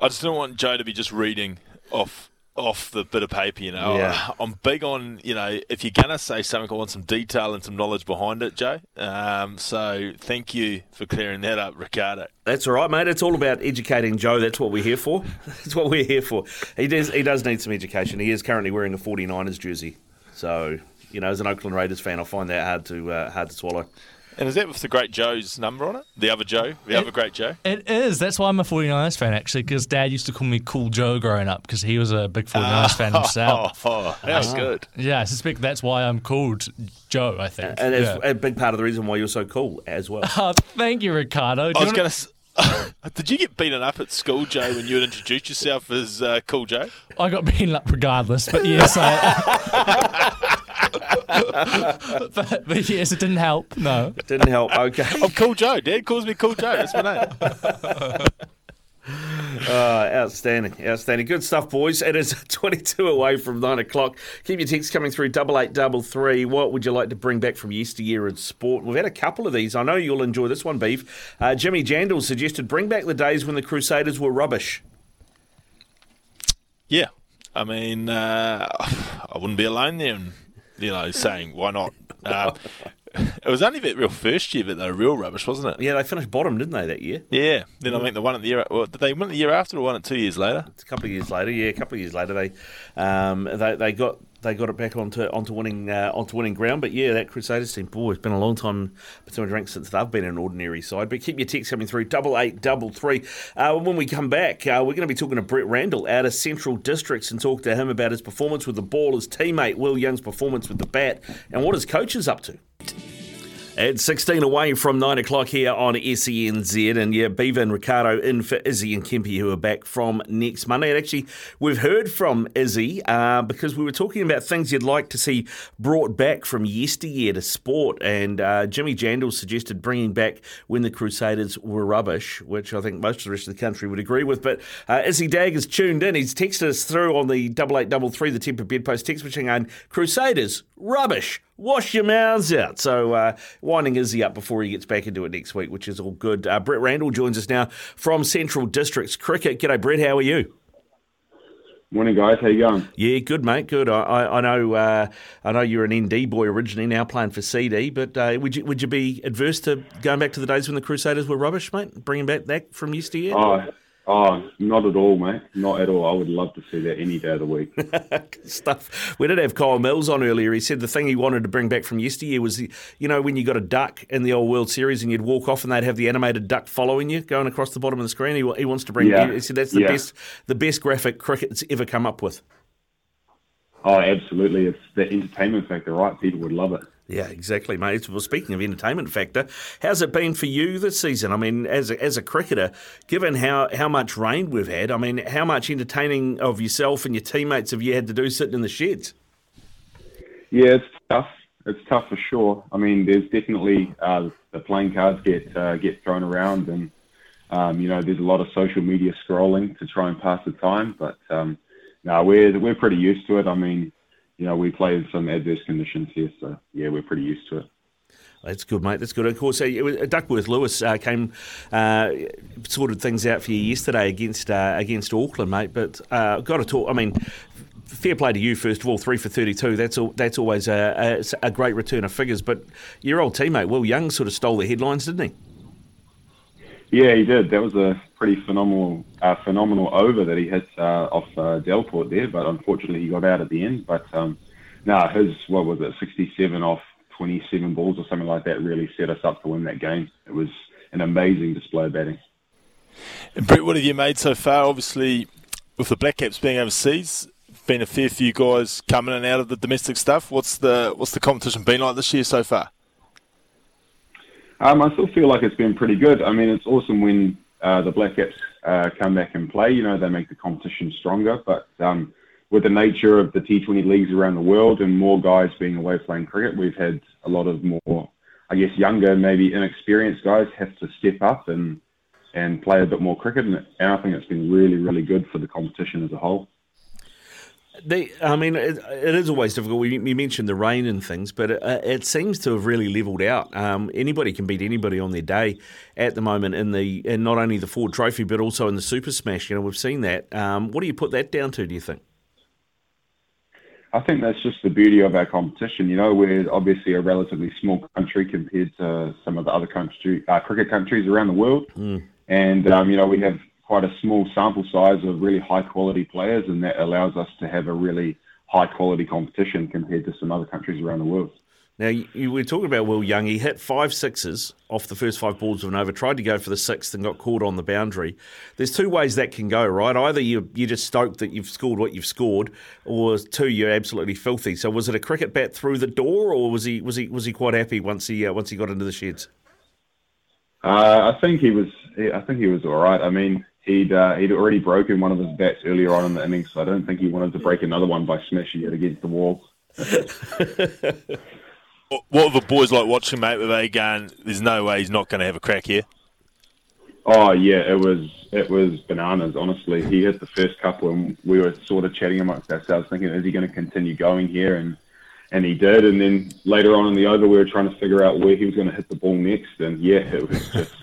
I just don't want Joe to be just reading off off the bit of paper. You know, Yeah. I'm big on you know if you're gonna say something, I want some detail and some knowledge behind it, Joe. Um, so thank you for clearing that up, Ricardo. That's all right, mate. It's all about educating Joe. That's what we're here for. That's what we're here for. He does. He does need some education. He is currently wearing a 49ers jersey, so you know, as an Oakland Raiders fan, I find that hard to uh, hard to swallow. And is that with the great Joe's number on it? The other Joe, the other great Joe. It is. That's why I'm a 49ers fan, actually, because Dad used to call me Cool Joe growing up because he was a big 49ers fan himself. Oh, that was good. Yeah, I suspect that's why I'm called Joe, I think. And it's Yeah. a big part of the reason why you're so cool as well. Oh, thank you, Ricardo. Do I you was wanna- going to. Did you get beaten up at school, Joe, when you would introduce yourself as uh, Cool Joe? I got beaten up regardless, but yes, I. but, but yes, it didn't help. No, it didn't help. Okay, I'm Cool Joe. Dad calls me Cool Joe. That's my name. Uh, outstanding, outstanding. Good stuff, boys. It is 22 away from 9 o'clock. Keep your texts coming through, double eight double three. What would you like to bring back from yesteryear in sport? We've had a couple of these. I know you'll enjoy this one, Beef. Uh, Jimmy Jandal suggested bring back the days when the Crusaders were rubbish. Yeah, I mean, uh, I wouldn't be alone there, and you know, saying why not. Uh, it was only that real first year that they were real rubbish, wasn't it? Yeah, they finished bottom, didn't they, that year? Yeah. Then I think the one at the year. Well, did they win the year after or won it two years later? It's a couple of years later. Yeah, a couple of years later, they um, they, they got they got it back onto onto winning uh, onto winning ground. But yeah, that Crusaders team, boy, it's been a long time between drinks since they've been an ordinary side. But keep your text coming through double eight double three. Uh, when we come back, uh, we're going to be talking to Brett Randall out of Central Districts and talk to him about his performance with the ball, his teammate Will Young's performance with the bat, and what his coach is up to. It's 16 away from 9 o'clock here on SENZ. And yeah, Beaver and Ricardo in for Izzy and Kempy, who are back from next Monday. And actually, we've heard from Izzy uh, because we were talking about things you'd like to see brought back from yesteryear to sport. And uh, Jimmy Jandal suggested bringing back when the Crusaders were rubbish, which I think most of the rest of the country would agree with. But uh, Izzy Dag has tuned in. He's texted us through on the 8833, the Tempur Bedpost text machine, going, Crusaders, rubbish wash your mouths out. So uh, winding Izzy up before he gets back into it next week, which is all good. Uh, Brett Randall joins us now from Central Districts Cricket. G'day, Brett. How are you? Morning, guys. How you going? Yeah, good, mate. Good. I, I, I know. Uh, I know you're an ND boy originally, now playing for CD. But uh, would you would you be adverse to going back to the days when the Crusaders were rubbish, mate? Bringing back that from yesteryear? Oh, oh, not at all, mate. Not at all. I would love to see that any day of the week. Stuff. We did have Kyle Mills on earlier. He said the thing he wanted to bring back from yesteryear was, the, you know, when you got a duck in the old World Series and you'd walk off and they'd have the animated duck following you going across the bottom of the screen. He, he wants to bring. Yeah. He said that's the Yeah. best, the best graphic cricket's ever come up with. Oh, absolutely. It's the entertainment factor, right? People would love it. Yeah, exactly, mate. Well, speaking of entertainment factor, how's it been for you this season? I mean, as a, as a cricketer, given how, how much rain we've had, I mean, how much entertaining of yourself and your teammates have you had to do sitting in the sheds? Yeah, it's tough. It's tough for sure. I mean, there's definitely uh, the playing cards get uh, get thrown around, and um, you know, there's a lot of social media scrolling to try and pass the time. But um, no, we're we're pretty used to it. I mean, you know, we play in some adverse conditions here, so yeah, we're pretty used to it. That's good, mate. That's good. Of course, uh, Duckworth Lewis uh, came uh, sorted things out for you yesterday against uh, against Auckland, mate. But uh, got to talk. I mean, fair play to you, first of all, three for 32. That's all, that's always a, a, a great return of figures. But your old teammate, Will Young, sort of stole the headlines, didn't he? Yeah, he did. That was a pretty phenomenal, uh, phenomenal over that he hit uh, off uh, Delport there, but unfortunately he got out at the end. But um, no, his what was it, 67 off 27 balls or something like that, really set us up to win that game. It was an amazing display of batting. And Brett, what have you made so far? Obviously, with the Black Caps being overseas, been a fair few guys coming in and out of the domestic stuff. What's the what's the competition been like this year so far? Um, I still feel like it's been pretty good. I mean, it's awesome when uh, the Black Caps uh, come back and play. You know, they make the competition stronger. But um, with the nature of the T20 leagues around the world and more guys being away playing cricket, we've had a lot of more, I guess, younger, maybe inexperienced guys have to step up and and play a bit more cricket. And, and I think it's been really, really good for the competition as a whole. The, I mean, it, it is always difficult. We, we mentioned the rain and things, but it, it seems to have really levelled out. Um, anybody can beat anybody on their day at the moment in the in not only the Ford Trophy but also in the Super Smash. You know, we've seen that. Um, what do you put that down to? Do you think? I think that's just the beauty of our competition. You know, we're obviously a relatively small country compared to some of the other country, uh, cricket countries around the world, mm. and um, you know we have quite a small sample size of really high quality players, and that allows us to have a really high quality competition compared to some other countries around the world. Now, you, were talking about Will Young. He hit five sixes off the first five balls of an over, tried to go for the sixth and got caught on the boundary. There's two ways that can go, right? Either you, you're just stoked that you've scored what you've scored, or two, you're absolutely filthy. So was it a cricket bat through the door, or was he was he was he quite happy once he uh, once he got into the sheds? Uh, I think he was. I think he was all right. I mean, he'd uh, he'd already broken one of his bats earlier on in the innings, so I don't think he wanted to break another one by smashing it against the wall. what were the boys like watching, mate? Were they going? There's no way he's not going to have a crack here. Oh yeah, it was it was bananas. Honestly, he hit the first couple, and we were sort of chatting amongst ourselves, thinking, is he going to continue going here? And and he did. And then later on in the over, we were trying to figure out where he was going to hit the ball next. And yeah, it was just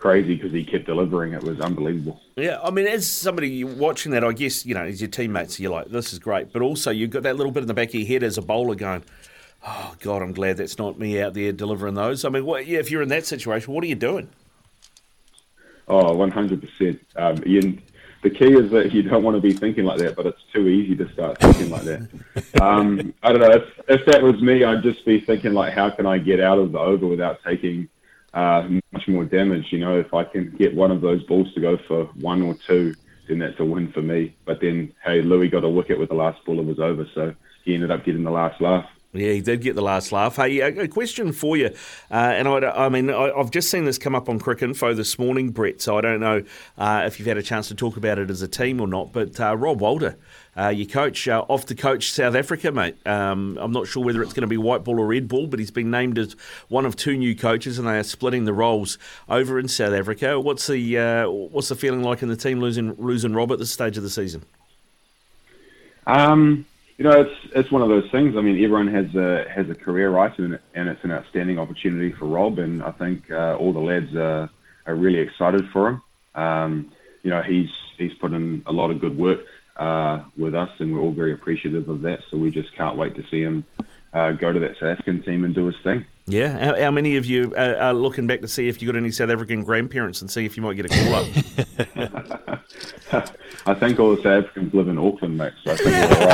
crazy because he kept delivering. It was unbelievable. Yeah, I mean, as somebody watching that, I guess you know, as your teammates, you're like, this is great. But also, you've got that little bit in the back of your head as a bowler going, oh God, I'm glad that's not me out there delivering those. I mean, what, yeah, if you're in that situation, what are you doing? Oh, 100%. Um, Ian, the key is that you don't want to be thinking like that, but it's too easy to start thinking like that. Um, I don't know. If, if that was me, I'd just be thinking like, how can I get out of the over without taking uh, much more damage? You know, if I can get one of those balls to go for one or two, then that's a win for me. But then, hey, Louis got a wicket with the last ball of his over, so he ended up getting the last laugh. Yeah, he did get the last laugh. Hey, a question for you, uh, and I, I mean, I, have just seen this come up on Cricinfo this morning, Brett. So I don't know uh, if you've had a chance to talk about it as a team or not. But uh, Rob Walter, uh, your coach, uh, off to coach South Africa, mate. Um, I'm not sure whether it's going to be white ball or red ball, but he's been named as one of two new coaches, and they are splitting the roles over in South Africa. What's the uh, what's the feeling like in the team losing losing Rob at this stage of the season? Um you know, it's it's one of those things. I mean, everyone has a has a career, right? And, and it's an outstanding opportunity for Rob. And I think uh, all the lads are, are really excited for him. Um, you know, he's he's put in a lot of good work uh, with us, and we're all very appreciative of that. So we just can't wait to see him uh, go to that South African team and do his thing. Yeah. How, how many of you are looking back to see if you got any South African grandparents and see if you might get a call up? I think all the South Africans live in Auckland, mate. So I think we're all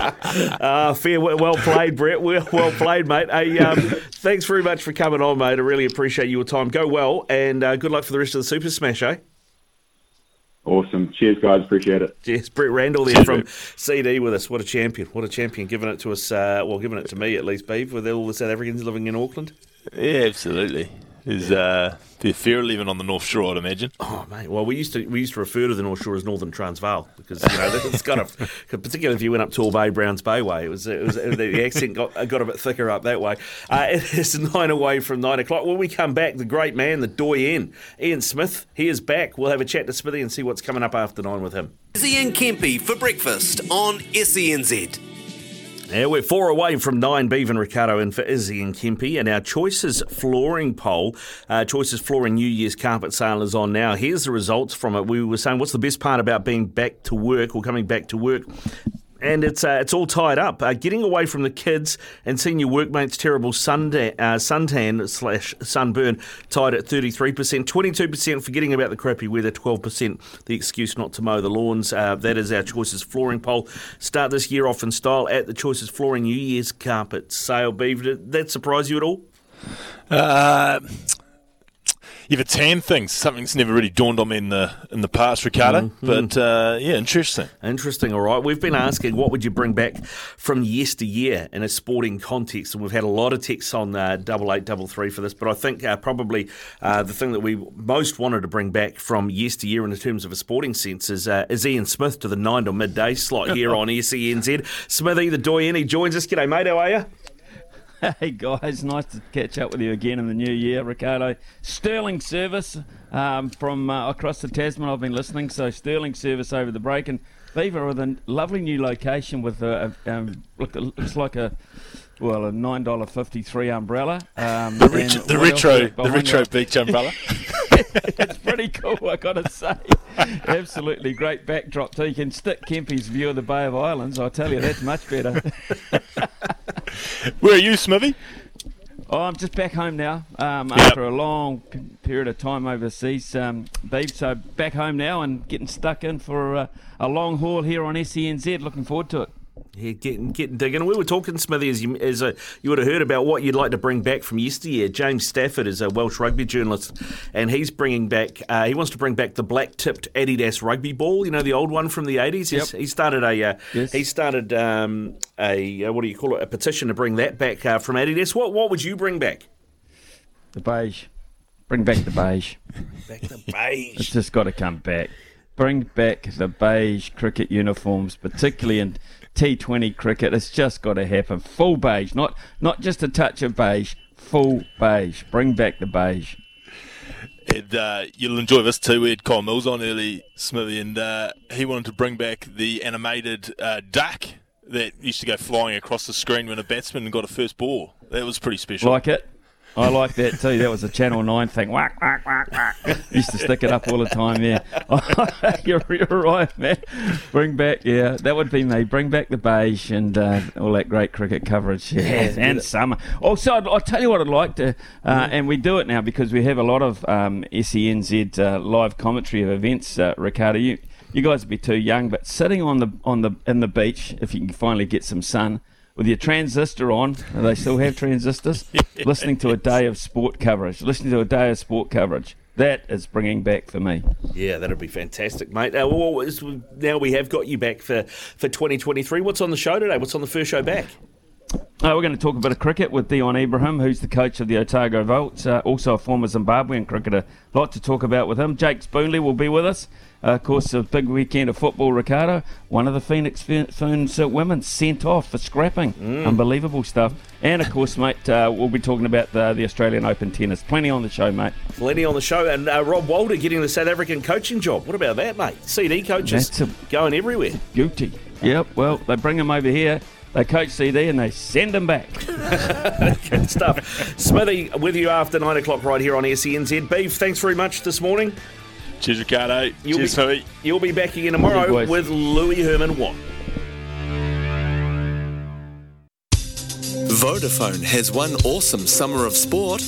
right. uh, fair, well played, Brett. Well, well played, mate. Hey, um, thanks very much for coming on, mate. I really appreciate your time. Go well, and uh, good luck for the rest of the Super Smash, eh? Awesome. Cheers, guys. Appreciate it. Cheers. Brett Randall there from CD with us. What a champion. What a champion. Giving it to us, uh, well, giving it to me at least, Beeve, with all the South Africans living in Auckland. Yeah, absolutely. Is uh, the fear of living on the North Shore, I'd imagine. Oh mate, well we used to we used to refer to the North Shore as Northern Transvaal because you know it's kind of particularly if you went up Torbay, Browns Bay way, it was it was the accent got got a bit thicker up that way. Uh, it is nine away from nine o'clock. When we come back, the great man, the doyen, Ian Smith, he is back. We'll have a chat to Smithy and see what's coming up after nine with him. Izzy and Kempy for breakfast on SENZ. Yeah, we're four away from nine. Beav and Ricardo and for Izzy and Kempy. And our Choices flooring poll, uh, Choices flooring New Year's carpet sale is on now. Here's the results from it. We were saying, what's the best part about being back to work or coming back to work? And it's uh, it's all tied up. Uh, getting away from the kids and seeing your workmates' terrible sundan, uh, suntan slash sunburn tied at 33%, 22% forgetting about the crappy weather, 12% the excuse not to mow the lawns. Uh, that is our Choices Flooring poll. Start this year off in style at the Choices Flooring New Year's Carpet Sale. Beaver, did that surprise you at all? You've a tan thing. Something's never really dawned on me in the in the past, Ricardo. Mm-hmm. But uh, yeah, interesting. Interesting. All right. We've been asking what would you bring back from yesteryear in a sporting context, and we've had a lot of texts on uh, double eight double three for this. But I think uh, probably uh, the thing that we most wanted to bring back from yesteryear in terms of a sporting sense is uh, is Ian Smith to the nine to midday slot here on SENZ. Smithy, the doyen, he joins us. G'day, mate. How are you? Hey guys, nice to catch up with you again in the new year, Ricardo. Sterling service um, from uh, across the Tasman. I've been listening, so sterling service over the break, and Beaver with a lovely new location with a, a um, look, it looks like a well a nine dollar fifty three umbrella. Um, The, ret- the retro, the retro beach umbrella. it's pretty cool, I gotta say. Absolutely great backdrop too. You can stick Kempy's view of the Bay of Islands. I tell you, that's much better. Where are you, Smithy? Oh, I'm just back home now um, after a long p- period of time overseas, um, Beeb. So back home now and getting stuck in for uh, a long haul here on SENZ. Looking forward to it. Yeah, getting getting digging. We were talking, Smithy, as you as uh you would have heard about what you'd like to bring back from yesteryear. James Stafford is a Welsh rugby journalist, and he's bringing back. Uh, he wants to bring back the black tipped Adidas rugby ball. You know, the old one from the eighties. Yep. He started a uh, Yes. he started um, a uh, what do you call it? A petition to bring that back uh, from Adidas. What what would you bring back? The beige. Bring back the beige. Back the beige. It's just got to come back. Bring back the beige cricket uniforms, particularly in T20 cricket. It's just got to happen. Full beige, not not just a touch of beige. Full beige. Bring back the beige. And uh, you'll enjoy this too. We had Kyle Mills on early, Smithy, and uh, he wanted to bring back the animated uh, duck that used to go flying across the screen when a batsman got a first ball. That was pretty special. Like it? I like that too. That was a Channel 9 thing. Whack, whack, whack, whack. Used to stick it up all the time, yeah. you're, you're right, man. Bring back, yeah, that would be me. Bring back the beige and uh, all that great cricket coverage. Yeah, Yeah, and summer. Also, I'd, I'll tell you what I'd like to, uh, and we do it now because we have a lot of um, SENZ uh, live commentary of events, uh, Ricardo. You, you guys would be too young, but sitting on the on the in the beach, if you can finally get some sun, with your transistor on, do they still have transistors? listening to a day of sport coverage, listening to a day of sport coverage. That is bringing back for me. Yeah, that'd be fantastic, mate. Uh, well, now we have got you back for, for 2023. What's on the show today? What's on the first show back? Uh, we're going to talk a bit of cricket with Dion Ebrahim, who's the coach of the Otago Volts, uh, also a former Zimbabwean cricketer. A lot to talk about with him. Jake Spoonley will be with us. Uh, of course, a big weekend of football, Ricardo. One of the Phoenix Fe- Ferns uh, women sent off for scrapping. Unbelievable stuff. And, of course, mate, uh, we'll be talking about the, the Australian Open tennis. Plenty on the show, mate. Plenty on the show, and uh, Rob Walter getting the South African coaching job. What about that, mate? CD coaches That's a- going everywhere. Guilty. Yep, well, they bring him over here. They coach CD and they send him back. Good stuff. Smithy, with you after nine o'clock right here on SENZ. Beef, thanks very much this morning. Cheers, Ricardo. You'll Cheers, be, Smithy. You'll be back again tomorrow boys. with Louis Herman Watt. Vodafone has one awesome summer of sport